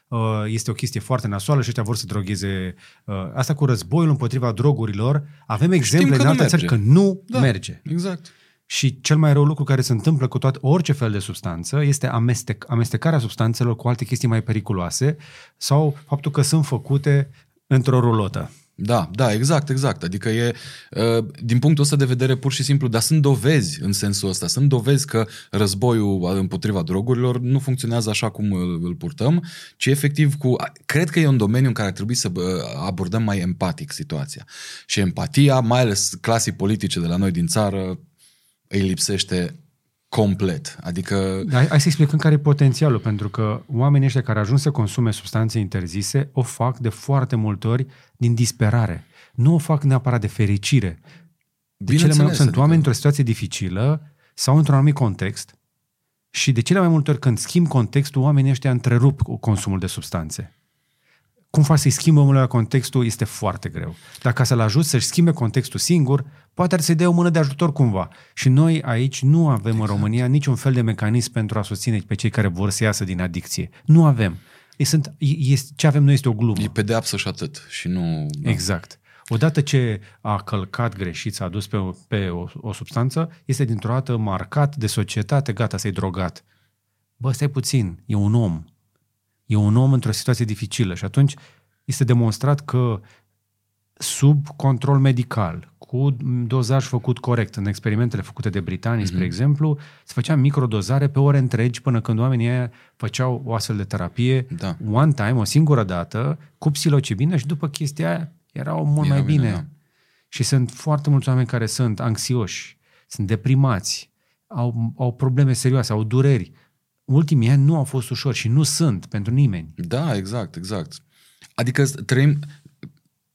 este o chestie foarte nasoală și ăștia vor să drogheze. Uh, asta cu războiul împotriva drogurilor, avem exemple în alte țări că nu da, merge. Exact. Și cel mai rău lucru care se întâmplă cu toată orice fel de substanță este amestec, amestecarea substanțelor cu alte chestii mai periculoase sau faptul că sunt făcute într-o rulotă. Da, da, exact, exact. Adică e, uh, din punctul ăsta de vedere, pur și simplu, dar sunt dovezi în sensul ăsta. Sunt dovezi că războiul împotriva drogurilor nu funcționează așa cum îl, îl purtăm, ci efectiv cu... Cred că e un domeniu în care ar trebui să abordăm mai empatic situația. Și empatia, mai ales clasii politice de la noi din țară, îi lipsește complet. Adică... Hai, hai să explicăm care e potențialul, pentru că oamenii ăștia care ajung să consume substanțe interzise o fac de foarte multe ori din disperare. Nu o fac neapărat de fericire. De cele mai multe sunt adică... oameni într-o situație dificilă sau într-un anumit context și de cele mai multe ori când schimb contextul, oamenii ăștia întrerup consumul de substanțe cum faci să-i schimbi omul la contextul este foarte greu. Dacă să-l ajut să-și schimbe contextul singur, poate ar să-i dea o mână de ajutor cumva. Și noi aici nu avem exact. în România niciun fel de mecanism pentru a susține pe cei care vor să iasă din adicție. Nu avem. Ei sunt, este, ce avem noi este o glumă. E pedeapsă și atât. Și nu... Da. Exact. Odată ce a călcat greșit, s-a dus pe, o, pe o, o substanță, este dintr-o dată marcat de societate, gata, să-i drogat. Bă, stai puțin, e un om E un om într-o situație dificilă și atunci este demonstrat că sub control medical, cu dozaj făcut corect, în experimentele făcute de britanii, mm-hmm. spre mhm. exemplu, se făcea microdozare pe ore întregi până când oamenii aia făceau o astfel de terapie da. one time, o singură dată, cu psilocibină și după chestia aia erau mult Era mai bine. bine da. Și sunt foarte mulți oameni care sunt anxioși, sunt deprimați, au, au probleme serioase, au dureri ultimii ani nu au fost ușori și nu sunt pentru nimeni. Da, exact, exact. Adică trăim,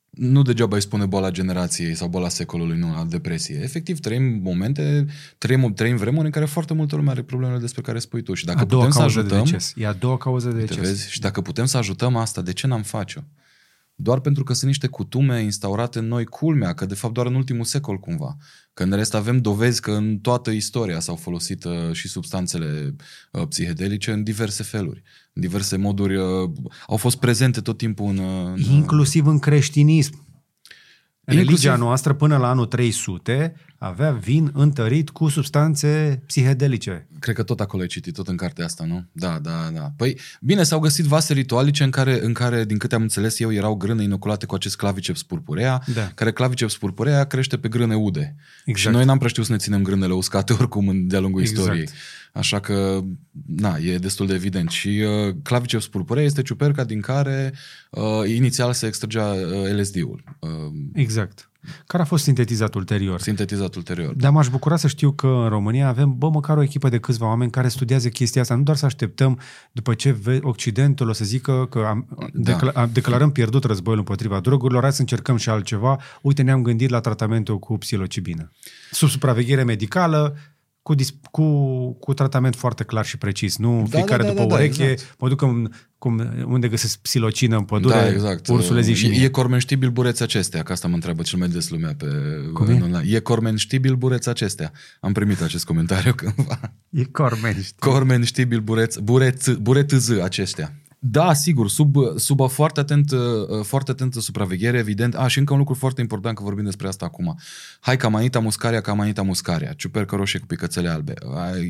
nu degeaba îi spune boala generației sau boala secolului, nu, al depresie. Efectiv, trăim momente, trăim, trăim vremuri în care foarte multă lume are problemele despre care spui tu. Și dacă a putem să ajutăm... De deces. E a doua cauză de deces. Vezi? Și dacă putem să ajutăm asta, de ce n-am face-o? Doar pentru că sunt niște cutume instaurate în noi, culmea, că de fapt doar în ultimul secol cumva. Că în rest avem dovezi că în toată istoria s-au folosit uh, și substanțele uh, psihedelice în diverse feluri, în diverse moduri, uh, au fost prezente tot timpul în... în Inclusiv în creștinism. Religia noastră până la anul 300 avea vin întărit cu substanțe psihedelice. Cred că tot acolo ai citit, tot în cartea asta, nu? Da, da, da. Păi, bine, s-au găsit vase ritualice în care, în care din câte am înțeles eu, erau grâne inoculate cu acest claviceps purpurea, da. care claviceps purpurea crește pe grâne ude. Exact. Și noi n-am prea știut să ne ținem grânele uscate oricum de-a lungul exact. istoriei. Așa că, na, e destul de evident. Și uh, claviceps purpurea este ciuperca din care uh, inițial se extragea uh, LSD-ul. Uh, exact. Care a fost sintetizat ulterior. Sintetizat ulterior. Dar m-aș bucura să știu că în România avem, bă, măcar o echipă de câțiva oameni care studiază chestia asta. Nu doar să așteptăm după ce Occidentul o să zică că am, da. decla- declarăm pierdut războiul împotriva drogurilor, hai să încercăm și altceva. Uite, ne-am gândit la tratamentul cu psilocibină. Sub supraveghere medicală, cu, cu, cu tratament foarte clar și precis, nu da, fiecare da, da, după da, ureche, da, exact. mă duc în, cum, unde găsesc psilocină în pădure, da, exact. ursul zi și E, e cormenștibil bureți acestea, că asta mă întreabă cel mai des lumea pe cum e? online. E cormenștibil bureți acestea. Am primit acest comentariu cândva. E cormenștibil. Cormenștibil bureț, bureț, buretz acestea. Da, sigur, sub, sub foarte, atent, uh, foarte atentă supraveghere, evident. A, și încă un lucru foarte important, că vorbim despre asta acum. Hai, camanita muscaria, camanita muscaria, ciupercă roșie cu picățele albe.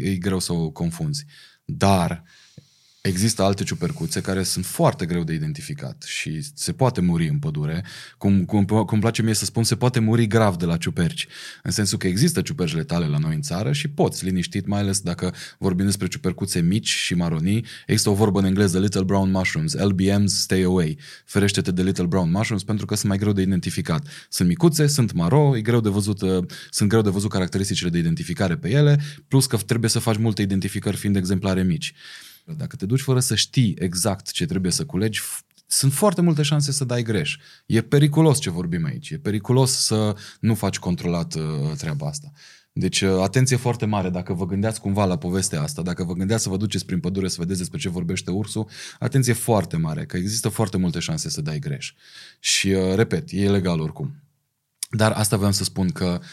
E greu să o confunzi. Dar Există alte ciupercuțe care sunt foarte greu de identificat și se poate muri în pădure. Cum, cum, cum place mie să spun, se poate muri grav de la ciuperci. În sensul că există ciuperci letale la noi în țară și poți liniștit, mai ales dacă vorbim despre ciupercuțe mici și maronii. Există o vorbă în engleză, Little Brown Mushrooms, LBMs, stay away. Ferește-te de Little Brown Mushrooms pentru că sunt mai greu de identificat. Sunt micuțe, sunt maro, e greu de văzut, uh, sunt greu de văzut caracteristicile de identificare pe ele, plus că trebuie să faci multe identificări fiind exemplare mici. Dacă te duci fără să știi exact ce trebuie să culegi, sunt foarte multe șanse să dai greș. E periculos ce vorbim aici. E periculos să nu faci controlat uh, treaba asta. Deci, uh, atenție foarte mare dacă vă gândeați cumva la povestea asta, dacă vă gândeați să vă duceți prin pădure să vedeți despre ce vorbește ursul, atenție foarte mare, că există foarte multe șanse să dai greș. Și, uh, repet, e ilegal oricum. Dar asta vreau să spun că, uh,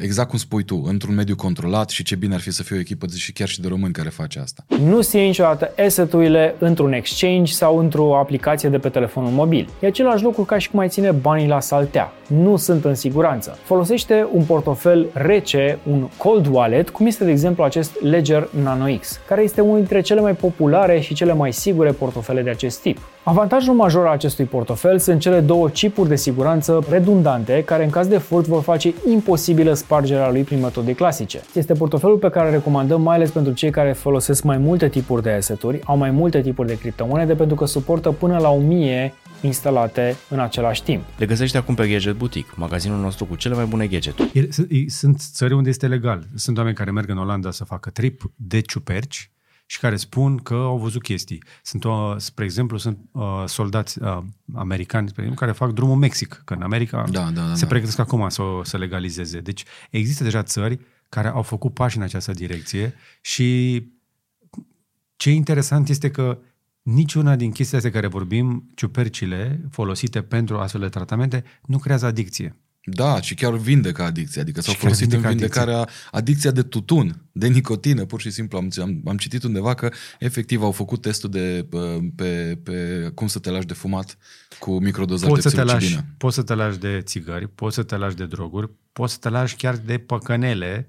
exact cum spui tu, într-un mediu controlat și ce bine ar fi să fie o echipă și chiar și de români care face asta. Nu se niciodată asset-urile într-un exchange sau într-o aplicație de pe telefonul mobil. E același lucru ca și cum ai ține banii la saltea. Nu sunt în siguranță. Folosește un portofel rece, un cold wallet, cum este de exemplu acest Ledger Nano X, care este unul dintre cele mai populare și cele mai sigure portofele de acest tip. Avantajul major al acestui portofel sunt cele două chipuri de siguranță redundante care în caz de furt vor face imposibilă spargerea lui prin metode clasice. Este portofelul pe care îl recomandăm mai ales pentru cei care folosesc mai multe tipuri de asset-uri, au mai multe tipuri de criptomonede pentru că suportă până la 1000 instalate în același timp. Le găsești acum pe Gadget Boutique, magazinul nostru cu cele mai bune gadgeturi. Sunt țări unde este legal. Sunt oameni care merg în Olanda să facă trip de ciuperci și care spun că au văzut chestii. Sunt, uh, spre exemplu, sunt uh, soldați uh, americani spre exemplu, care fac drumul Mexic, că în America Da, da, da, se da. pregătesc acum să, să legalizeze. Deci există deja țări care au făcut pași în această direcție și ce e interesant este că niciuna din chestiile astea care vorbim, ciupercile folosite pentru astfel de tratamente, nu creează adicție. Da, și chiar vindecă adicția, adică s-au Și chiar folosit în vindecă vindecarea adicția de tutun, de nicotină, pur și simplu. Am, am, am citit undeva că efectiv au făcut testul de uh, pe, pe cum să te lași de fumat cu microdozaj Poți de să, te lași, psilocibină. poți să te lași de țigări, poți să te lași de droguri, poți să te lași chiar de păcănele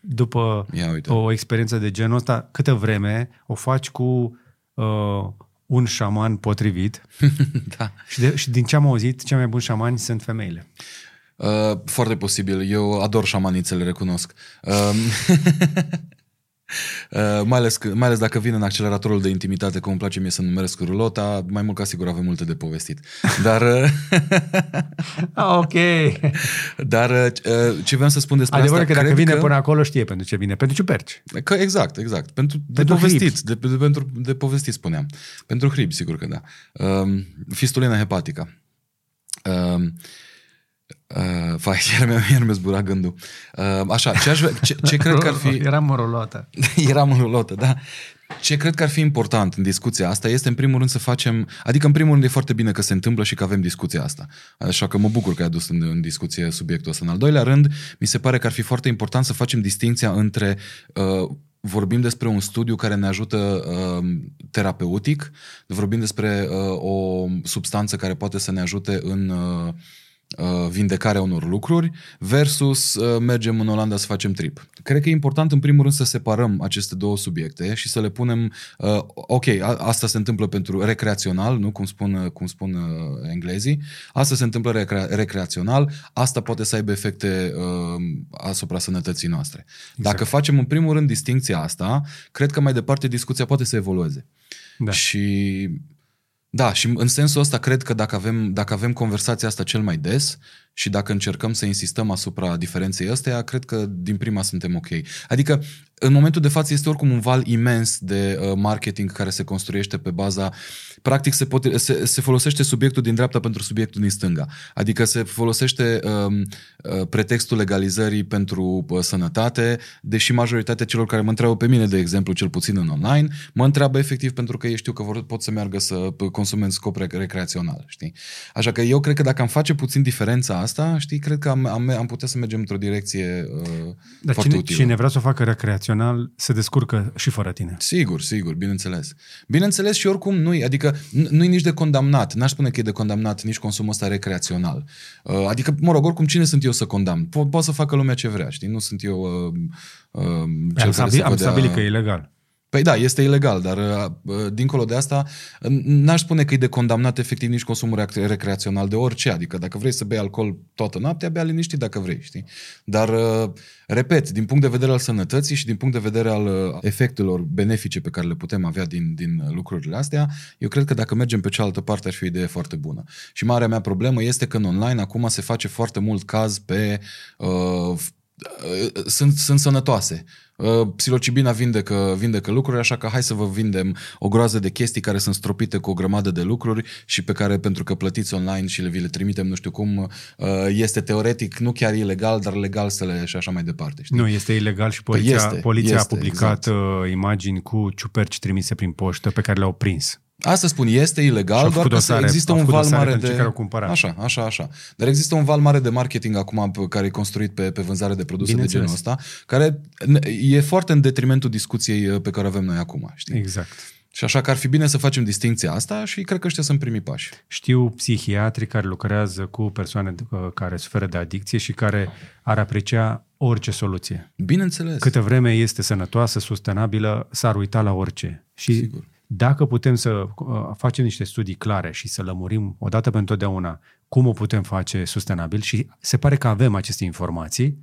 după Ia uite. o experiență de genul ăsta, câtă vreme o faci cu uh, un șaman potrivit da. și, de, și din ce am auzit, cei mai buni șamani sunt femeile. Uh, foarte posibil. Eu ador șamanițele, recunosc. Uh, Uh, mai, ales, că- mai ales dacă vine în acceleratorul de intimitate, cum îmi place mie să numeresc rulota, mai mult ca sigur avem multe de povestit. Dar, uh, Ah, ok. dar uh, ce vreau să spun despre Adevărul asta, că dacă cred vine că, până acolo știe pentru ce vine. Pentru ciuperci. Că exact, exact. Pentru, de Pentru povestit, hribi. de, de, pentru, de povestit spuneam. Pentru hribi, sigur că da. Um, fistulina hepatică. Um, uh, fai, iar mi-a, iar mi-a zburat gândul. Uh, așa, ce, aș, vrea- ce, ce cred că ar fi... Eram rulată. Eram în rulotă, da. Ce cred că ar fi important în discuția asta este, în primul rând, să facem... Adică, în primul rând, e foarte bine că se întâmplă și că avem discuția asta. Așa că mă bucur că ai adus în, în discuție subiectul ăsta. În al doilea rând, mi se pare că ar fi foarte important să facem distinția între... Uh, vorbim despre un studiu care ne ajută uh, terapeutic, vorbim despre uh, o substanță care poate să ne ajute în... Uh, uh, vindecarea unor lucruri versus uh, mergem în Olanda să facem trip. Cred că e important în primul rând să separăm aceste două subiecte și să le punem uh, ok, a, asta se întâmplă pentru recreațional, nu cum spun, uh, cum spun uh, englezii, asta se întâmplă recre- recreațional, asta poate să aibă efecte uh, asupra sănătății noastre. Dacă facem în primul rând distinția asta, cred că mai departe discuția poate să evolueze. Da. Și da, și în sensul ăsta cred că dacă avem, dacă avem conversația asta cel mai des și dacă încercăm să insistăm asupra diferenței ăsteia, cred că din prima suntem ok. Adică, în momentul de față este oricum un val imens de uh, marketing care se construiește pe baza... Practic se, poate, se, se folosește subiectul din dreapta pentru subiectul din stânga. Adică se folosește um, uh, pretextul legalizării pentru uh, sănătate, deși majoritatea celor care mă întreabă pe mine, de exemplu, cel puțin în online, mă întreabă efectiv pentru că ei știu că vor, pot să meargă să consume în scop rec- recreațional, știi? Așa că eu cred că dacă am face puțin diferența asta, știi, cred că am, am, am putea să mergem într-o direcție uh, Dar foarte cine, utilă. cine vrea să o facă recreațional se descurcă și fără tine. Sigur, sigur, bineînțeles. Bineînțeles și oricum nu adică n- nu-i nici de condamnat. N-aș spune că e de condamnat nici consumul ăsta recreațional. Uh, Adică, mă rog, oricum cine sunt eu să condamn? Po- poate să facă lumea ce vrea, știi? Nu sunt eu uh, uh, cel Am, care stabil, să am vă dea- stabilit că e ilegal. Păi da, este ilegal, dar uh, dincolo de asta, n-aș spune că e de condamnat efectiv nici consumul rec- recreațional de orice. Adică dacă vrei să bei alcool toată noaptea, bea liniștit dacă vrei, știi? Dar, uh, repet, din punct de vedere al sănătății și din punct de vedere al uh, efectelor benefice pe care le putem avea din, din lucrurile astea, eu cred că dacă mergem pe cealaltă parte ar fi o idee foarte bună. Și marea mea problemă este că în online acum se face foarte mult caz pe uh, uh, sunt, sunt sănătoase. Uh, Psilocibina vindecă, vindecă lucruri, așa că hai să vă vindem o groază de chestii care sunt stropite cu o grămadă de lucruri și pe care, pentru că plătiți online și le, vi le trimitem nu știu cum, uh, este teoretic nu chiar ilegal, dar legal să le și așa mai departe. Știi? Nu, este ilegal și poliția, Păi este, poliția a este, publicat exact. uh, imagini cu ciuperci trimise prin poștă pe care le-au prins. Asta spun, este Și ilegal, au doar făcut că dosare- există au un făcut val dosare mare pentru de... cei care au cumpărat. Așa, așa, așa. Dar există un val mare de marketing acum pe- care e construit pe, pe vânzare de produse de Bineînțeles. genul ăsta, care e foarte în detrimentul discuției uh, pe care o avem noi acum, știi? Exact. Și așa că ar fi bine să facem distinția asta și cred că ăștia sunt primii pași. Știu psihiatri care lucrează cu persoane uh, care suferă de adicție și care ar aprecia orice soluție. Bineînțeles. Câtă vreme este sănătoasă, sustenabilă, s-ar uita la orice. Și Sigur. Dacă putem să uh, facem niște studii clare și să lămurim odată pentru totdeauna cum o putem face sustenabil și se pare că avem aceste informații,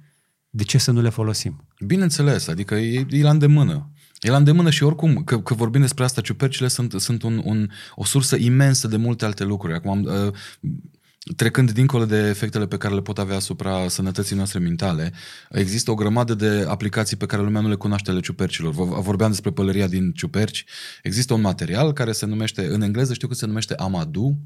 de ce să nu le folosim? Bineînțeles, adică e, e la îndemână. E la îndemână și oricum, că, că vorbim despre asta, ciupercile sunt, sunt un, un, o sursă imensă de multe alte lucruri. Acum, am, uh, trecând dincolo de efectele pe care le pot avea asupra sănătății noastre mentale, există o grămadă de aplicații pe care lumea nu le cunoaște ale ciupercilor. Vă- Vorbeam despre pălăria din ciuperci. Există un material care se numește, în engleză știu că se numește amadu,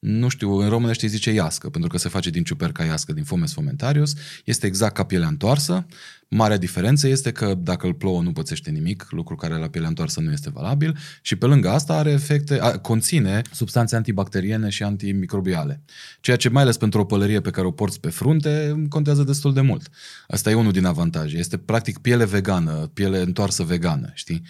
nu știu, în românește îi zice iască, pentru că se face din ciuperca iască, din fomes fomentarius. Este exact ca pielea întoarsă. Marea diferență este că dacă îl plouă nu pățește nimic, lucru care la pielea întoarsă nu este valabil și pe lângă asta are efecte, a, conține substanțe antibacteriene și antimicrobiale. Ceea ce mai ales pentru o pălărie pe care o porți pe frunte contează destul de mult. Asta e unul din avantaje. Este practic piele vegană, piele întoarsă vegană, știi?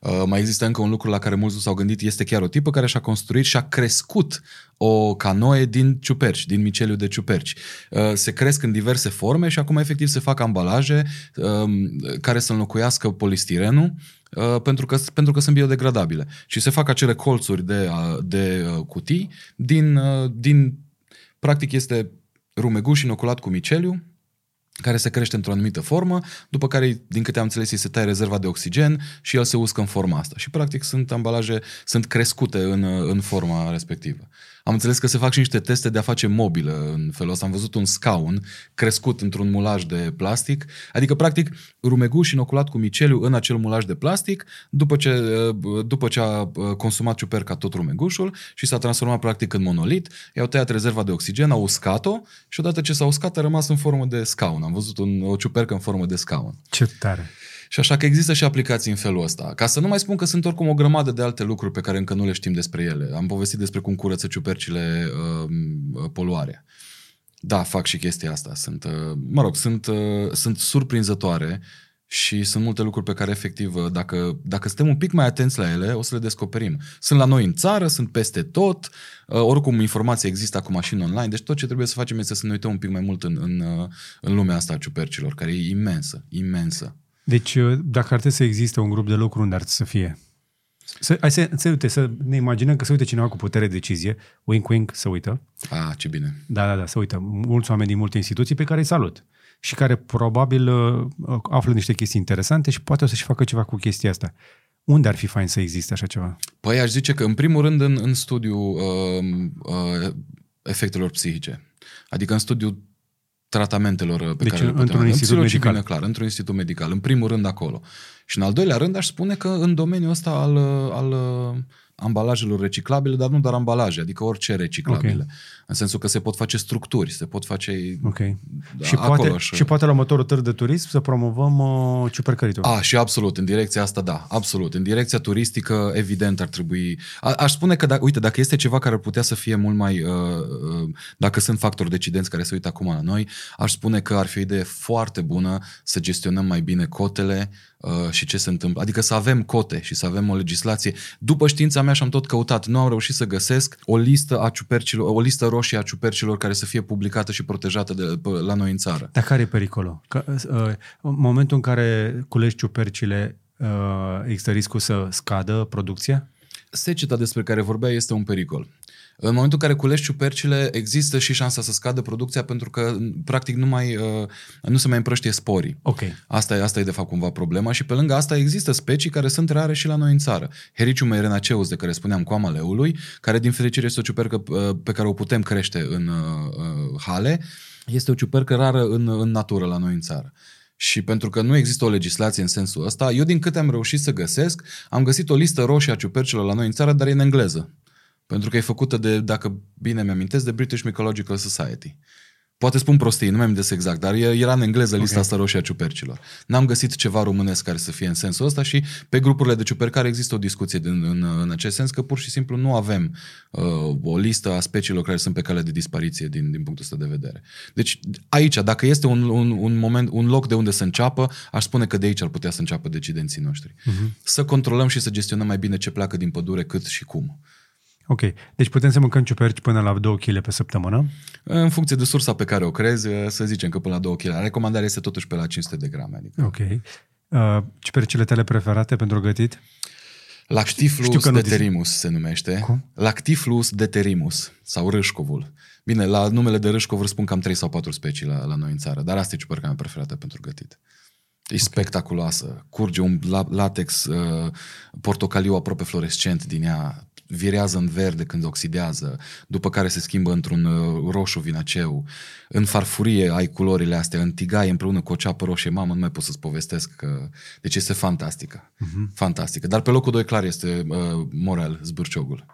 Uh, mai există încă un lucru la care mulți nu s-au gândit, este chiar o tipă care și-a construit și a crescut o canoe din ciuperci, din miceliu de ciuperci. Uh, se cresc în diverse forme și acum efectiv se fac ambalaje um, care să înlocuiască polistirenul uh, pentru că, pentru că sunt biodegradabile. Și se fac acele colțuri de, uh, de uh, cutii din, uh, din, practic este rumeguș inoculat cu miceliu, care se crește într-o anumită formă, după care, din câte am înțeles, îi se taie rezerva de oxigen și el se uscă în forma asta. Și, practic, sunt ambalaje, sunt crescute în, în forma respectivă. Am înțeles că se fac și niște teste de a face mobilă în felul ăsta. Am văzut un scaun crescut într-un mulaj de plastic, adică, practic, rumeguș inoculat cu miceliu în acel mulaj de plastic, după ce, după ce a consumat ciuperca tot rumegușul și s-a transformat, practic, în monolit, i-au tăiat rezerva de oxigen, au uscat-o și odată ce s-a uscat a rămas în formă de scaun. Am văzut un, o ciupercă în formă de scaun. Ce tare! Și așa că există și aplicații în felul ăsta. Ca să nu mai spun că sunt oricum o grămadă de alte lucruri pe care încă nu le știm despre ele. Am povestit despre cum curăță ciupercile uh, poluarea. Da, fac și chestia asta. Sunt, uh, mă rog, sunt, uh, sunt surprinzătoare și sunt multe lucruri pe care efectiv, uh, dacă, dacă suntem un pic mai atenți la ele, o să le descoperim. Sunt la noi în țară, sunt peste tot, uh, oricum informația există acum și în online, deci tot ce trebuie să facem este să ne uităm un pic mai mult în, în, uh, în lumea asta a ciupercilor, care e imensă, imensă. Deci, uh, dacă ar trebui să existe un grup de lucru, unde ar trebui să fie? Să, hai să, să, uite, să ne imaginăm că se uită cineva cu putere de decizie, wink, wink, să uită. Ah, ce bine. Da, da, da, să uită. Mulți oameni din multe instituții pe care îi salut și care probabil uh, află niște chestii interesante și poate o să-și facă ceva cu chestia asta. Unde ar fi fain să existe așa ceva? Păi aș zice că, în primul rând, în, în studiul uh, uh, efectelor psihice. Adică în studiul tratamentelor pe Deci care le într-un putem avea. institut În medical. psilocibină, clar, într-un institut medical. În primul rând acolo. Și în al doilea rând aș spune că în domeniul ăsta al, al uh, ambalajelor reciclabile, dar nu doar ambalaje, adică orice reciclabile. Ok. În sensul că se pot face structuri, se pot face... Ok. Da, și, acolo poate, aș- și poate la următorul târg de turism să promovăm uh, ciupercăritul. A, și absolut, în direcția asta, da, absolut. În direcția turistică, evident, ar trebui... A, aș spune că, da, uite, dacă este ceva care ar putea să fie mult mai... Uh, uh, dacă sunt factori decidenți care se uită acum la noi, aș spune că ar fi o idee foarte bună să gestionăm mai bine cotele uh, și ce se întâmplă. Adică să avem cote și să avem o legislație. După știința mea și-am tot căutat, nu am reușit să găsesc o listă a ciupercilor, o listă roșie a ciupercilor care să fie publicată și protejată de, pe- la noi în țară. Dar care e pericolul? Că, uh, în momentul în care culegi ciupercile, uh, există riscul să scadă producția? Seceta despre care vorbea este un pericol. În momentul în care culești ciupercile, există și șansa să scadă producția pentru că, practic, nu, mai, uh, nu se mai împrăștie sporii. Ok. Asta e, asta e, de fapt, cumva problema și pe lângă asta există specii care sunt rare și la noi în țară. Hericium erenaceus, de care spuneam, coama leului, care, din fericire, este o ciupercă uh, pe care o putem crește în uh, uh, hale, este o ciupercă rară în, în natură la noi în țară. Și pentru că nu există o legislație în sensul ăsta, eu din câte am reușit să găsesc, am găsit o listă roșie a ciupercilor la noi în țară, dar e în engleză. Pentru că e făcută de, dacă bine mi-amintesc, de British Mycological Society. Poate spun prostii, nu mai amintesc exact, dar era în engleză lista okay. asta roșie a ciupercilor. N-am găsit ceva românesc care să fie în sensul ăsta și pe grupurile de ciupercare există o discuție din, în, în acest sens că pur și simplu nu avem uh, o listă a speciilor care sunt pe cale de dispariție din, din punctul ăsta de vedere. Deci aici, dacă este un, un, un moment, un loc de unde să înceapă, aș spune că de aici ar putea să înceapă decidenții noștri. Uh-huh. Să controlăm și să gestionăm mai bine ce pleacă din pădure, cât și cum. Ok. Deci putem să mâncăm ciuperci până la 2 kg pe săptămână? În funcție de sursa pe care o crezi, să zicem că până la 2 kg. Recomandarea este totuși pe la 500 de grame. Adică. Ok. Uh, ciupercile tale preferate pentru gătit? Lactiflus deterimus se numește. Cum? Lactiflus deterimus sau râșcovul. Bine, la numele de râșcov spun cam 3 sau 4 specii la, la noi în țară, dar asta e ciuperca mea preferată pentru gătit. E okay. spectaculoasă. Curge un latex uh, portocaliu aproape fluorescent din ea, virează în verde când oxidează, după care se schimbă într-un uh, roșu vinaceu. În farfurie ai culorile astea, în tigaie împreună cu o ceapă roșie. Mamă, nu mai pot să-ți povestesc că... Deci este fantastică. Uh-huh. Fantastică. Dar pe locul 2 clar este uh, Morel, zbârciogul.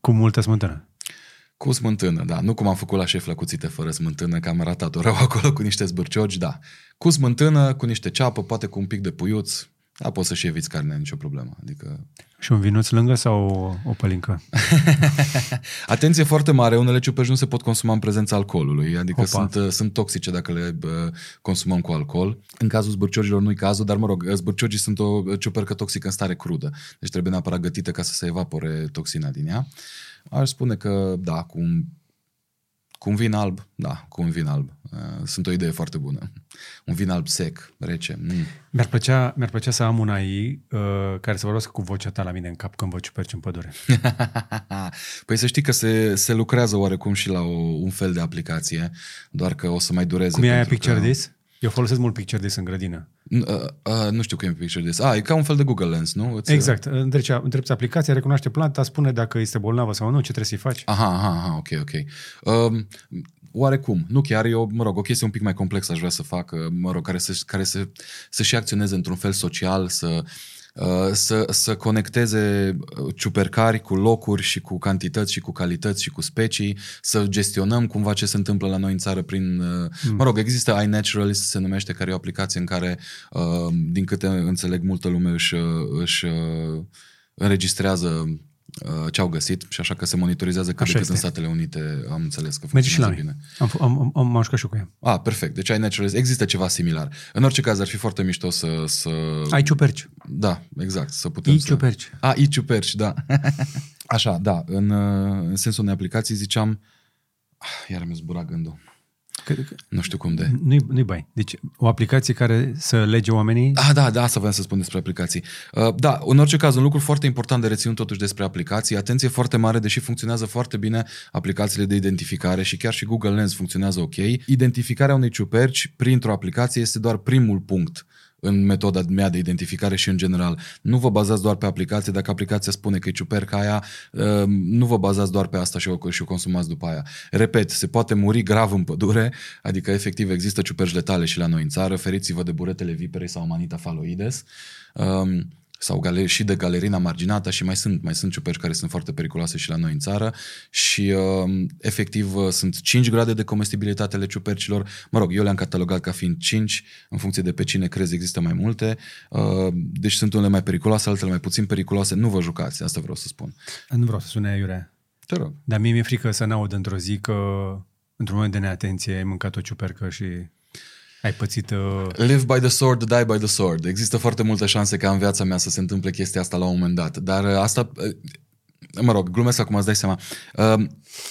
Cu multă smântână. Cu smântână, da. Nu cum am făcut la șef la cuțite fără smântână, că am ratat-o rău acolo cu niște zbârciogi, da. Cu smântână, cu niște ceapă, poate cu un pic de puiuț, da, poți să-și eviți carnea, nicio problemă. Adică... Și un vinuț lângă sau o, o pălincă? Atenție foarte mare, unele ciuperci nu se pot consuma în prezența alcoolului, adică sunt, uh, sunt toxice dacă le uh, consumăm cu alcool. În cazul zbârciogilor nu-i cazul, dar mă rog, zbârciogii sunt o ciupercă toxică în stare crudă, deci trebuie neapărat gătită ca să se evapore toxina din ea. Aș spune că, da, cu un cu un vin alb, da, cu un vin alb. Uh, sunt o idee foarte bună. Un vin alb sec, rece. Mm. Mi-ar, plăcea, mi-ar plăcea să am una ei uh, care să vorbească cu vocea ta la mine în cap când vă ciuperci în pădure. păi să știi că se, se lucrează oarecum și la o, un fel de aplicație, doar că o să mai dureze. Cum e aia Picture că... This? Eu folosesc mult Picture This în grădină. Uh, uh, nu știu cum e Picture This. Ah, e ca un fel de Google Lens, nu? Îți... Exact. Întrebi aplicația, recunoaște planta, spune dacă este bolnavă sau nu, ce trebuie să-i faci. Aha, aha, aha ok, ok. Um, oarecum, nu chiar, eu, mă rog, o chestie un pic mai complexă aș vrea să fac, mă rog, care să, care să, să și acționeze într-un fel social, să Uh, să, să conecteze uh, ciupercari cu locuri și cu cantități și cu calități și cu specii, să gestionăm cumva ce se întâmplă la noi în țară prin... Mm. Mă rog, există iNaturalist, se numește, care e o aplicație în care, din câte înțeleg, multă lume își, își înregistrează Uh, ce au găsit și așa că se monitorizează cât de cât în Statele Unite am înțeles că Mergi și la bine. Am, am, am, am și cu ea. Ah, perfect. Deci ai natural, există ceva similar. În orice caz ar fi foarte mișto să... să... Ai ciuperci. Da, exact. Să putem I să... ciuperci. Ah, i ciuperci, da. așa, da. În, uh, în sensul unei aplicații ziceam... Ah, iar mi-a zburat gândul. Că, că, nu știu cum de. Nu-i, nu-i bai. Deci o aplicație care să lege oamenii? Ah, da, da, asta vreau să spun despre aplicații. Uh, da, în orice caz, un lucru foarte important de reținut totuși despre aplicații, atenție foarte mare, deși funcționează foarte bine aplicațiile de identificare și chiar și Google Lens funcționează ok, identificarea unei ciuperci printr-o aplicație este doar primul punct în metoda mea de identificare și în general. Nu vă bazați doar pe aplicație, dacă aplicația spune că e ciuperca aia, uh, nu vă bazați doar pe asta și o, și o consumați după aia. Repet, se poate muri grav în pădure, adică efectiv există ciuperci letale și la noi în țară, feriți-vă de buretele viperei sau manita faloides. Um, sau galer- și de galerina marginata și mai sunt, mai sunt ciuperci care sunt foarte periculoase și la noi în țară și uh, efectiv uh, sunt 5 grade de comestibilitate ale ciupercilor. Mă rog, eu le-am catalogat ca fiind 5, în funcție de pe cine crezi există mai multe. Uh, deci sunt unele mai periculoase, altele mai puțin periculoase. Nu vă jucați, asta vreau să spun. Nu vreau să sune iurea. Te rog. Dar mie mi-e frică să n-aud într-o zi că într-un moment de neatenție ai mâncat o ciupercă și ai pățit... Uh... Live by the sword, die by the sword. Există foarte multe șanse ca în viața mea să se întâmple chestia asta la un moment dat. Dar uh, asta... Uh, mă rog, glumesc acum, îți dai seama. Uh,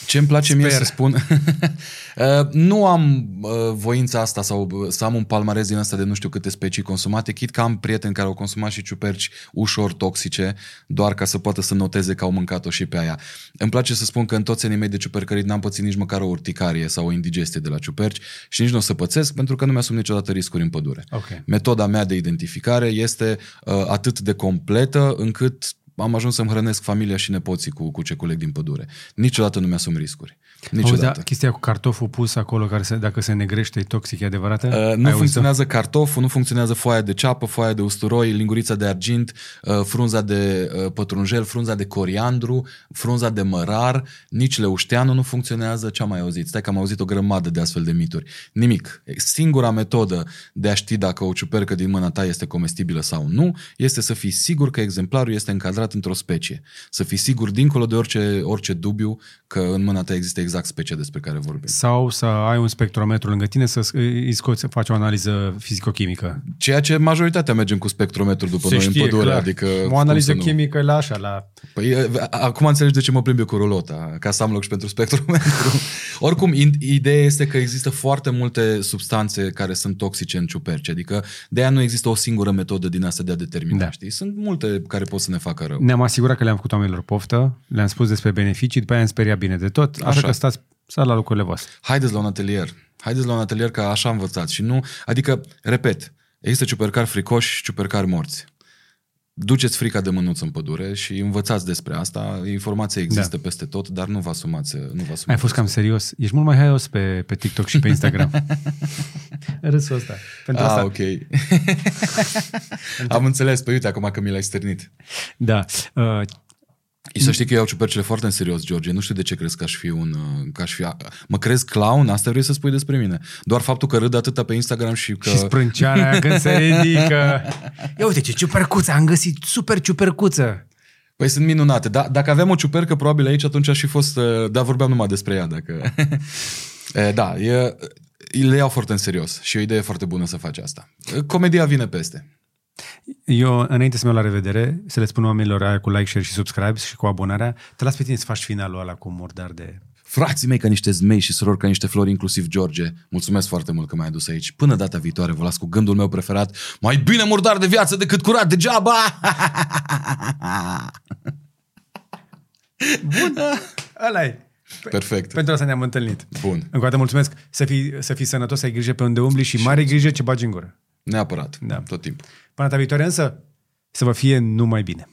ce îmi place Sper. mie să spun... Uh, nu am uh, voința asta sau uh, să am un palmarez din asta de nu știu câte specii consumate, chit că am prieteni care au consumat și ciuperci ușor toxice, doar ca să poată să noteze că au mâncat-o și pe aia. Îmi place să spun că în toți anii mei de ciupercărit n-am pățit nici măcar o urticarie sau o indigestie de la ciuperci și nici nu o să pățesc pentru că nu mi-asum niciodată riscuri în pădure. Okay. Metoda mea de identificare este uh, atât de completă încât am ajuns să-mi hrănesc familia și nepoții cu, cu ce coleg din pădure. Niciodată nu mi-asum riscuri. Auzi, Niciodată. da, chestia cu cartoful pus acolo, care se, dacă se negrește e toxic, e adevărată? Uh, Ai nu auzit-o? funcționează cartoful, nu funcționează foaia de ceapă, foaia de usturoi, lingurița de argint, uh, frunza de uh, pătrunjel, frunza de coriandru, frunza de mărar, nici leușteanul nu funcționează. Ce am mai auzit? Stai că am auzit o grămadă de astfel de mituri. Nimic. Singura metodă de a ști dacă o ciupercă din mâna ta este comestibilă sau nu este să fii sigur că exemplarul este încadrat într-o specie. Să fii sigur dincolo de orice, orice dubiu că în mâna ta există exact specia despre care vorbim. Sau să ai un spectrometru lângă tine să îi scoți, să faci o analiză fizico-chimică. Ceea ce majoritatea mergem cu spectrometru după noi în pădure. clar. Adică, o cum analiză să nu? chimică la așa, la... Păi, e, acum înțelegi de ce mă plimb eu cu rulota, ca să am loc și pentru spectrometru. Oricum, in, ideea este că există foarte multe substanțe care sunt toxice în ciuperci, adică de aia nu există o singură metodă din asta de a determina, Da. da. știi? Sunt multe care pot să ne facă rău. Ne-am asigurat că le-am făcut oamenilor poftă, le-am spus despre beneficii, după aia am speriat bine de tot, așa, Așa. că stați, stați la lucrurile voastre. Haideți la un atelier. Haideți la un atelier că așa am învățat și nu, adică, repet, există ciupercari fricoși și ciupercari morți. Duceți frica de mânuță în pădure și învățați despre asta. Informația există da. peste tot, dar nu vă asumați. Nu vă asumați Ai fost cam serios. Ești mult mai haios pe, pe TikTok și pe Instagram. Râsul ăsta. Pentru Ah, asta. ok. Am înțeles, pe uite acum că mi l-ai stârnit. Da. Uh, Să știi că iau ciupercile foarte în serios, George. Nu știu de ce crezi că aș fi un... uh, Că aș fi, mă crezi clown? Asta vrei să spui despre mine. Doar faptul că râd atâta pe Instagram și că... Și sprânceana aia când se ridică. Ia uite ce ciupercuță, am găsit super ciupercuță. Păi sunt minunate. Da, dacă aveam o ciupercă probabil aici, atunci aș fi fost... uh, Da, vorbeam numai despre ea. Dacă... E, da, e, le iau foarte în serios și e o idee foarte bună să faci asta. Comedia vine peste. Eu, înainte să mă iau la revedere, să le spun oamenilor aia cu like, share și subscribe și cu abonarea, te las pe tine să faci finalul ăla cu murdar de... Frații mei ca niște zmei și surori ca niște flori, inclusiv George, mulțumesc foarte mult că m-ai adus aici. Până data viitoare vă las cu gândul meu preferat, mai bine murdar de viață decât curat degeaba! Bun, ăla e. Perfect. Pentru asta ne-am întâlnit. Bun. Încă o dată mulțumesc. Să fii, să fii sănătos, să ai grijă pe unde umbli și mare grijă ce bagi în gură. Neapărat. Da. Tot timpul. Până data viitoare însă, să vă fie numai bine.